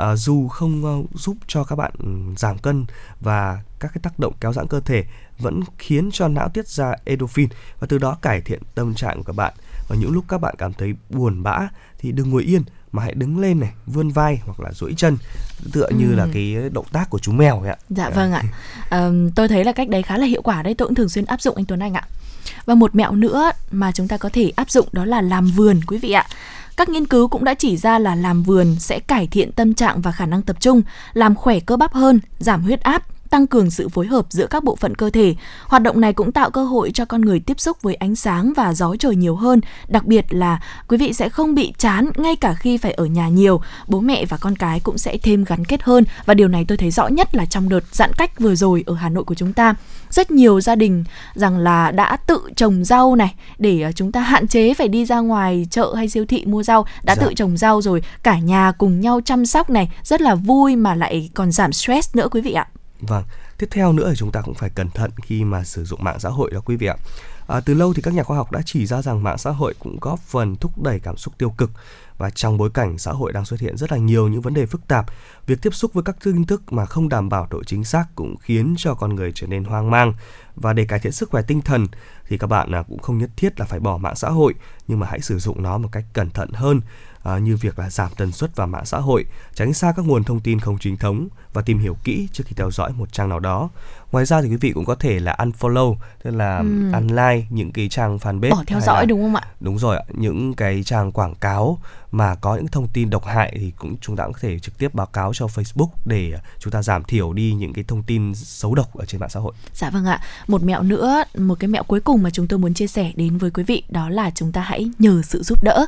uh, dù không uh, giúp cho các bạn giảm cân và các cái tác động kéo giãn cơ thể vẫn khiến cho não tiết ra endorphin và từ đó cải thiện tâm trạng của các bạn. Và những lúc các bạn cảm thấy buồn bã thì đừng ngồi yên mà hãy đứng lên này vươn vai hoặc là duỗi chân tựa ừ. như là cái động tác của chú mèo vậy ạ. Dạ vâng ạ. À, tôi thấy là cách đấy khá là hiệu quả đấy tôi cũng thường xuyên áp dụng anh Tuấn Anh ạ. Và một mẹo nữa mà chúng ta có thể áp dụng đó là làm vườn quý vị ạ. Các nghiên cứu cũng đã chỉ ra là làm vườn sẽ cải thiện tâm trạng và khả năng tập trung, làm khỏe cơ bắp hơn, giảm huyết áp, tăng cường sự phối hợp giữa các bộ phận cơ thể. Hoạt động này cũng tạo cơ hội cho con người tiếp xúc với ánh sáng và gió trời nhiều hơn, đặc biệt là quý vị sẽ không bị chán ngay cả khi phải ở nhà nhiều. Bố mẹ và con cái cũng sẽ thêm gắn kết hơn và điều này tôi thấy rõ nhất là trong đợt giãn cách vừa rồi ở Hà Nội của chúng ta. Rất nhiều gia đình rằng là đã tự trồng rau này để ờ, chúng ta hạn chế phải đi ra ngoài chợ hay siêu thị mua rau, đã dạ. tự trồng rau rồi, cả nhà cùng nhau chăm sóc này, rất là vui mà lại còn giảm stress nữa quý vị ạ. Vâng, tiếp theo nữa là chúng ta cũng phải cẩn thận khi mà sử dụng mạng xã hội đó quý vị ạ. À, từ lâu thì các nhà khoa học đã chỉ ra rằng mạng xã hội cũng góp phần thúc đẩy cảm xúc tiêu cực và trong bối cảnh xã hội đang xuất hiện rất là nhiều những vấn đề phức tạp, việc tiếp xúc với các tin tức mà không đảm bảo độ chính xác cũng khiến cho con người trở nên hoang mang và để cải thiện sức khỏe tinh thần thì các bạn à, cũng không nhất thiết là phải bỏ mạng xã hội nhưng mà hãy sử dụng nó một cách cẩn thận hơn à, như việc là giảm tần suất vào mạng xã hội, tránh xa các nguồn thông tin không chính thống và tìm hiểu kỹ trước khi theo dõi một trang nào đó. Ngoài ra thì quý vị cũng có thể là unfollow, tức là ừ. unlike những cái trang fanpage bỏ theo dõi là, đúng không ạ? Đúng rồi những cái trang quảng cáo mà có những thông tin độc hại thì cũng chúng ta cũng có thể trực tiếp báo cáo cho Facebook để chúng ta giảm thiểu đi những cái thông tin xấu độc ở trên mạng xã hội. Dạ vâng ạ. Một mẹo nữa, một cái mẹo cuối cùng mà chúng tôi muốn chia sẻ đến với quý vị đó là chúng ta hãy nhờ sự giúp đỡ.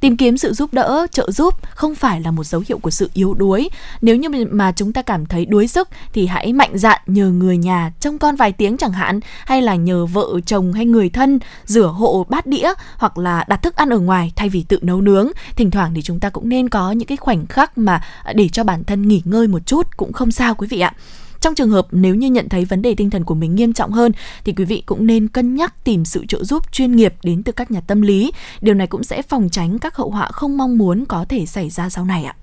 Tìm kiếm sự giúp đỡ, trợ giúp không phải là một dấu hiệu của sự yếu đuối. Nếu như mà chúng ta cảm thấy đuối sức thì hãy mạnh dạn nhờ người nhà trông con vài tiếng chẳng hạn, hay là nhờ vợ, chồng hay người thân rửa hộ bát đĩa hoặc là đặt thức ăn ở ngoài thay vì tự nấu nướng. Thỉnh thoảng thì chúng ta cũng nên có những cái khoảnh khắc mà để cho bản thân nghỉ ngơi một chút cũng không sao quý vị ạ. Trong trường hợp nếu như nhận thấy vấn đề tinh thần của mình nghiêm trọng hơn thì quý vị cũng nên cân nhắc tìm sự trợ giúp chuyên nghiệp đến từ các nhà tâm lý. Điều này cũng sẽ phòng tránh các hậu họa không mong muốn có thể xảy ra sau này ạ.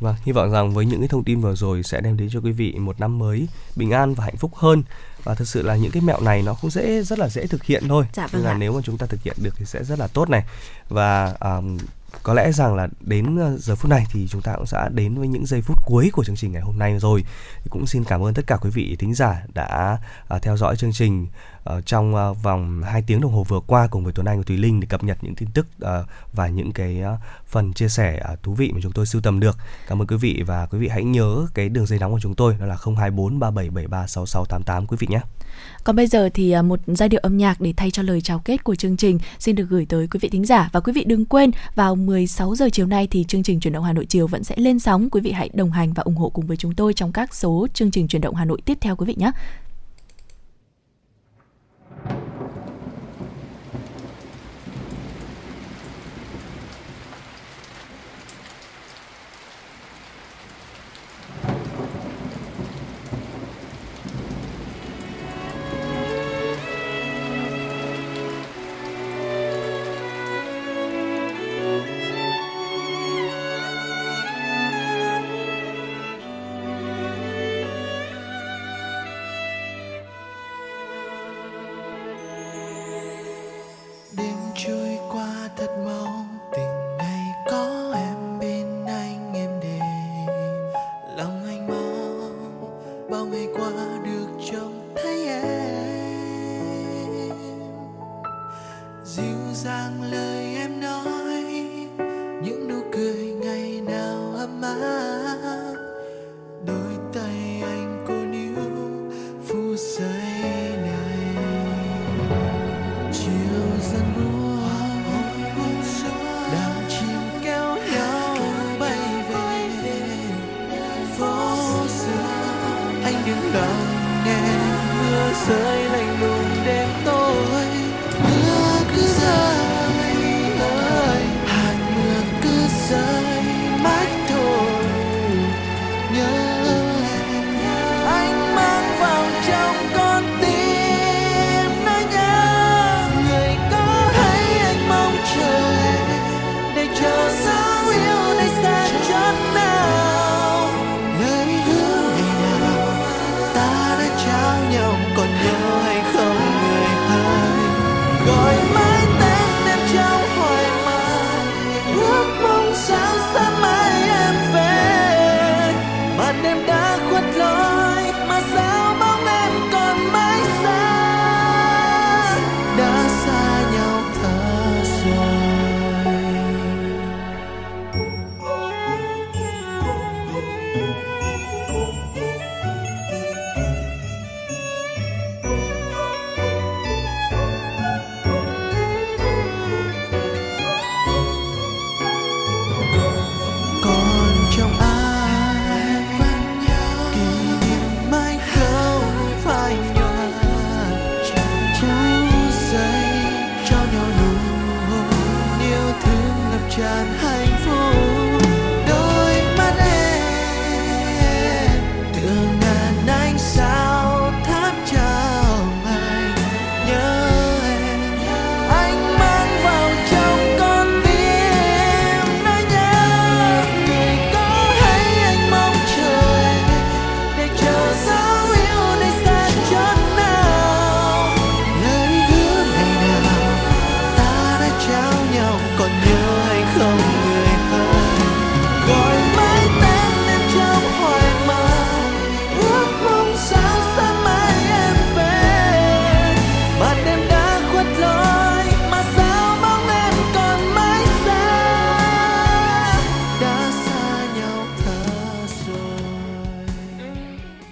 Vâng, hy vọng rằng với những cái thông tin vừa rồi sẽ đem đến cho quý vị một năm mới bình an và hạnh phúc hơn và thực sự là những cái mẹo này nó cũng dễ rất là dễ thực hiện thôi. Dạ vâng Nên là ạ. nếu mà chúng ta thực hiện được thì sẽ rất là tốt này và um, có lẽ rằng là đến giờ phút này thì chúng ta cũng sẽ đến với những giây phút cuối của chương trình ngày hôm nay rồi thì cũng xin cảm ơn tất cả quý vị thính giả đã uh, theo dõi chương trình uh, trong uh, vòng 2 tiếng đồng hồ vừa qua cùng với Tuấn Anh và Thùy Linh để cập nhật những tin tức uh, và những cái uh, phần chia sẻ uh, thú vị mà chúng tôi sưu tầm được. Cảm ơn quý vị và quý vị hãy nhớ cái đường dây nóng của chúng tôi đó là 024 3773 6688 quý vị nhé. Còn bây giờ thì một giai điệu âm nhạc để thay cho lời chào kết của chương trình xin được gửi tới quý vị thính giả và quý vị đừng quên vào 16 giờ chiều nay thì chương trình chuyển động Hà Nội chiều vẫn sẽ lên sóng. Quý vị hãy đồng hành và ủng hộ cùng với chúng tôi trong các số chương trình chuyển động Hà Nội tiếp theo quý vị nhé.